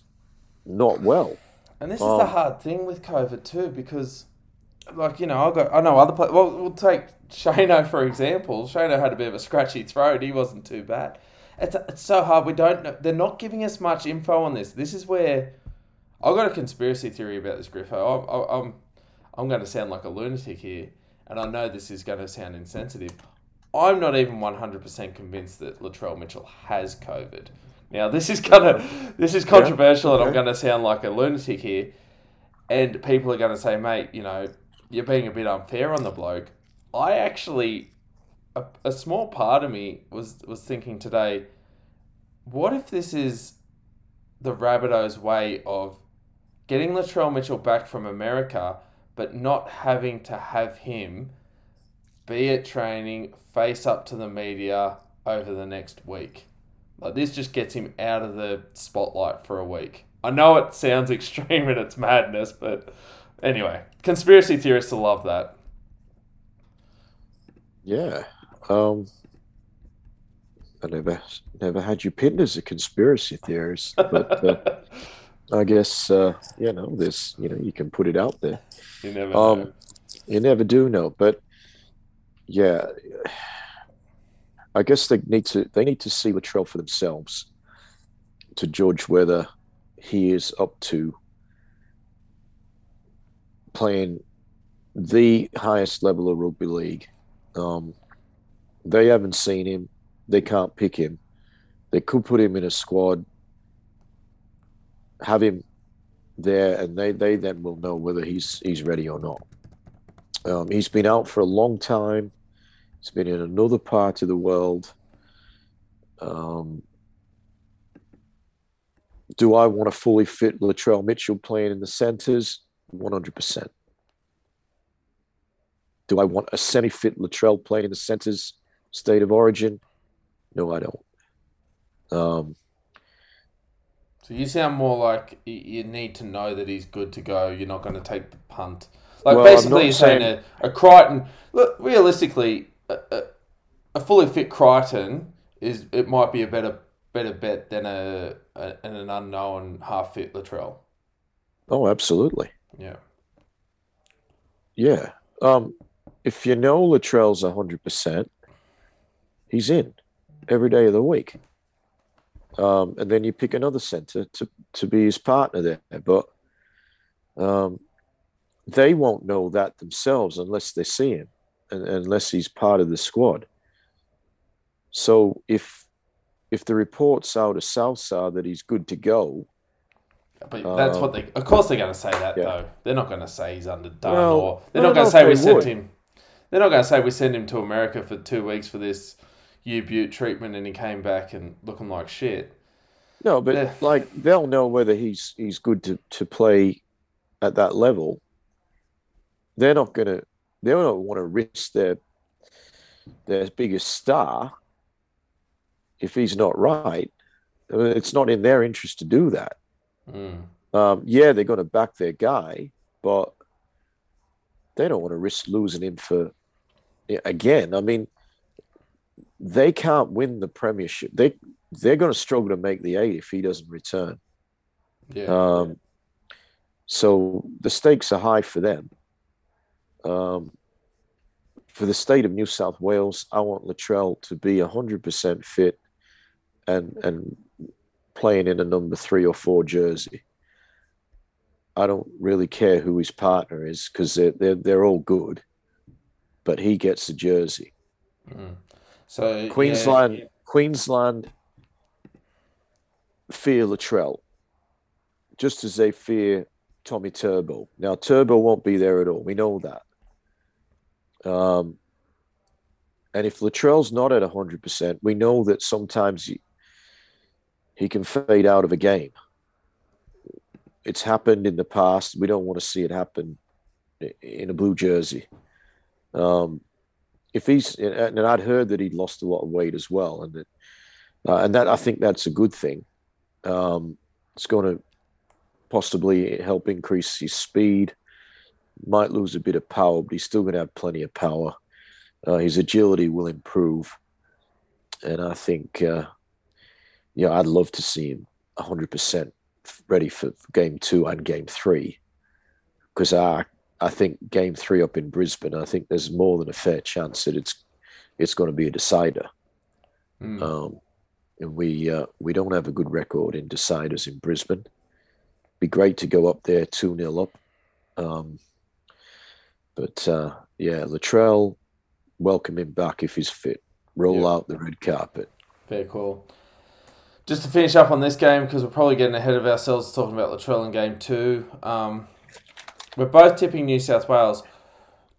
not well. And this is Oh. the um, hard thing with COVID too, because, like you know, I got I know other players. Well, we'll take Shano for example. Shano had a bit of a scratchy throat. He wasn't too bad. It's it's so hard. We don't. know. They're not giving us much info on this. This is where I've got a conspiracy theory about this, Griffo. I'm I'm I'm going to sound like a lunatic here, and I know this is going to sound insensitive. I'm not even 100% convinced that Latrell Mitchell has COVID. Now, this is gonna this is controversial, and I'm going to sound like a lunatic here. And people are going to say, mate, you know, you're being a bit unfair on the bloke. I actually, a, a small part of me was was thinking today, what if this is the Rabbitohs' way of getting Latrell Mitchell back from America, but not having to have him be at training, face up to the media over the next week. Like this just gets him out of the spotlight for a week. I know it sounds extreme and it's madness, but anyway, conspiracy theorists will love that. Yeah. Um, I never never had you pinned as a conspiracy theorist, but uh, I guess uh, you know this. You know, you can put it out there. you never know. Um, you never do know, but yeah, I guess they need to they need to see Latrell for themselves to judge whether he is up to playing the highest level of rugby league Um, they haven't seen him. They can't pick him. They could put him in a squad, have him there, and they, they then will know whether he's he's ready or not. Um, he's been out for a long time. He's been in another part of the world. Um, do I want a fully fit Latrell Mitchell playing in the centers? 100%. Do I want a semi fit Latrell playing in the centers state of origin? No, I don't. Um, so you sound more like you need to know that he's good to go. You're not going to take the punt. Like well, basically, you're saying, saying a, a, Crichton. Look, realistically, a, a, a, fully fit Crichton is it might be a better better bet than a, a an unknown half fit Latrell. Oh, absolutely. Yeah. Yeah. Um, if you know Latrell's hundred percent, he's in every day of the week. Um, and then you pick another center to, to be his partner there. But um, they won't know that themselves unless they see him and unless he's part of the squad. So if if the reports out of South are that he's good to go, but that's what they. Of course, they're going to say that yeah. though. They're not going to say he's underdone, well, or they're not going to say we sent him. They're not going to say we sent him to America for two weeks for this U Butte treatment, and he came back and looking like shit. No, but yeah. like they'll know whether he's he's good to, to play at that level. They're not gonna they don't want to risk their their biggest star if he's not right. It's not in their interest to do that. Mm. Um, yeah, they're going to back their guy, but they don't want to risk losing him for again. I mean, they can't win the premiership. They they're going to struggle to make the eight if he doesn't return. Yeah. Um, so the stakes are high for them. Um, for the state of New South Wales, I want Latrell to be hundred percent fit and and playing in a number three or four jersey. I don't really care who his partner is because they're, they're they're all good, but he gets the jersey. Mm. So Queensland, yeah. Queensland fear Latrell, just as they fear Tommy Turbo. Now Turbo won't be there at all. We know that. Um, and if Latrell's not at hundred percent, we know that sometimes he, he can fade out of a game. It's happened in the past. We don't want to see it happen in a blue jersey. Um, if he's and I'd heard that he'd lost a lot of weight as well, and that uh, and that I think that's a good thing. Um, it's going to possibly help increase his speed. Might lose a bit of power, but he's still going to have plenty of power. Uh, his agility will improve, and I think, uh, yeah, I'd love to see him 100% ready for game two and game three, because I I think game three up in Brisbane, I think there's more than a fair chance that it's it's going to be a decider. Mm. Um, and we uh, we don't have a good record in deciders in Brisbane. Be great to go up there two 0 up. Um, but uh, yeah, Latrell, welcome him back if he's fit. Roll out the red carpet. Very cool. Just to finish up on this game, because we're probably getting ahead of ourselves talking about Latrell in game two. Um, we're both tipping New South Wales.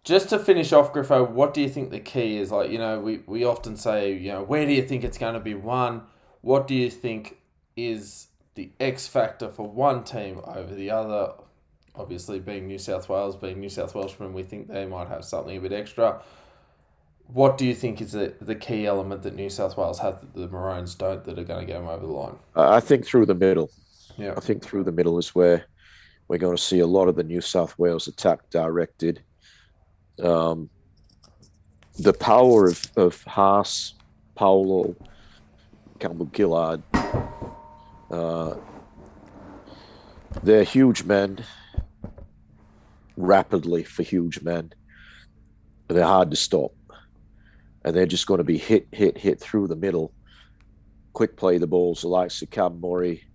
Just to finish off, Griffo, what do you think the key is? Like, you know, we, we often say, you know, where do you think it's going to be won? What do you think is the X factor for one team over the other? Obviously, being New South Wales, being New South Welshmen, we think they might have something a bit extra. What do you think is the, the key element that New South Wales have that the Maroons don't that are going to get them over the line? I think through the middle. Yeah. I think through the middle is where we're going to see a lot of the New South Wales attack directed. Um, the power of, of Haas, Paulo, Campbell Gillard, uh, they're huge men, rapidly for huge men. They're hard to stop. And they're just going to be hit, hit, hit through the middle. Quick play the balls, the likes of Cam Murray,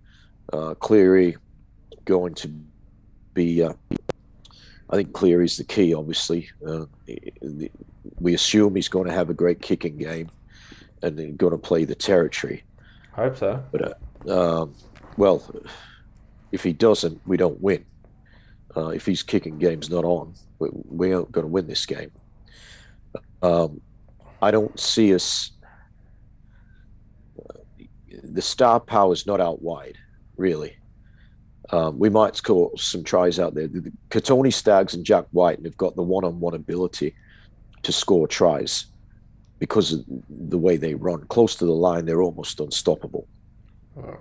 uh, Cleary, going to be uh, I think Cleary is the key. Obviously, uh, we assume he's going to have a great kicking game and going to play the territory. Hope so. But uh, um, well, if he doesn't, we don't win. Uh, if his kicking game's not on, we, we aren't going to win this game. Um, I don't see us. the star power is not out wide, really. Um, we might score some tries out there. The, Kotoni Staggs and Jack Wighton have got the one-on-one ability to score tries because of the way they run. Close to the line, they're almost unstoppable.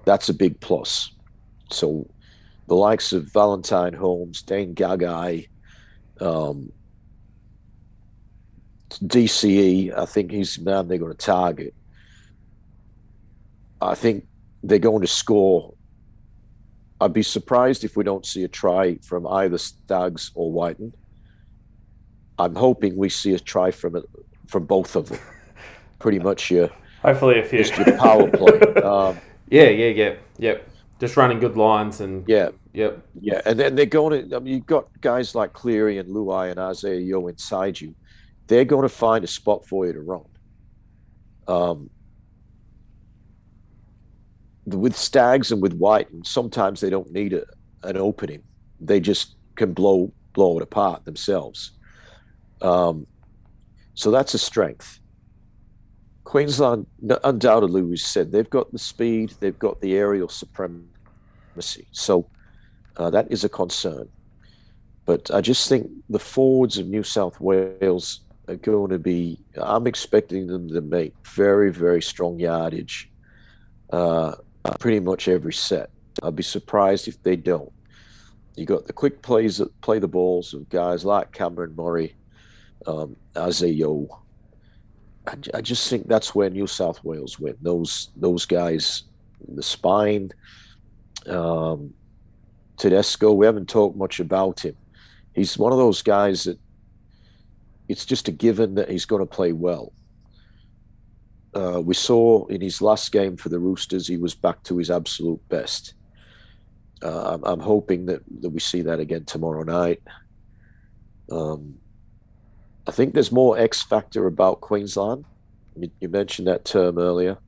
That's a big plus. So the likes of Valentine Holmes, Dane Gagai, um, DCE, I think he's the man they're going to target. I think they're going to score. I'd be surprised if we don't see a try from either Staggs or Wighton. I'm hoping we see a try from it from both of them. Pretty much your hopefully a few your power play. Um, yeah, yeah, yeah, yep. Just running good lines and yeah, yep, yeah. And then they're going to. I mean, you've got guys like Cleary and Luai and Isaah Yeo inside you. They're going to find a spot for you to run. Um, with Staggs and with Wighton, and sometimes they don't need a, an opening. They just can blow blow it apart themselves. Um, so that's a strength. Queensland, undoubtedly, we said they've got the speed, they've got the aerial supremacy. So uh, that is a concern. But I just think the forwards of New South Wales are going to be, I'm expecting them to make very, very strong yardage uh, pretty much every set. I'd be surprised if they don't. You got the quick plays that play the balls of guys like Cameron Murray, um, Yeo, I, I just think that's where New South Wales win. Those those guys, the spine, um, Tedesco. We haven't talked much about him. He's one of those guys that it's just a given that he's going to play well. Uh, we saw in his last game for the Roosters, he was back to his absolute best. Uh, I'm, I'm, hoping that, that we see that again tomorrow night. Um, I think there's more X factor about Queensland. You, you mentioned that term earlier.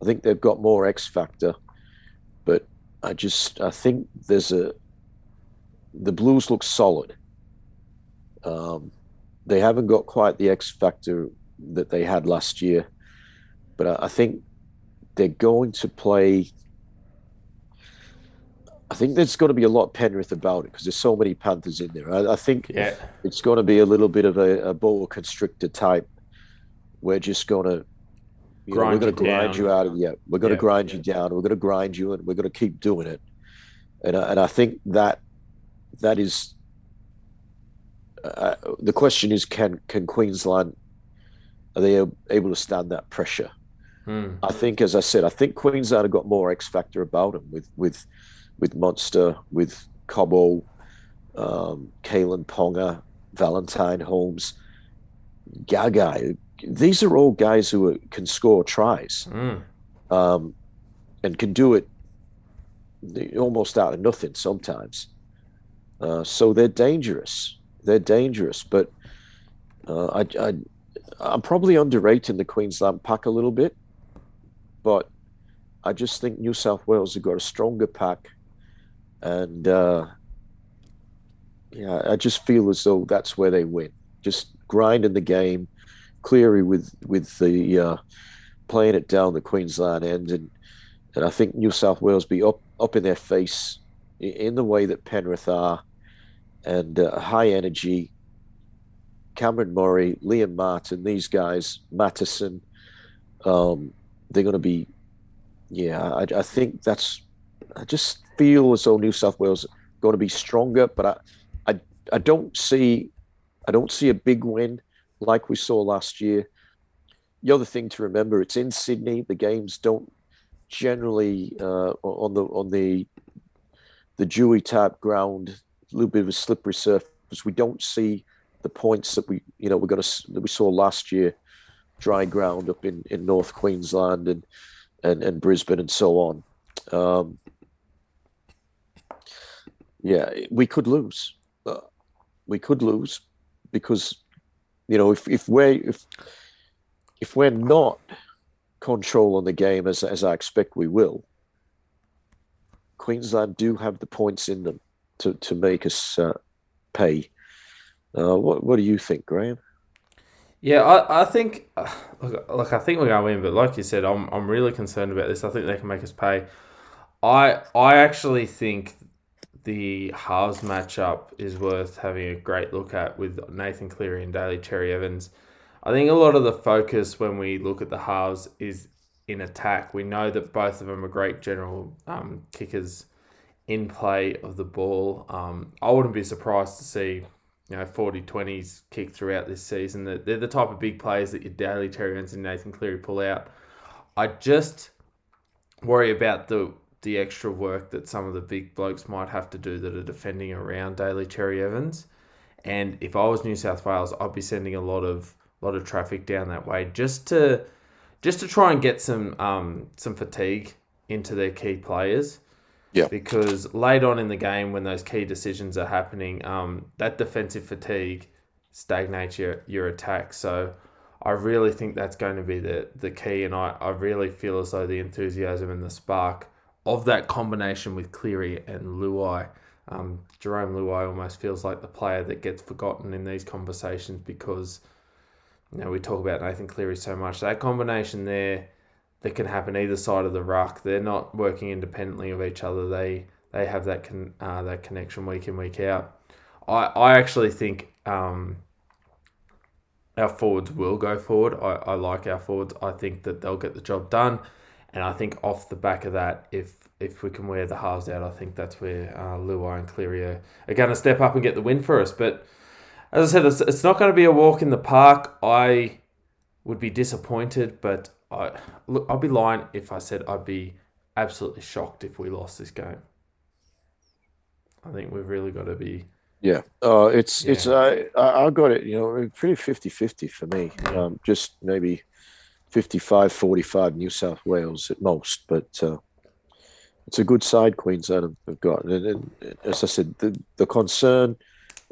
I think they've got more X factor, but I just I think there's a the Blues look solid. Um, they haven't got quite the X factor that they had last year, but I, I think they're going to play I think there's going to be a lot of Penrith about it because there's so many Panthers in there. I, I think yeah. it's going to be a little bit of a, a ball constrictor type. We're just going to, you know, we're going to grind you out of yeah. We're going yeah, to grind yeah. you down. We're going to grind you, and we're going to keep doing it. And I, and I think that that is uh, the question is can can Queensland are they able to stand that pressure? Hmm. I think, as I said, I think Queensland have got more X factor about them with with with Munster, with Cobbo, um, Kalyn Ponga, Valentine Holmes, Gagai. These are all guys who are, can score tries mm. um, and can do it almost out of nothing sometimes. Uh, so they're dangerous. They're dangerous, but uh, I, I, I'm probably underrating the Queensland pack a little bit, but I just think New South Wales have got a stronger pack and uh, yeah, I just feel as though that's where they win. Just grinding the game, Cleary with with the uh, playing it down the Queensland end, and and I think New South Wales be up up in their face in the way that Penrith are, and uh, high energy. Cameron Murray, Liam Martin, these guys, Matterson, um, they're going to be. Yeah, I, I think that's. I just feel as though New South Wales going to be stronger, but I, I, I don't see, I don't see a big win like we saw last year. The other thing to remember, it's in Sydney. The games don't generally uh, on the on the the dewy type ground, a little bit of a slippery surface. We don't see the points that we you know we're going to that we saw last year, dry ground up in in North Queensland and and, and Brisbane and so on. Um, yeah, we could lose. Uh, we could lose because you know if if we're if if we're not controlling the game as as I expect we will, Queensland do have the points in them to to make us uh, pay. Uh, what what do you think, Graham? Yeah, I, I think look, look, I think we're going to win, but like you said, I'm I'm really concerned about this. I think they can make us pay. I I actually think the halves matchup is worth having a great look at with Nathan Cleary and Daly Cherry Evans. I think a lot of the focus when we look at the halves is in attack. We know that both of them are great general um, kickers in play of the ball. Um, I wouldn't be surprised to see you know 40 20s kick throughout this season. They're the type of big players that your Daly Evans and Nathan Cleary pull out. I just worry about the the extra work that some of the big blokes might have to do that are defending around Daly Cherry Evans. And if I was New South Wales, I'd be sending a lot of lot of traffic down that way just to just to try and get some um, some fatigue into their key players. Yeah. Because late on in the game, when those key decisions are happening, um, that defensive fatigue stagnates your, your attack. So I really think that's going to be the, the key. And I, I really feel as though the enthusiasm and the spark of that combination with Cleary and Luai. Um, Jarome Luai almost feels like the player that gets forgotten in these conversations because you know we talk about Nathan Cleary so much. That combination there that can happen either side of the ruck. They're not working independently of each other. They they have that con, uh, that connection week in week out. I I actually think um, our forwards will go forward. I, I like our forwards. I think that they'll get the job done. And I think off the back of that, if if we can wear the halves out, I think that's where uh, Luai and Cleary are, are going to step up and get the win for us. But as I said, it's, it's not going to be a walk in the park. I would be disappointed, but I look, I'd be lying if I said I'd be absolutely shocked if we lost this game. I think we've really got to be. Yeah, uh, it's yeah. it's uh, I got it. You know, pretty 50-50 for me. Um, just maybe 55 45 New South Wales at most, but uh, it's a good side Queensland have got. And, and, as I said, the, the concern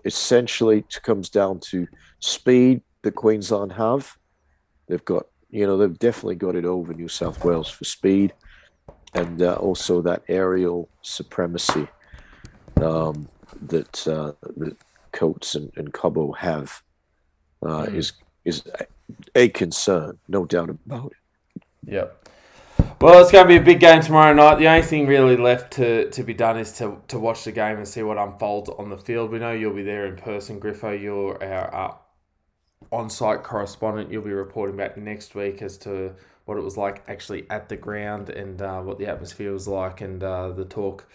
essentially comes down to speed that Queensland have. They've got, you know, they've definitely got it over New South Wales for speed and uh, also that aerial supremacy um, that, uh, that Coates and, and Cobbo have uh, mm. is is a concern, no doubt about it. Yep. Well, it's going to be a big game tomorrow night. The only thing really left to, to be done is to, to watch the game and see what unfolds on the field. We know you'll be there in person, Griffo. You're our uh, on site correspondent. You'll be reporting back next week as to what it was like actually at the ground and uh, what the atmosphere was like and uh, the talk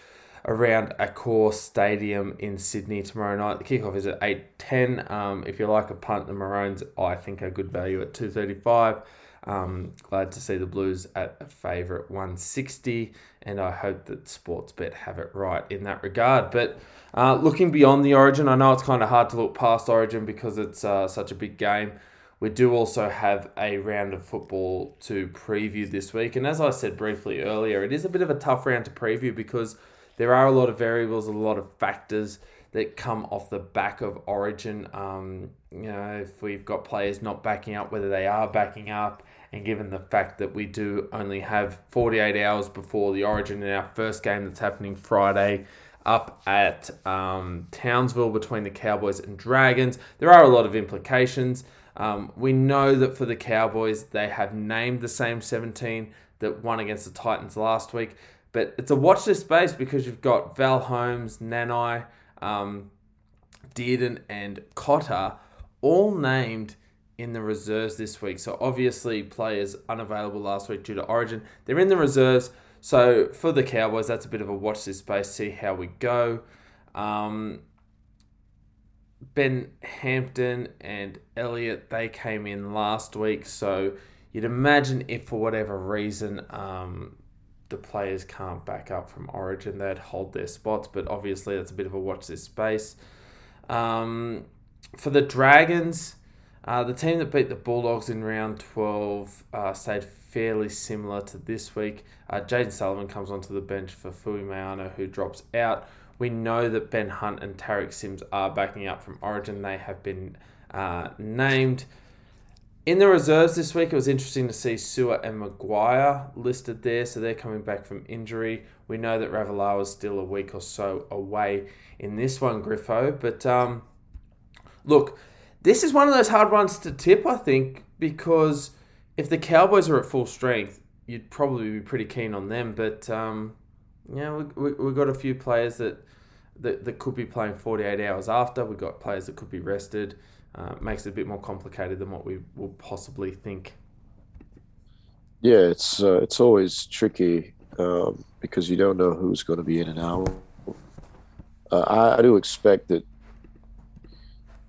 around Accor Stadium in Sydney tomorrow night. The kickoff is at 8.10. Um, if you like a punt, the Maroons, I think, are good value at 235. Um, glad to see the Blues at a favourite 160, and I hope that Sportsbet have it right in that regard. But uh, looking beyond the Origin, I know it's kind of hard to look past Origin because it's uh, such a big game. We do also have a round of football to preview this week, and as I said briefly earlier, it is a bit of a tough round to preview because there are a lot of variables, a lot of factors that come off the back of Origin. Um, you know, if we've got players not backing up, whether they are backing up, and given the fact that we do only have 48 hours before the Origin in our first game that's happening Friday up at um, Townsville between the Cowboys and Dragons, there are a lot of implications. Um, we know that for the Cowboys, they have named the same 17 that won against the Titans last week. But it's a watch this space because you've got Val Holmes, Nanai, um, Dearden, and Cotter all named in the reserves this week. So obviously, players unavailable last week due to Origin, they're in the reserves. So for the Cowboys, that's a bit of a watch this space, see how we go. Um, ben Hampton and Elliot, they came in last week. So you'd imagine if for whatever reason um, the players can't back up from Origin, they'd hold their spots. But obviously, that's a bit of a watch this space. Um, for the Dragons, uh, the team that beat the Bulldogs in round 12 uh, stayed fairly similar to this week. Uh, Jayden Sullivan comes onto the bench for Fuimaono, who drops out. We know that Ben Hunt and Tariq Sims are backing up from Origin. They have been uh, named. In the reserves this week, it was interesting to see Su'A and Maguire listed there, so they're coming back from injury. We know that Ravalawa is still a week or so away in this one, Griffo. But um, look, this is one of those hard ones to tip, I think, because if the Cowboys are at full strength, you'd probably be pretty keen on them. But um, yeah, we, we, we've got a few players that, that, that could be playing 48 hours after. We've got players that could be rested. Uh, makes it a bit more complicated than what we will possibly think. Yeah, it's uh, it's always tricky um, because you don't know who's going to be in and out. Uh, I, I, do expect that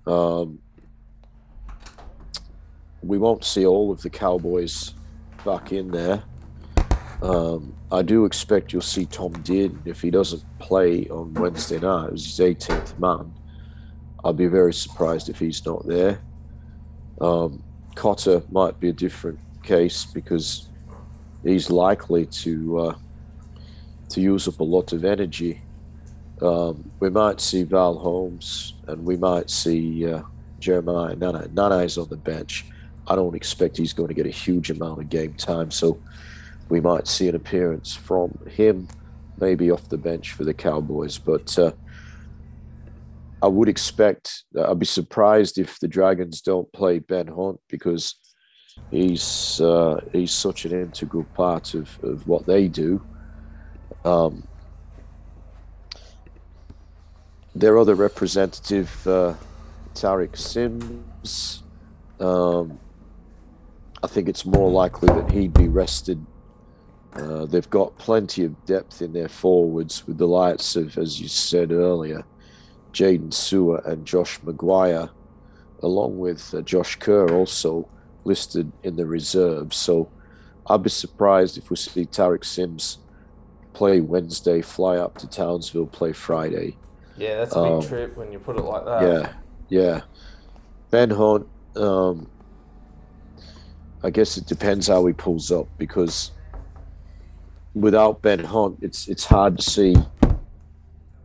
um, we won't see all of the Cowboys back in there. Um, I do expect you'll see Tom Dearden if he doesn't play on Wednesday night. Was his 18th man. I'd be very surprised if he's not there. Um, Cotter might be a different case because he's likely to uh, to use up a lot of energy. Um, we might see Val Holmes and we might see uh, Jeremiah Nanai. Nanai's on the bench. I don't expect he's going to get a huge amount of game time, so we might see an appearance from him, maybe off the bench for the Cowboys. But uh, I would expect. I'd be surprised if the Dragons don't play Ben Hunt because he's uh, he's such an integral part of, of what they do. Um, their other representative, uh, Tariq Sims, um, I think it's more likely that he'd be rested. Uh, they've got plenty of depth in their forwards with the likes of, as you said earlier, Jaydn Su'A and Josh McGuire, along with uh, Josh Kerr also listed in the reserves. So I'd be surprised if we see Tariq Sims play Wednesday, fly up to Townsville, play Friday. Yeah, that's a big um, trip when you put it like that. Yeah, yeah. Ben Hunt, um, I guess it depends how he pulls up because without Ben Hunt, it's it's hard to see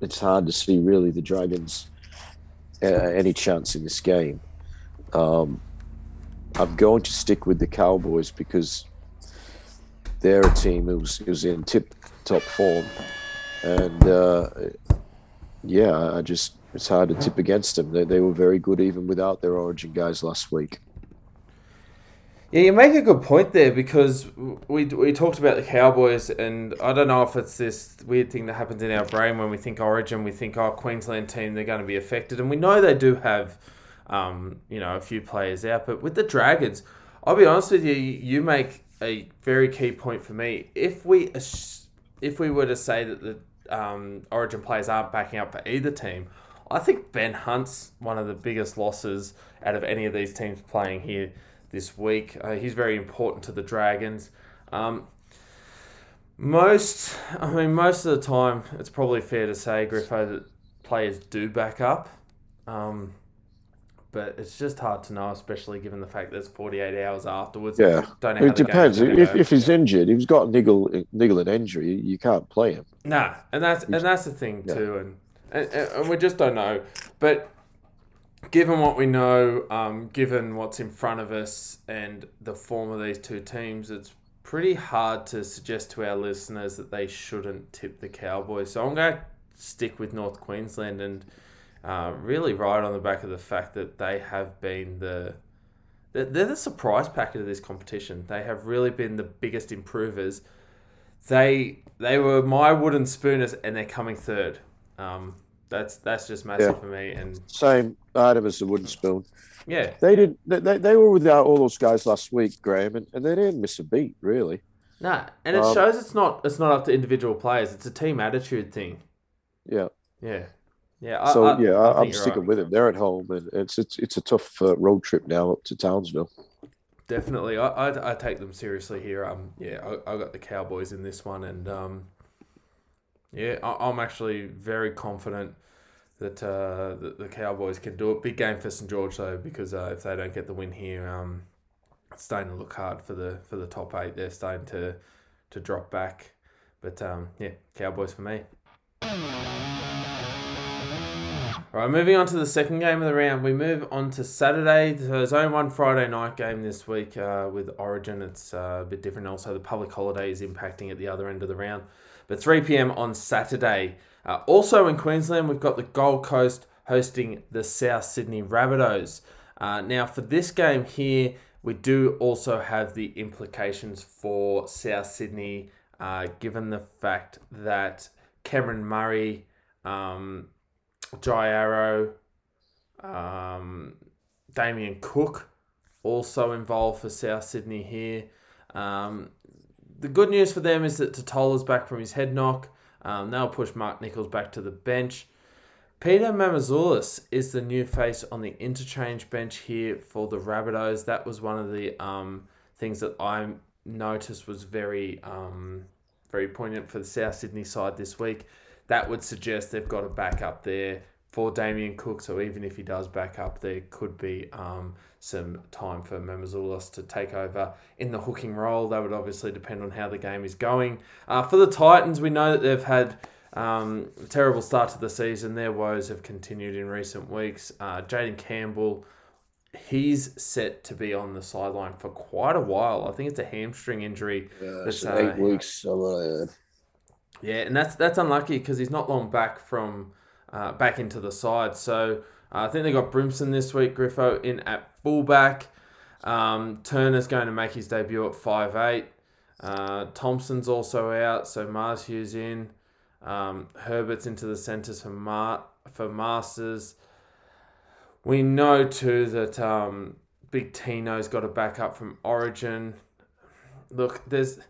it's hard to see really the Dragons uh, any chance in this game. Um, I'm going to stick with the Cowboys because they're a team who's who's in tip top form, and uh, yeah, I just it's hard to tip against them. They they were very good even without their Origin guys last week. Yeah, you make a good point there because we, we talked about the Cowboys, and I don't know if it's this weird thing that happens in our brain when we think Origin, we think, oh, Queensland team, they're going to be affected. And we know they do have, um, you know, a few players out. But with the Dragons, I'll be honest with you, you make a very key point for me. If we if we were to say that the um, Origin players aren't backing up for either team, I think Ben Hunt's one of the biggest losses out of any of these teams playing here this week. Uh, he's very important to the Dragons. Um, most, I mean, most of the time, it's probably fair to say, Griffo, that players do back up. Um, but it's just hard to know, especially given the fact that it's 48 hours afterwards. Yeah, it depends. If, if he's injured, if he's got a niggle, niggling injury, you can't play him. Nah, and that's and that's the thing yeah. too, and, and and we just don't know. But given what we know, um, given what's in front of us and the form of these two teams, it's pretty hard to suggest to our listeners that they shouldn't tip the Cowboys. So I'm going to stick with North Queensland and uh, really ride on the back of the fact that they have been the they're, the surprise packet of this competition. They have really been the biggest improvers. They they were my wooden spooners, and they're coming third. Um, that's that's just massive yeah. for me. And same item as the wooden spoon. Yeah, they did. They, they were without all those guys last week, Graham, and, and they didn't miss a beat really. Nah, and it um, shows it's not it's not up to individual players. It's a team attitude thing. Yeah. Yeah. Yeah. so I, yeah, I, am sticking right. with it. They're at home, and it's it's it's a tough uh, road trip now up to Townsville. Definitely, I, I, I take them seriously here. Um, yeah, I, I got the Cowboys in this one, and um, yeah, I, am actually very confident that uh, the, the, Cowboys can do it. Big game for St George though, because uh, if they don't get the win here, um, it's starting to look hard for the for the top eight. They're starting to to drop back. But um, yeah, Cowboys for me. All right, moving on to the second game of the round. We move on to Saturday. There's only one Friday night game this week uh, with Origin. It's uh, a bit different. Also, the public holiday is impacting at the other end of the round. But 3 p.m. on Saturday. Uh, also in Queensland, we've got the Gold Coast hosting the South Sydney Rabbitohs. Uh, now, for this game here, we do also have the implications for South Sydney, uh, given the fact that Cameron Murray. Um, Jai Arrow, um, Damien Cook also involved for South Sydney here. Um, the good news for them is that Tatola's back from his head knock. Um, they'll push Mark Nicholls back to the bench. Peter Mamouzelos is the new face on the interchange bench here for the Rabbitohs. That was one of the um, things that I noticed was very, um, very poignant for the South Sydney side this week that would suggest they've got a backup there for Damien Cook. So even if he does back up, there could be um, some time for Mamouzelos to take over in the hooking role. That would obviously depend on how the game is going. Uh, for the Titans, we know that they've had um, a terrible start to the season. Their woes have continued in recent weeks. Uh, Jayden Campbell, he's set to be on the sideline for quite a while. I think it's a hamstring injury. Yeah, that's, uh, eight weeks. Yeah, and that's that's unlucky because he's not long back from uh, back into the side. So uh, I think they got Brimson this week. Griffo in at fullback. Um, Turner's going to make his debut at five eight. Uh, Thompson's also out, so Mars Hughes in. Um, Herbert's into the centres for Mar- for Masters. We know too that um, Big Tino's got a backup from Origin. Look, there's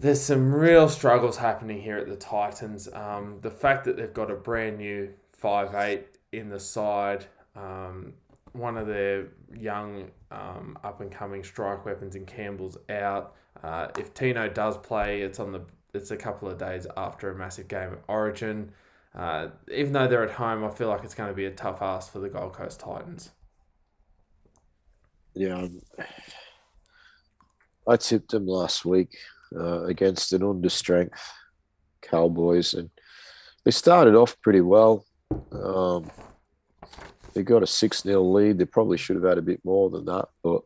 there's some real struggles happening here at the Titans. Um, the fact that they've got a brand new five eight in the side, um, one of their young um, up and coming strike weapons in Campbell's out. Uh, if Tino does play, it's on the it's a couple of days after a massive game at Origin. Uh, even though they're at home, I feel like it's going to be a tough ask for the Gold Coast Titans. Yeah, I tipped them last week uh, against an understrength Cowboys, and they started off pretty well. Um, they got a 6 0 lead. They probably should have had a bit more than that, but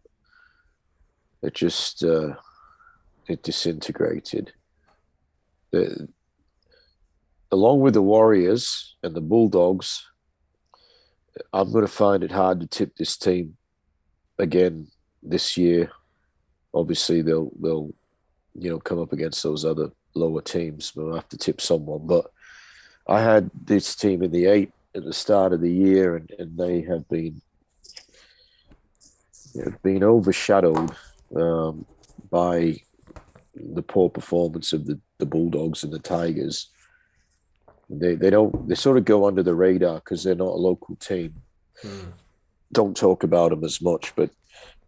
it just uh, it disintegrated. The, along with the Warriors and the Bulldogs, I'm going to find it hard to tip this team again this year. Obviously, they'll they'll you know, come up against those other lower teams. We'll have to tip someone. But I had this team in the eight at the start of the year, and, and they have been you know, been overshadowed um, by the poor performance of the, the Bulldogs and the Tigers. They they don't they sort of go under the radar because they're not a local team. Hmm. Don't talk about them as much, but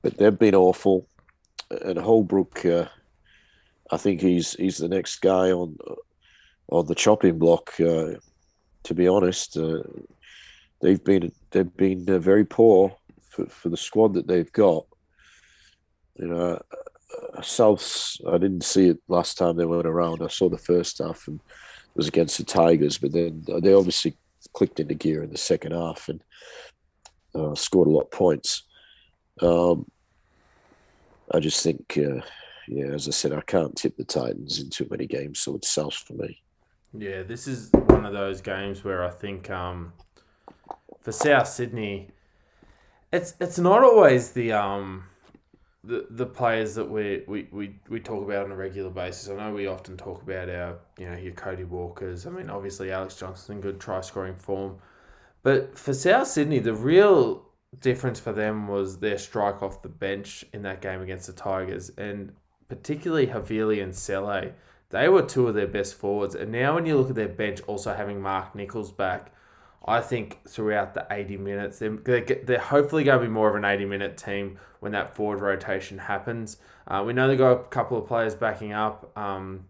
but they've been awful. And Holbrook, uh, I think he's he's the next guy on on the chopping block. Uh, to be honest, uh, they've been they've been uh, very poor for, for the squad that they've got. You know, uh, Souths. I didn't see it last time they went around. I saw the first half and it was against the Tigers, but then they obviously clicked into gear in the second half and uh, scored a lot of points. Um, I just think uh, yeah, as I said, I can't tip the Titans in too many games, so it's South for me. Yeah, this is one of those games where I think um, for South Sydney, it's it's not always the um the, the players that we, we, we, we talk about on a regular basis. I know we often talk about our you know your Cody Walkers. I mean, obviously Alex Johnston, good try scoring form, but for South Sydney, the real difference for them was their strike off the bench in that game against the Tigers, and particularly Havili and Sele, they were two of their best forwards. And now when you look at their bench, also having Mark Nicholls back, I think throughout the 80 minutes, they're, they're hopefully going to be more of an 80 minute team when that forward rotation happens. Uh, we know they've got a couple of players backing up. Um,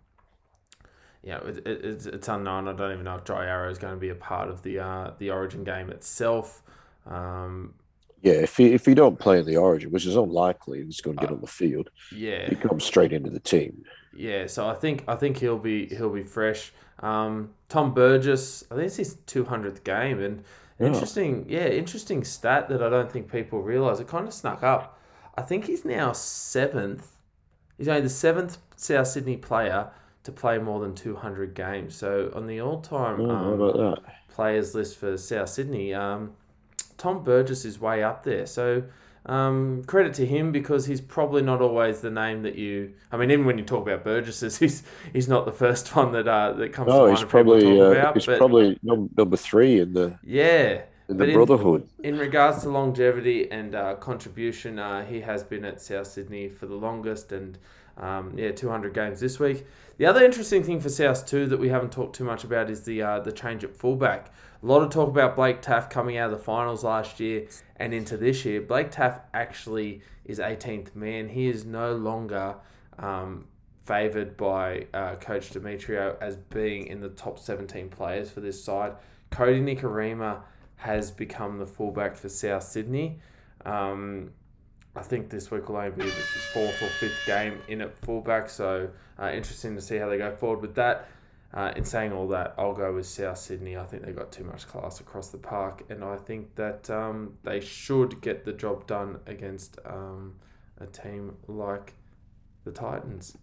yeah, it, it, it's, it's unknown. I don't even know if Jai Arrow is going to be a part of the uh, the Origin game itself. Um, Yeah, if he if he don't play in the Origin, which is unlikely, he's going to get Uh, on the field. Yeah, He comes straight into the team. Yeah, so I think I think he'll be he'll be fresh. Um, Tom Burgess, I think it's his two hundredth game, and Yeah. interesting, yeah, interesting stat that I don't think people realize. It kind of snuck up. I think he's now seventh. He's only the seventh South Sydney player to play more than two hundred games. So on the all-time Oh, um, players list for South Sydney, um, Tom Burgess is way up there. So um, credit to him because he's probably not always the name that you. I mean, even when you talk about Burgesses, he's he's not the first one that uh, that comes to No, mind. he's probably uh, about, he's but probably number three in the yeah. in the in- Brotherhood. In regards to longevity and uh, contribution, uh, he has been at South Sydney for the longest, and um, yeah, 200 games this week. The other interesting thing for South too that we haven't talked too much about is the uh, the change at fullback. A lot of talk about Blake Taaffe coming out of the finals last year and into this year. Blake Taaffe actually is 18th man. He is no longer um, favoured by uh, Coach Demetriou as being in the top 17 players for this side. Kodi Nikorima has become the fullback for South Sydney. Um, I think this week will only be his fourth or fifth game in at fullback, so uh, interesting to see how they go forward with that. Uh, in saying all that, I'll go with South Sydney. I think they've got too much class across the park, and I think that um, they should get the job done against um, a team like the Titans.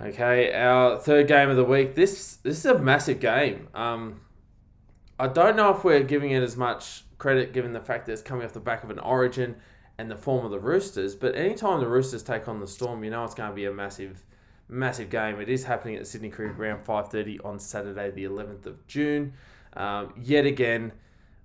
Okay, our third game of the week. This this is a massive game. Um, I don't know if we're giving it as much credit given the fact that it's coming off the back of an origin and the form of the Roosters. But anytime the Roosters take on the Storm, you know it's going to be a massive, massive game. It is happening at the Sydney Cricket Ground, five thirty on Saturday, the eleventh of June. Um, yet again,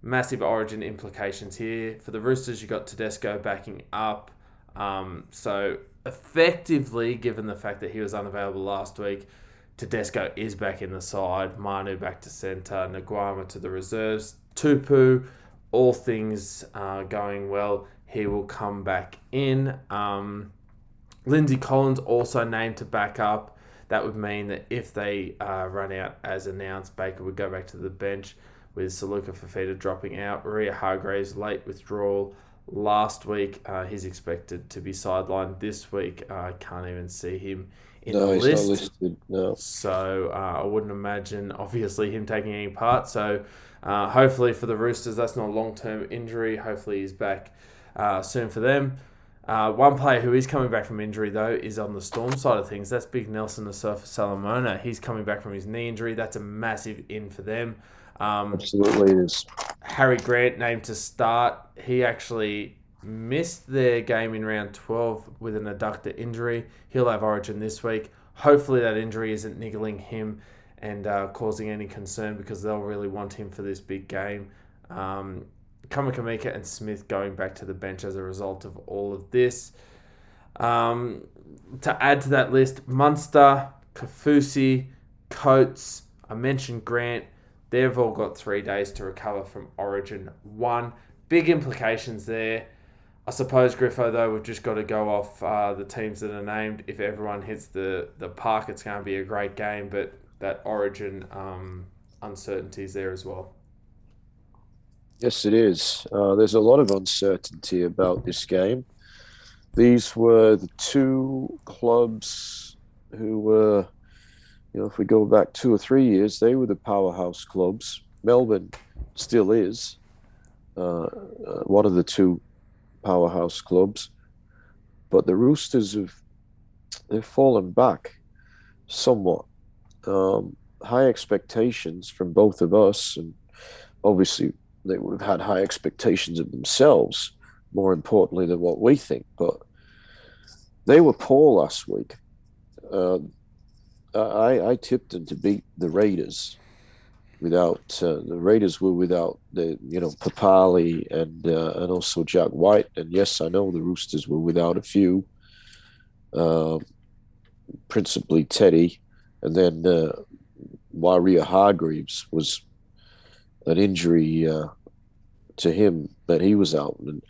massive origin implications here for the Roosters. You got Tedesco backing up. Um, so effectively, given the fact that he was unavailable last week, Tedesco is back in the side. Manu back to centre. Naiqama to the reserves. Tupu, all things uh, going well. He will come back in. Um, Lindsay Collins also named to back up. That would mean that if they uh, run out as announced, Baker would go back to the bench with Saluka Fafita dropping out. Waerea-Hargreaves late withdrawal last week. Uh, he's expected to be sidelined this week. I uh, can't even see him in No, the he's list. not listed. No. So uh, I wouldn't imagine, obviously, him taking any part. So uh, hopefully for the Roosters, that's not a long term injury. Hopefully he's back uh, soon for them. Uh, one player who is coming back from injury, though, is on the Storm side of things. That's Big Nelson Asofa-Solomona. He's coming back from his knee injury. That's a massive in for them. Um, Absolutely, it is. Harry Grant named to start. He actually missed their game in round 12 with an adductor injury. He'll have origin this week. Hopefully, that injury isn't niggling him and uh, causing any concern because they'll really want him for this big game. Um, Kamikamica and Smith going back to the bench as a result of all of this. Um, to add to that list, Munster, Kaufusi, Coates, I mentioned Grant. They've all got three days to recover from Origin 1. Big implications there. I suppose, Griffo, though, we've just got to go off uh, the teams that are named. If everyone hits the, the park, it's going to be a great game, but that Origin um, uncertainty is there as well. Yes, it is. Uh, there's a lot of uncertainty about this game. These were the two clubs who were, you know, if we go back two or three years, they were the powerhouse clubs. Melbourne still is uh, uh, one of the two powerhouse clubs, but the Roosters have they've fallen back somewhat. Um, high expectations from both of us, and obviously they would have had high expectations of themselves, more importantly than what we think. But they were poor last week. Uh, I, I tipped them to beat the Raiders. Without uh, the Raiders were without the you know Papalii and uh, and also Jack Wighton and yes I know the Roosters were without a few, uh, principally Teddy, and then uh, Waerea-Hargreaves was an injury uh, to him that he was out, and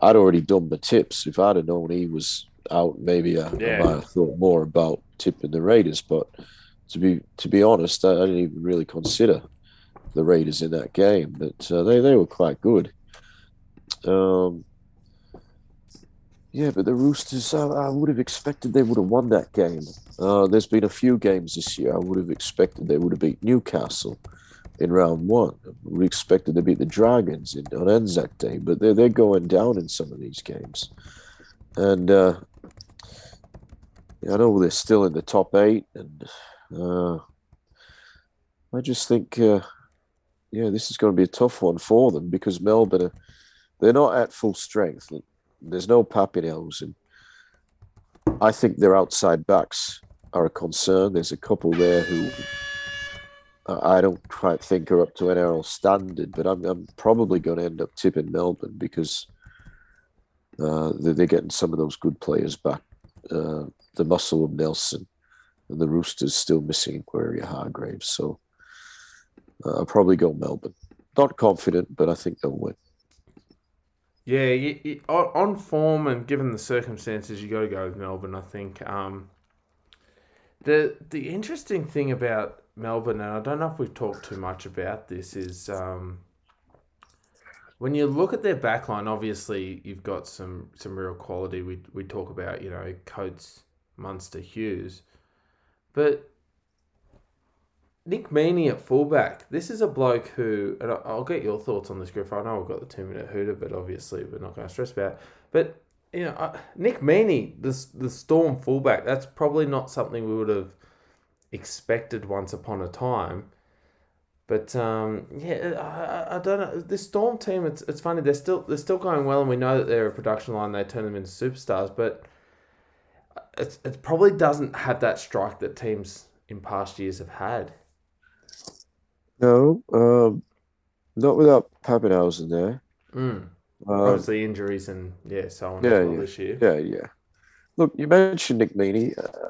I'd already done the tips. If I'd have known he was out, maybe I, Yeah. I might have thought more about tipping the Raiders. But to be to be honest, I, I didn't even really consider the Raiders in that game, but uh, they they were quite good. Um, yeah, but the Roosters, I, I would have expected they would have won that game. Uh, there's been a few games this year I would have expected they would have beat Newcastle in round one. We expected to beat the Dragons in, on Anzac Day, but they're, they're going down in some of these games. And uh, I know they're still in the top eight, and uh, I just think, uh, yeah, this is going to be a tough one for them because Melbourne, are, they're not at full strength. There's no Papenhuyzen, and I think their outside backs are a concern. There's a couple there who I don't quite think are up to an NRL standard, but I'm, I'm probably going to end up tipping Melbourne because uh, they're, they're, getting some of those good players back. Uh, the muscle of Nelson and the Roosters still missing Aquaria Hargreaves. So uh, I'll probably go Melbourne. Not confident, but I think they'll win. Yeah, you, you, on form and given the circumstances, you got to go with Melbourne. I think um, the the interesting thing about Melbourne, and I don't know if we've talked too much about this, is um, when you look at their backline. Obviously, you've got some some real quality. We we talk about you know Coates, Munster, Hughes, but Nick Meaney at fullback. This is a bloke who, and I'll get your thoughts on this, Griff. I know I've got the two minute hooter, but obviously we're not going to stress about. It. But you know, Nick Meaney, the the Storm fullback. That's probably not something we would have expected once upon a time. But um, yeah, I, I don't know. This Storm team, it's it's funny. They're still they're still going well, and we know that they're a production line. They turn them into superstars, but it it probably doesn't have that strike that teams in past years have had. No, um, not without Papenhuyzen there. Mm. Um, Obviously, injuries and yeah, so on yeah, well yeah, this year. Yeah, yeah. Look, you mentioned Nick Meaney. Uh,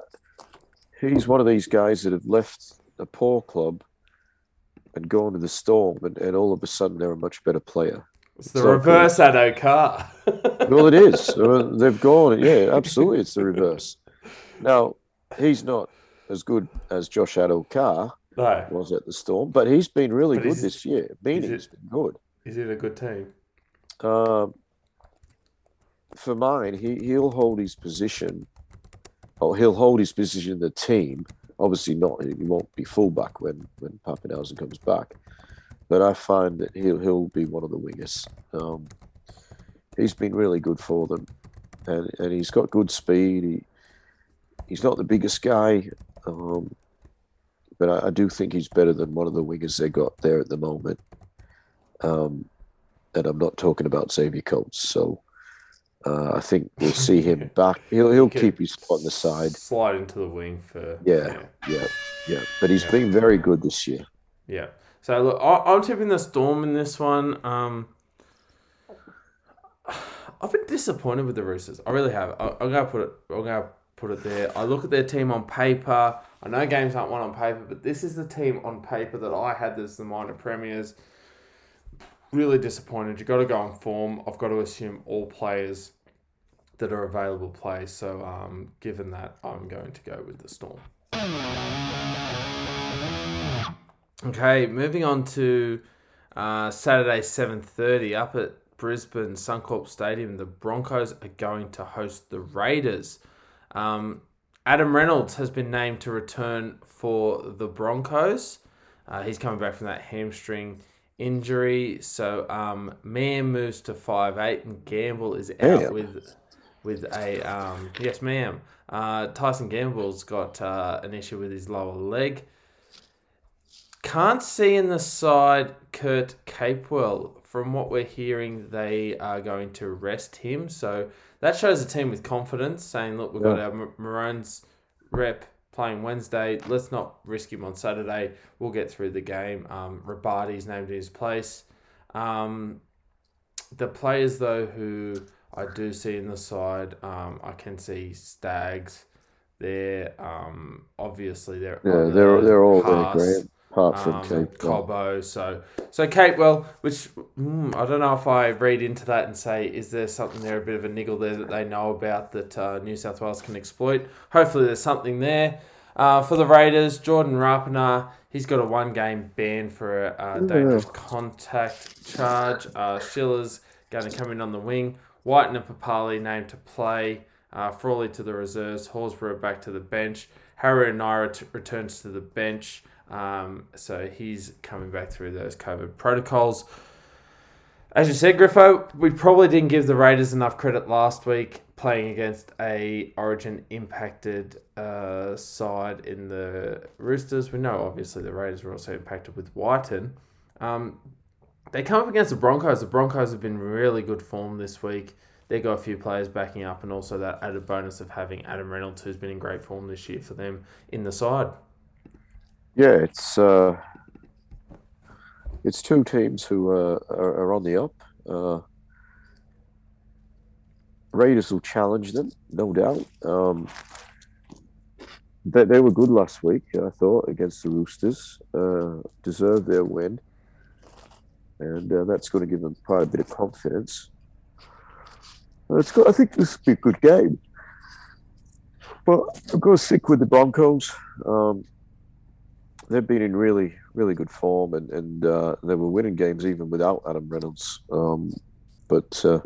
he's one of these guys that have left a poor club and gone to the Storm, and, and all of a sudden they're a much better player. It's the reverse cool. Addo Carr. well, it is. They've gone. Yeah, absolutely. It's the reverse. Now, he's not as good as Josh Addo-Carr no. was at the Storm, but he's been really but good this year. Meaney's been good. Is it a good team? Um, for mine, he, he'll hold his position oh, he'll hold his position in the team. Obviously, not he won't be fullback when when Papenhuyzen comes back, but I find that he'll he'll be one of the wingers. Um, he's been really good for them, and and he's got good speed. He he's not the biggest guy, um, but I, I, do think he's better than one of the wingers they got there at the moment. Um, and I'm not talking about Xavier Coates. So uh, I think we'll see him back. He'll he'll keep his spot on the side. Slide into the wing for yeah, yeah, yeah. yeah. But he's yeah. been very good this year. Yeah. So look, I, am tipping the Storm in this one. Um, I've been disappointed with the Roosters. I really have. I, I'm gonna put it. I'm gonna put it there. I look at their team on paper. I know games aren't won on paper, but this is the team on paper that I had as the minor premiers really disappointed. You've got to go on form. I've got to assume all players that are available play. So, um, given that, I'm going to go with the Storm. Okay, moving on to uh, Saturday 7:30 up at Brisbane Suncorp Stadium. The Broncos are going to host the Raiders. Um, Adam Reynolds has been named to return for the Broncos. Uh, he's coming back from that hamstring injury. So um, Mam moves to five eight, and Gamble is out with with a um, yes, ma'am. Uh, Tyson Gamble's got uh, an issue with his lower leg. Can't see in the side Kurt Capewell. From what we're hearing, they are going to rest him. So that shows the team with confidence, saying, "Look, we've yeah. got our Maroons rep playing Wednesday. Let's not risk him on Saturday. We'll get through the game. Um, Robati's named in his place. Um, the players, though, who I do see in the side, um, I can see Staggs. They're um, obviously they're yeah they're they're all there great apart from um, Cape Cobbo. So so Capewell, which mm, I don't know if I read into that and say is there something there a bit of a niggle there that they know about that uh, New South Wales can exploit. Hopefully there's something there. Uh, for the Raiders, Jordan Rapana, he's got a one game ban for a uh, dangerous contact charge. Uh, Schiller's going to come in on the wing. Wighton and Papalii named to play. Uh, Frawley to the reserves. Horsburgh back to the bench. Harry Naira t- returns to the bench. Um, so he's coming back through those COVID protocols. As you said, Griffo, we probably didn't give the Raiders enough credit last week playing against a Origin impacted uh, side in the Roosters. We know obviously the Raiders were also impacted with Wighton. Um, they come up against the Broncos. The Broncos have been really good form this week. They got a few players backing up, and also that added bonus of having Adam Reynolds, who's been in great form this year for them in the side. Yeah, it's uh, it's two teams who uh, are, are on the up. Uh, Raiders will challenge them, no doubt. Um, they, they were good last week, I thought, against the Roosters. Uh, deserved their win. And uh, that's going to give them quite a bit of confidence. It's got, I think this will be a good game. But I'm going to stick with the Broncos. Um, they've been in really, really good form, and, and uh, they were winning games even without Adam Reynolds. Um, but uh,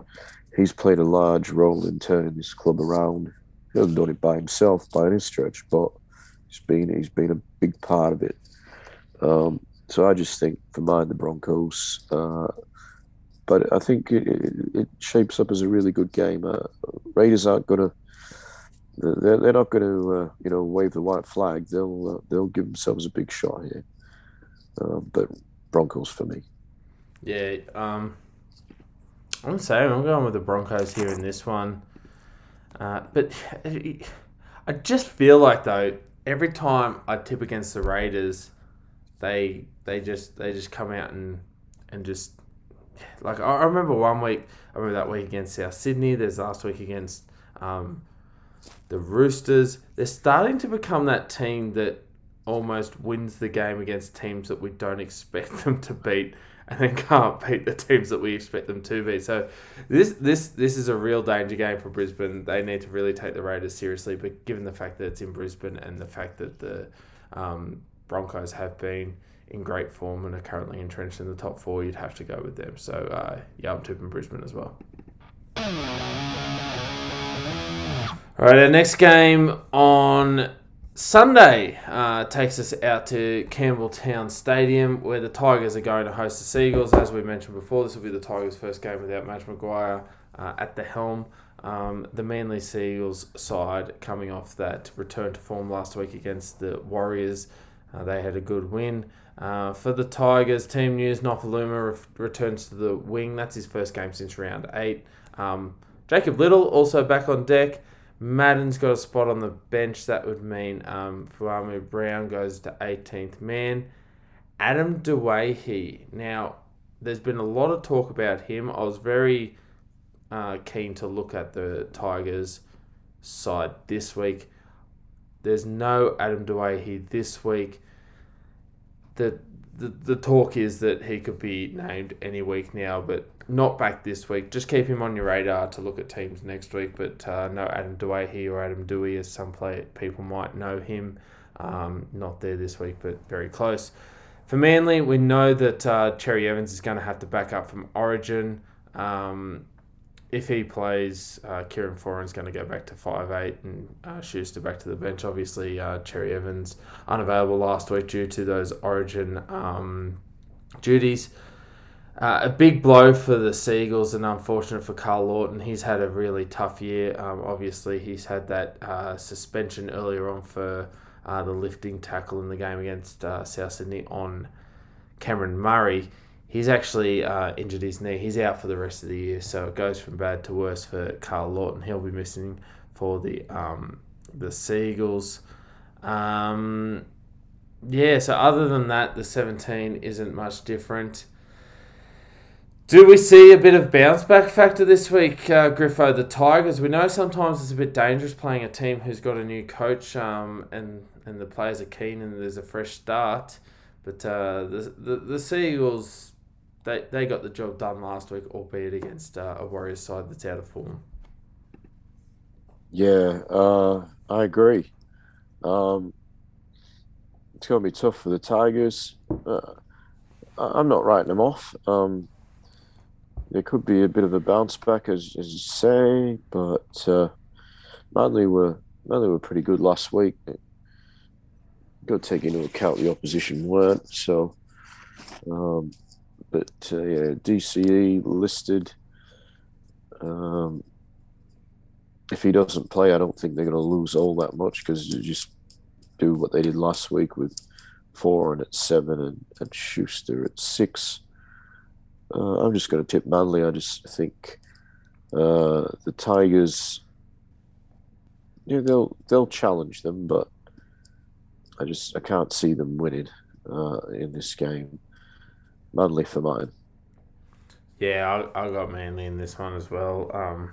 he's played a large role in turning this club around. He hasn't done it by himself by any stretch, but he's been he's been a big part of it. Um, so I just think for mine the Broncos, uh, but I think it, it, it, shapes up as a really good game. Uh, Raiders aren't going to. They're, they're not going to, uh, you know, wave the white flag. They'll uh, they'll give themselves a big shot here. Um, but Broncos for me. Yeah, um, I'm saying I'm going with the Broncos here in this one. Uh, but I just feel like though every time I tip against the Raiders, they they just they just come out and and just like I remember one week I remember that week against South Sydney. There's last week against um, the Roosters. They're starting to become that team that almost wins the game against teams that we don't expect them to beat and then can't beat the teams that we expect them to beat. So this this this is a real danger game for Brisbane. They need to really take the Raiders seriously. But given the fact that it's in Brisbane and the fact that the um, Broncos have been in great form and are currently entrenched in the top four, you'd have to go with them. So uh, yeah, I'm tipping Brisbane as well. All right, our next game on Sunday uh, takes us out to Campbelltown Stadium where the Tigers are going to host the Seagulls. As we mentioned before, this will be the Tigers' first game without Madge Maguire uh, at the helm. Um, the Manly Seagulls side coming off that return to form last week against the Warriors. Uh, they had a good win. Uh, for the Tigers, team news Nofoaluma re- returns to the wing. That's his first game since round eight. Um, Jacob Little also back on deck. Madden's got a spot on the bench. That would mean um, Brown goes to 18th man. Adam Doueihi. Now, there's been a lot of talk about him. I was very uh, keen to look at the Tigers side this week. There's no Adam Doueihi this week. The, the the talk is that he could be named any week now, but not back this week. Just keep him on your radar to look at teams next week. But uh, no Adam Doueihi or Adam Dewey, as some play people might know him. Um, not there this week, but very close. For Manly, we know that uh, Cherry Evans is going to have to back up from Origin. Um, if he plays, uh, Kieran Foran's going to go back to five eight and uh, Schuster back to the bench. Obviously, uh, Cherry Evans unavailable last week due to those Origin um, duties. Uh, a big blow for the Seagulls and unfortunate for Karl Lawton. He's had a really tough year. Um, obviously, he's had that uh, suspension earlier on for uh, the lifting tackle in the game against uh, South Sydney on Cameron Murray. He's actually uh, injured his knee. He's out for the rest of the year, so it goes from bad to worse for Karl Lawton. He'll be missing for the um, the Seagulls. Um, yeah, so other than that, the 17 isn't much different. Do we see a bit of bounce back factor this week, uh, Griffo? The Tigers. We know sometimes it's a bit dangerous playing a team who's got a new coach, um, and and the players are keen and there's a fresh start. But uh, the, the the Seagulls, they they got the job done last week, albeit against uh, a Warriors side that's out of form. Yeah, uh, I agree. Um, it's going to be tough for the Tigers. Uh, I'm not writing them off. Um, there could be a bit of a bounce back, as, as you say, but uh, Manly were Manly were pretty good last week. Got to take into account the opposition weren't so. Um, but uh, yeah, DCE listed. Um, if he doesn't play, I don't think they're going to lose all that much because you just do what they did last week with Foran at seven and, and Schuster at six. Uh, I'm just going to tip Manly. I just think uh, the Tigers, yeah, they'll they'll challenge them, but I just I can't see them winning uh, in this game. Manly for mine. Yeah, I, I got Manly in this one as well. Um,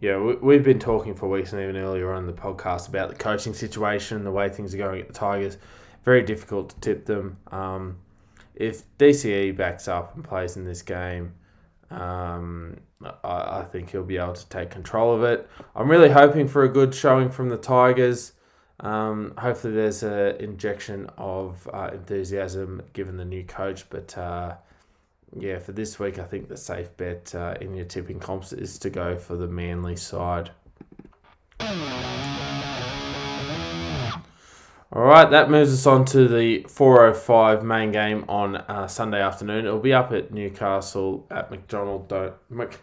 yeah, we, have been talking for weeks and even earlier on the podcast about the coaching situation, the way things are going at the Tigers. Very difficult to tip them. Um, if DCE backs up and plays in this game, um, I, I, think he'll be able to take control of it. I'm really hoping for a good showing from the Tigers. Um, hopefully, there's an injection of uh, enthusiasm given the new coach, but. Uh, yeah, for this week, I think the safe bet uh, in your tipping comps is to go for the Manly side. All right, that moves us on to the 4:05 main game on uh, Sunday afternoon. It'll be up at Newcastle at McDonald. Don't, Mc,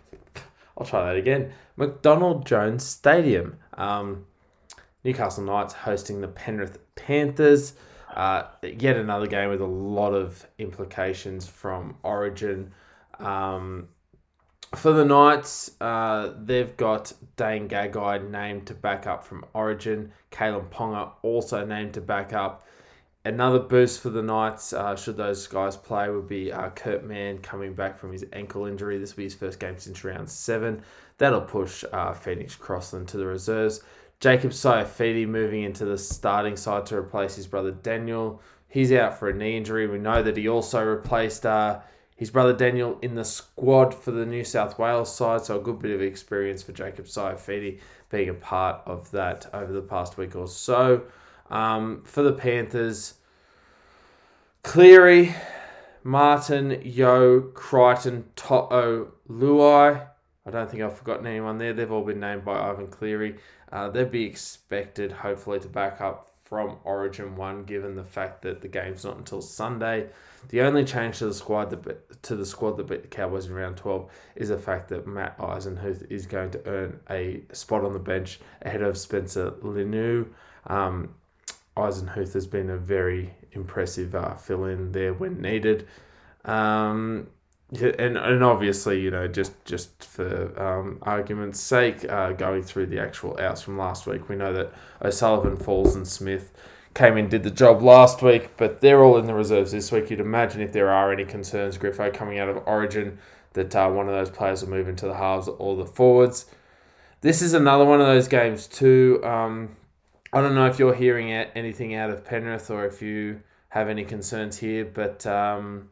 I'll try that again. McDonald Jones Stadium. Um, Newcastle Knights hosting the Penrith Panthers. Uh, yet another game with a lot of implications from Origin. Um, for the Knights, uh, they've got Dane Gagai named to back up from Origin. Kalyn Ponga also named to back up. Another boost for the Knights, uh, should those guys play, would be uh, Kurt Mann coming back from his ankle injury. This will be his first game since round seven. That'll push uh, Phoenix Crossland to the reserves. Jacob Saifiti moving into the starting side to replace his brother Daniel. He's out for a knee injury. We know that he also replaced uh, his brother Daniel in the squad for the New South Wales side, so a good bit of experience for Jacob Saifiti being a part of that over the past week or so. Um, for the Panthers, Cleary, Martin, Yeo, Crichton, To'o, Luai. I don't think I've forgotten anyone there. They've all been named by Ivan Cleary. Uh, they'd be expected, hopefully, to back up from Origin 1, given the fact that the game's not until Sunday. The only change to the squad that to the squad that beat the Cowboys in round 12 is the fact that Matt Eisenhuth is going to earn a spot on the bench ahead of Spencer Leniu. Um, Eisenhuth has been a very impressive uh, fill in there when needed. Um, and, and obviously, you know, just just for um, argument's sake, uh, going through the actual outs from last week, we know that O'Sullivan, Falls, and Smith came in did the job last week, but they're all in the reserves this week. You'd imagine if there are any concerns, Griffo coming out of Origin, that uh, one of those players will move into the halves or the forwards. This is another one of those games too. Um, I don't know if you're hearing anything out of Penrith or if you have any concerns here, but. Um,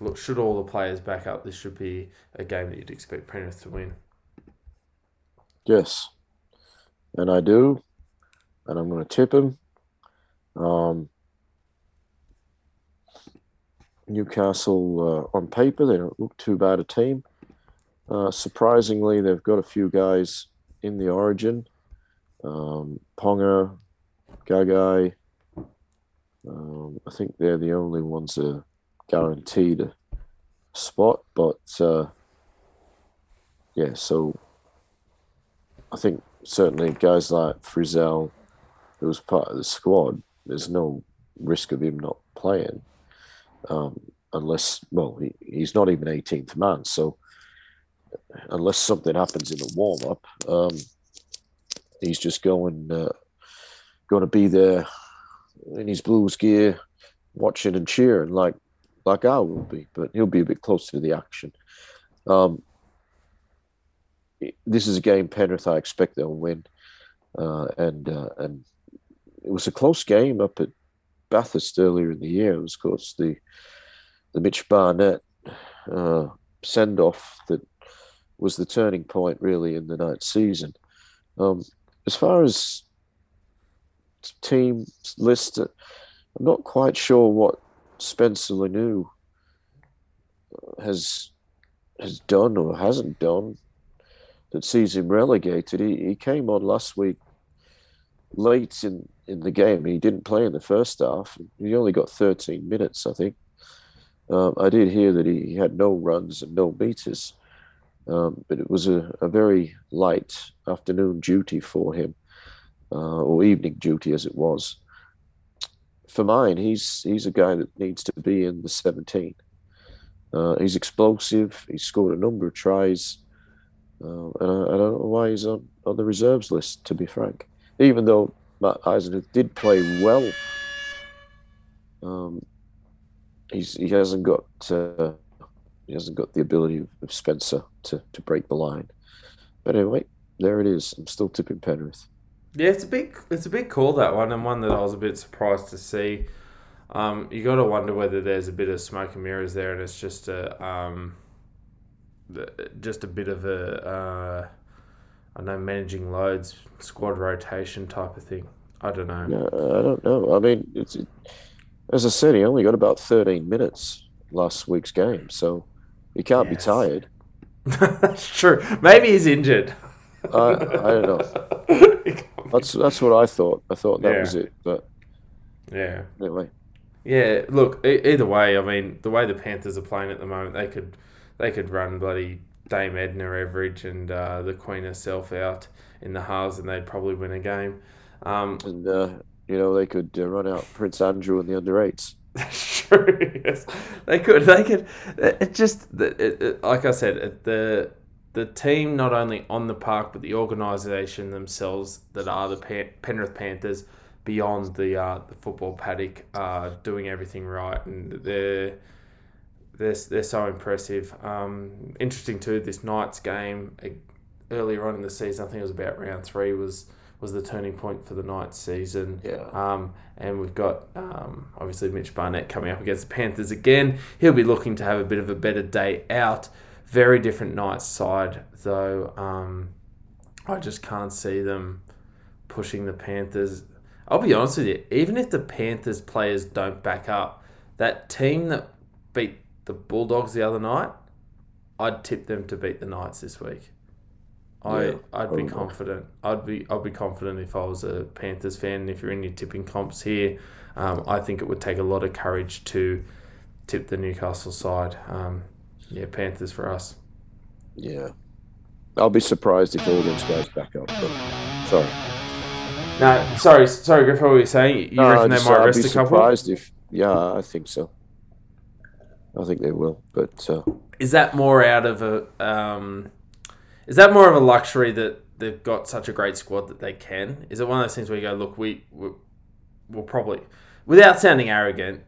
look, should all the players back up, this should be a game that you'd expect Penrith to win. Yes, and I do, and I'm going to tip him. Um, Newcastle, uh, on paper, they don't look too bad a team. Uh, surprisingly, they've got a few guys in the origin. Um, Ponga, Gagai. Um, I think they're the only ones that guaranteed a spot, but uh, yeah, so I think certainly guys like Frizell, who was part of the squad, there's no risk of him not playing, um, unless well he, he's not even 18th man, so unless something happens in the warm up, um, he's just going uh, going to be there in his Blues gear, watching and cheering like like I will be, but he'll be a bit closer to the action. Um, this is a game Penrith I expect they'll win, uh, and uh, and it was a close game up at Bathurst earlier in the year. It was, of course, the the Mitch Barnett uh, send off that was the turning point really in the night season. Um, as far as team list, I'm not quite sure what Spencer Leniu has has done or hasn't done that sees him relegated. He, he came on last week late in, in the game. He didn't play in the first half. He only got 13 minutes, I think. Um, I did hear that he had no runs and no meters, um, but it was a, a very light afternoon duty for him, uh, or evening duty as it was. For mine, he's he's a guy that needs to be in the 17. Uh, he's explosive. He's scored a number of tries, uh, and I, I, don't know why he's on, on the reserves list. To be frank, even though Matt Eisenhuth did play well, um, he's he hasn't got uh, he hasn't got the ability of Spencer to to break the line. But anyway, there it is. I'm still tipping Penrith. Yeah, it's a big it's a big call that one, and one that I was a bit surprised to see. Um, you got to wonder whether there's a bit of smoke and mirrors there, and it's just a um, just a bit of a uh, I know managing loads, squad rotation type of thing. I don't know. No, I don't know. I mean, it's as I said, he only got about 13 minutes last week's game, so he can't yes. be tired. that's true. Maybe he's injured. I, I don't know. that's that's what I thought. I thought that yeah. was it, but yeah. Anyway. Yeah. Look. either way, I mean, the way the Panthers are playing at the moment, they could they could run bloody Dame Edna Everage and uh, the Queen herself out in the halves, and they'd probably win a game. Um, and uh, you know they could uh, run out Prince Andrew in the under eights. That's true. Yes. They could. They could. It just it, it, like I said, the the team not only on the park but the organisation themselves that are the Penrith Panthers beyond the uh, the football paddock uh, doing everything right and they're they're, they're so impressive. Um, interesting too. This Knights game earlier on in the season, I think it was about round three, was was the turning point for the Knights season. Yeah. Um, and we've got um, obviously Mitch Barnett coming up against the Panthers again. He'll be looking to have a bit of a better day out. Very different Knights side though. Um, I just can't see them pushing the Panthers. I'll be honest with you. Even if the Panthers players don't back up, that team that beat the Bulldogs the other night, I'd tip them to beat the Knights this week. I yeah, I'd be confident. I'd be I'd be confident if I was a Panthers fan. And if you're in your tipping comps here, um, I think it would take a lot of courage to tip the Newcastle side. Um, yeah, Panthers for us. Yeah, I'll be surprised if all those guys back up. But sorry. No, sorry, sorry, Griff. What were you saying? You no, reckon they might rest a couple? Surprised if yeah, I think so. I think they will, but uh, is that more out of a um, is that more of a luxury that they've got such a great squad that they can? Is it one of those things where you go, look, we we'll probably, without sounding arrogant,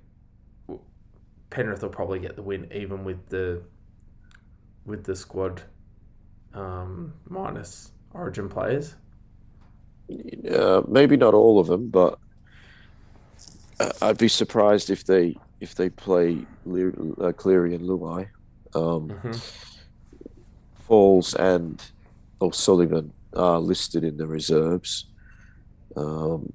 Penrith will probably get the win, even with the with the squad um, minus Origin players. Uh, maybe not all of them, but I'd be surprised if they if they play Le- uh, Cleary and Luai. Um, mm-hmm. Falls and O'Sullivan are listed in the reserves. Um,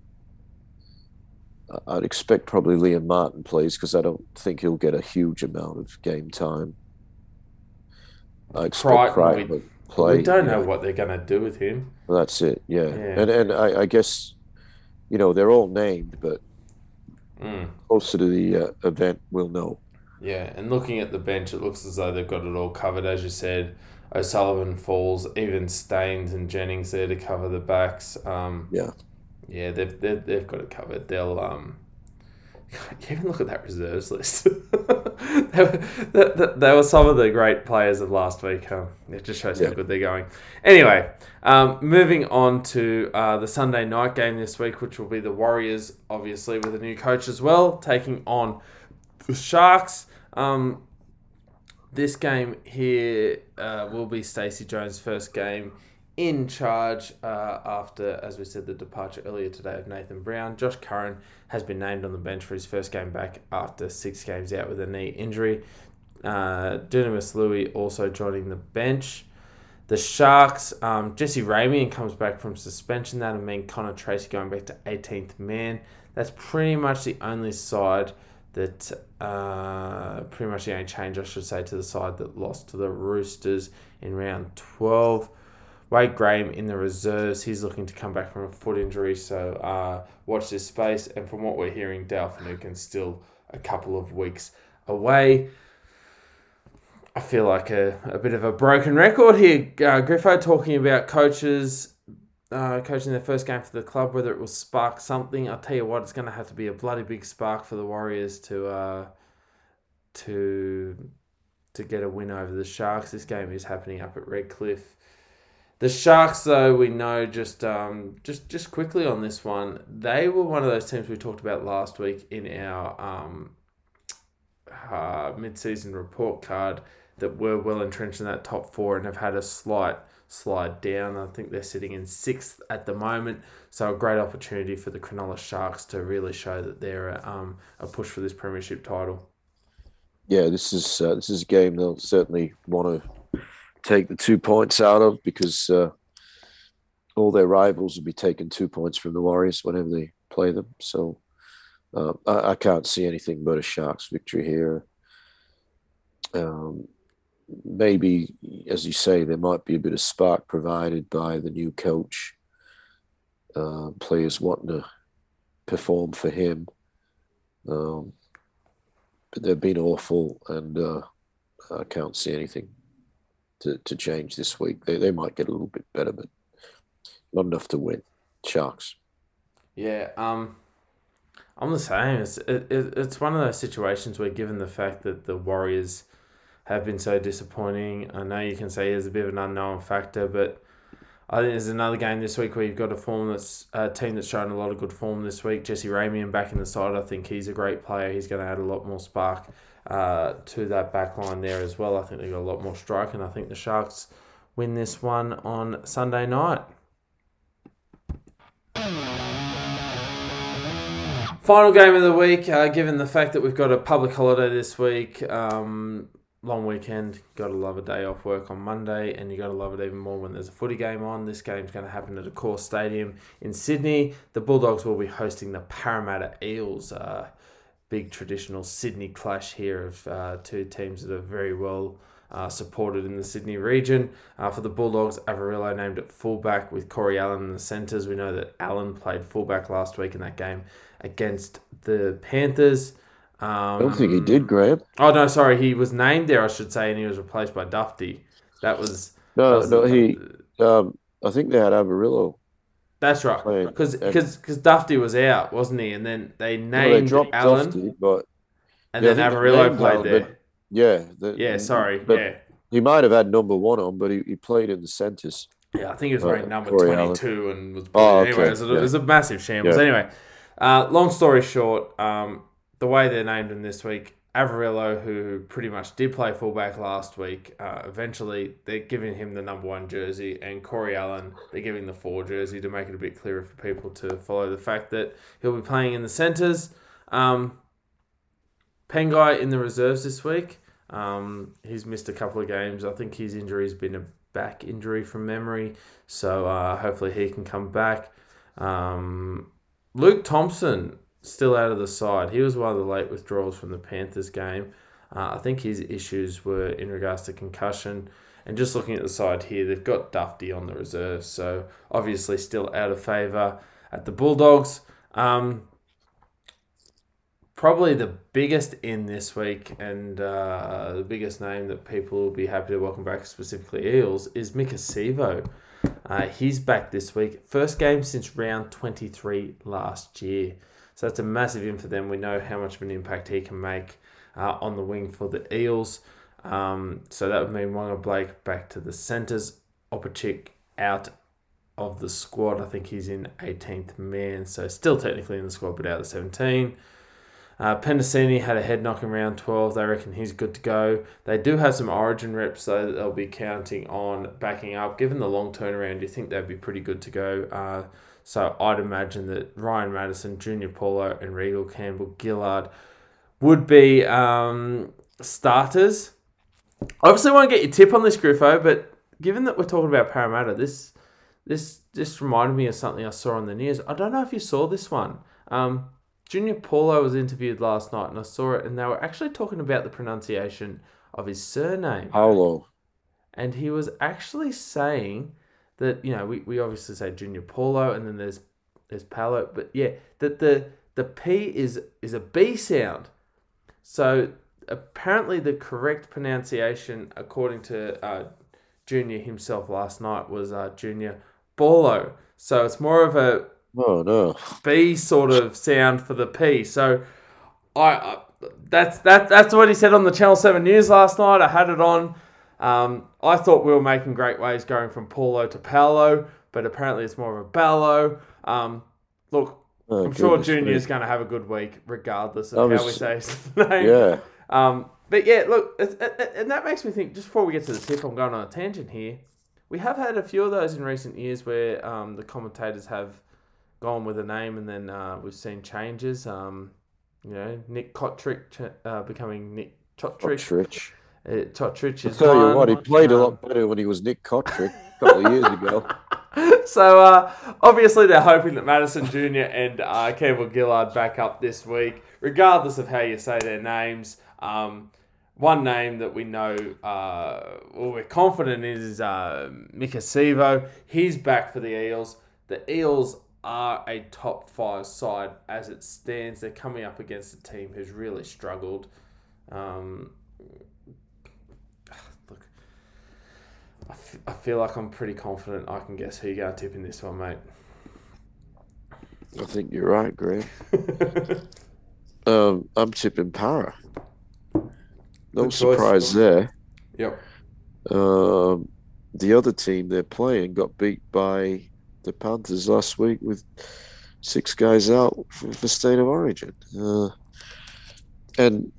I'd expect probably Liam Martin plays because I don't think he'll get a huge amount of game time. I expect Crichton, we, play. We don't know what they're going to do with him. Well, that's it, yeah. yeah. And and I, I, guess, you know, they're all named, but mm. closer to the uh, event, we'll know. Yeah, and looking at the bench, it looks as though they've got it all covered, as you said. O'Sullivan falls, even Staines and Jennings there to cover the backs. Um, yeah, yeah, they've, they've they've got it covered. They'll um, even look at that reserves list. they, were, they, were some of the great players of last week. Um, it just shows yeah. how good they're going. Anyway, um, moving on to uh, the Sunday night game this week, which will be the Warriors, obviously with a new coach as well, taking on the Sharks. Um, this game here uh, will be Stacey Jones' first game in charge uh, after, as we said, the departure earlier today of Nathan Brown. Josh Curran has been named on the bench for his first game back after six games out with a knee injury. Uh, Dunamis Lui also joining the bench. The Sharks, um, Jesse Ramien comes back from suspension. That'll mean Connor Tracey going back to 18th man. That's pretty much the only side that, uh, pretty much the only change, I should say, to the side that lost to the Roosters in round 12. Wade Graham in the reserves. He's looking to come back from a foot injury, so uh, watch this space. And from what we're hearing, Dale Finucane's still a couple of weeks away. I feel like a, a bit of a broken record here. Uh, Griffo talking about coaches uh, coaching their first game for the club, whether it will spark something. I'll tell you what, it's going to have to be a bloody big spark for the Warriors to uh, to to get a win over the Sharks. This game is happening up at Redcliffe. The Sharks, though, we know just um, just just quickly on this one, they were one of those teams we talked about last week in our um, uh, mid-season report card that were well entrenched in that top four and have had a slight slide down. I think they're sitting in sixth at the moment, so a great opportunity for the Cronulla Sharks to really show that they're um, a push for this premiership title. Yeah, this is uh, this is a game they'll certainly want to take the two points out of because uh, all their rivals will be taking two points from the Warriors whenever they play them. So uh, I, I, can't see anything but a Sharks victory here. Um, maybe, as you say, there might be a bit of spark provided by the new coach. Uh, players wanting to perform for him. Um, but they've been awful, and uh, I can't see anything to, to change this week. They, they might get a little bit better, but not enough to win. Sharks. Yeah, um, I'm the same. It's it, it's one of those situations where, given the fact that the Warriors have been so disappointing. I know you can say there's a bit of an unknown factor, but I think there's another game this week where you've got a form that's a team that's shown a lot of good form this week. Jesse Ramien back in the side. I think he's a great player. He's going to add a lot more spark uh, to that back line there as well. I think they've got a lot more strike, and I think the Sharks win this one on Sunday night. Final game of the week, uh, given the fact that we've got a public holiday this week, um, long weekend. Gotta love a day off work on Monday, and you gotta love it even more when there's a footy game on. This game's going to happen at Accor Stadium in Sydney. The Bulldogs will be hosting the Parramatta Eels. Uh, big traditional Sydney clash here of uh, two teams that are very well. Uh, supported in the Sydney region. Uh, for the Bulldogs, Averillo named at fullback with Corey Allen in the centres. We know that Allen played fullback last week in that game against the Panthers. Um, I don't think he did, Graham. Oh no, sorry, he was named there, I should say, and he was replaced by Dufty. That was no, that was no. The, he, um, I think they had Averillo. That's right, because because because Dufty was out, wasn't he? And then they named well, they Allen, Dufty, but and yeah, then Averillo played Allen, there. yeah, the, yeah. Sorry, yeah. He might have had number one on, but he, he played in the centres. Yeah, I think he was wearing uh, number Corey twenty-two Allen. and was. Oh, okay. Anyway, it was, a, yeah. it was a massive shambles. Yeah. Anyway, uh, long story short, um, the way they're named him this week, Averillo, who pretty much did play fullback last week, uh, eventually they're giving him the number one jersey, and Corey Allen, they're giving the four jersey to make it a bit clearer for people to follow the fact that he'll be playing in the centres. Um, Pangai in the reserves this week. Um, he's missed a couple of games. I think his injury has been a back injury from memory, so uh, hopefully he can come back. Um, Luke Thompson still out of the side. He was one of the late withdrawals from the Panthers game. Uh, I think his issues were in regards to concussion. And just looking at the side here, they've got Dufty on the reserve, so obviously still out of favour at the Bulldogs. Um, probably the biggest in this week and uh, the biggest name that people will be happy to welcome back, specifically Eels, is Maika Sivo. Uh, he's back this week. First game since round 23 last year. So that's a massive in for them. We know how much of an impact he can make uh, on the wing for the Eels. Um, so that would mean Waqa Blake back to the centres. Opacic out of the squad. I think he's in 18th man, so still technically in the squad, but out of 17. Uh, Penisini had a head knock in round 12. They reckon he's good to go. They do have some origin reps, though, they'll be counting on backing up. Given the long turnaround, you think they'd be pretty good to go. Uh, so I'd imagine that Ryan Matterson, Junior Paulo, and Reagan Campbell Gillard would be um, starters. Obviously, want to get your tip on this, Griffo, but given that we're talking about Parramatta, this this just reminded me of something I saw on the news. I don't know if you saw this one. Um, Junior Paulo was interviewed last night, and I saw it, and they were actually talking about the pronunciation of his surname. Paulo. And he was actually saying that you know we, we obviously say Junior Paulo, and then there's there's Paulo, but yeah, that the the P is is a B sound. So apparently, the correct pronunciation, according to uh, Junior himself last night, was uh, Junior Paulo. So it's more of a Oh no. B sort of sound for the P. So I, I that's that that's what he said on the Channel Seven News last night. I had it on. Um, I thought we were making great ways going from Paulo to Paolo, but apparently it's more of a Ballo. Um, look, Oh, I'm sure me. Junior's going to have a good week, regardless of I how we say his name. Yeah. Um, but yeah, look, it's, it, it- and that makes me think. Just before we get to the tip, I'm going on a tangent here. We have had a few of those in recent years where um, the commentators have gone with a name, and then uh, we've seen changes. Um, you know, Nick Cotric ch- uh, becoming Nick Chotrick. Cotric. Uh, I is tell you one. what, he played a Um, lot better when he was Nick Cotric a couple of years ago. so uh, obviously they're hoping that Matterson Jr. and uh, Campbell Gillard back up this week, regardless of how you say their names. Um, one name that we know, uh, or we're confident in is uh, Maika Sivo. He's back for the Eels. The Eels are a top five side as it stands. They're coming up against a team who's really struggled. Um, look, I, f- I feel like I'm pretty confident I can guess who you're going to tip in this one, mate. I think you're right, Greg. Um, I'm tipping Para. No Good choice. surprise there. yep. Um, the other team they're playing got beat by the Panthers last week with six guys out for, for state of origin. Uh, and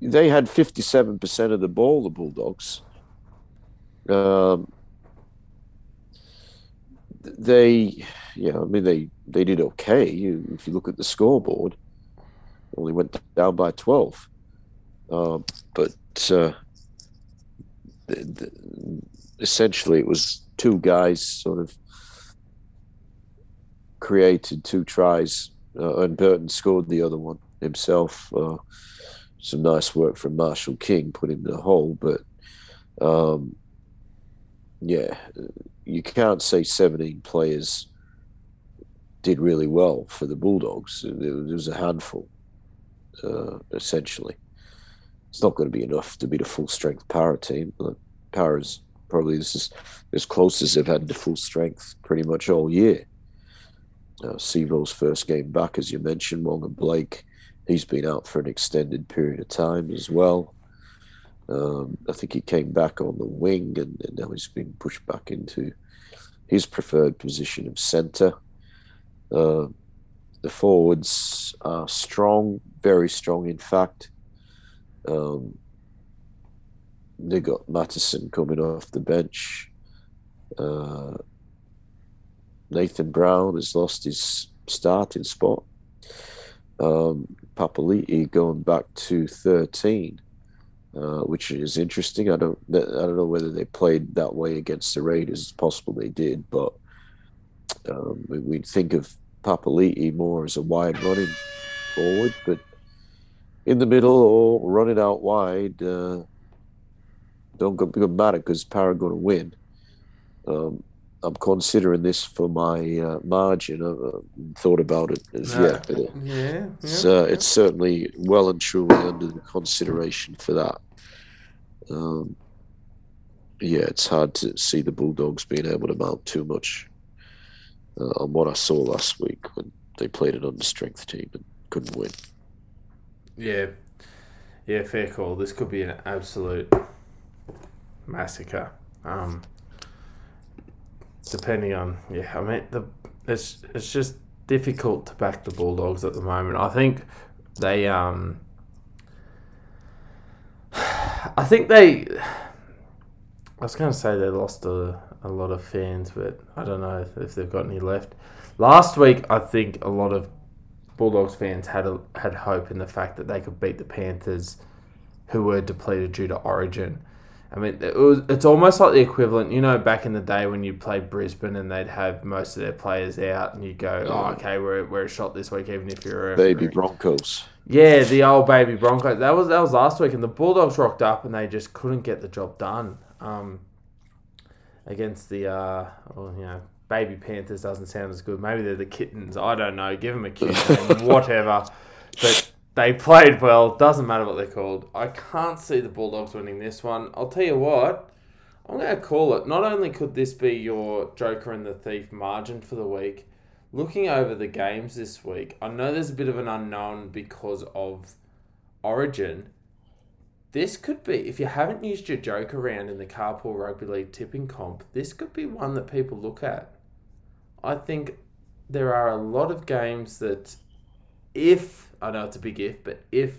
they had 57% of the ball, the Bulldogs. Um, they, yeah, I mean, they, they did okay. If you look at the scoreboard, only went down by 12. Um, but uh, th- th- essentially it was two guys sort of created two tries uh, and Burton scored the other one himself uh, some nice work from Marshall King put in the hole but um, yeah you can't say 17 players did really well for the Bulldogs there was a handful uh, essentially it's not going to be enough to beat a full strength power team. But is probably this is as close as they've had to full strength pretty much all year. Uh, Sivo's first game back, as you mentioned, Morgan Blake, he's been out for an extended period of time as well. Um, I think he came back on the wing and, and now he's been pushed back into his preferred position of centre. Uh, the forwards are strong, very strong, in fact. Um, they got Matterson coming off the bench. Uh, Nathan Brown has lost his starting spot. Um, going back to 13, uh, which is interesting. I don't, I don't know whether they played that way against the Raiders. It's possible they did, but um, we, think of Papali'i more as a wide running forward, but in the middle or running out wide, uh, don't go, matter because Para going to win. Um, I'm considering this for my uh, margin. I haven't thought about it as No. yet, but it, Yeah. it's, yeah, uh, yeah. it's certainly well and truly under the consideration for that. Um, yeah, it's hard to see the Bulldogs being able to mount too much uh, on what I saw last week when they played an under strength team and couldn't win. Yeah. Yeah, fair call. This could be an absolute massacre. Um, depending on yeah, I mean the it's it's just difficult to back the Bulldogs at the moment. I think they um I think they I was going to say they lost a, a lot of fans, but I don't know if they've got any left. Last week, I think a lot of Bulldogs fans had a, had hope in the fact that they could beat the Panthers, who were depleted due to Origin, I mean, it was, it's almost like the equivalent, you know, back in the day when you played Brisbane and they'd have most of their players out and you go, oh, okay, we're, we're a shot this week, even if you're a Baby Broncos. Yeah, the old baby Broncos. That was that was last week, and the Bulldogs rocked up and they just couldn't get the job done um, against the, uh, well, you know, baby Panthers. Doesn't sound as good. Maybe they're the kittens. I don't know. Give them a name, whatever. But they played well. Doesn't matter what they're called. I can't see the Bulldogs winning this one. I'll tell you what. I'm going to call it. Not only could this be your Joker and the Thief margin for the week, looking over the games this week, I know there's a bit of an unknown because of Origin. This could be, if you haven't used your Joker round in the Carpool Rugby League tipping comp, this could be one that people look at. I think there are a lot of games that, if, I know it's a big if, but if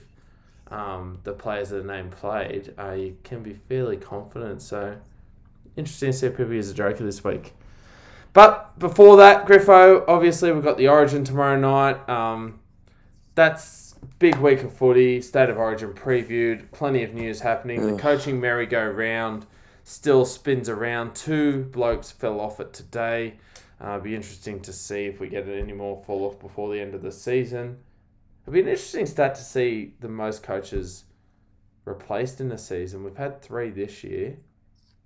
um, the players that are named played, uh, you can be fairly confident. So, interesting to see if people use a Joker this week. But before that, Griffo, obviously we've got the Origin tomorrow night. Um, that's big week of footy, state of Origin previewed, plenty of news happening. The coaching merry-go-round still spins around. Two blokes fell off it today. Uh, be interesting to see if we get any more fall off before the end of the season. It'll be an interesting stat to see the most coaches replaced in a season. We've had three this year.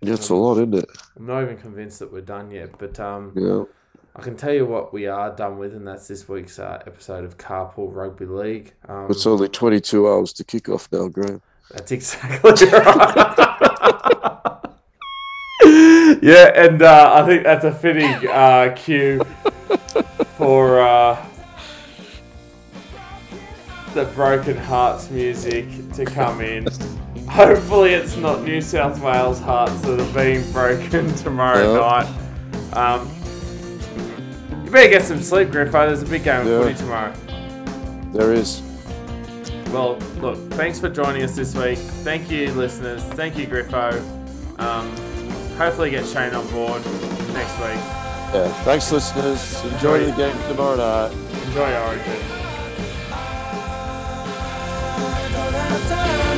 Yeah, it's a lot, isn't it? I'm not even convinced that we're done yet, but um, Yeah. I can tell you what we are done with, and that's this week's uh, episode of Carpool Rugby League. Um, It's only 22 hours to kick off now, Graham. that's exactly right. yeah, and uh, I think that's a fitting uh, cue for uh, the Broken Hearts music to come in. Hopefully, it's not New South Wales hearts that are being broken tomorrow Yeah. night. Um, you better get some sleep, Griffo. There's a big game of Yeah. footy tomorrow. There is. Well, look, thanks for joining us this week. Thank you, listeners. Thank you, Griffo. Um, hopefully, get Shane on board next week. Yeah. Thanks, listeners. Enjoy Enjoy. the game tomorrow night. Enjoy Origin. Time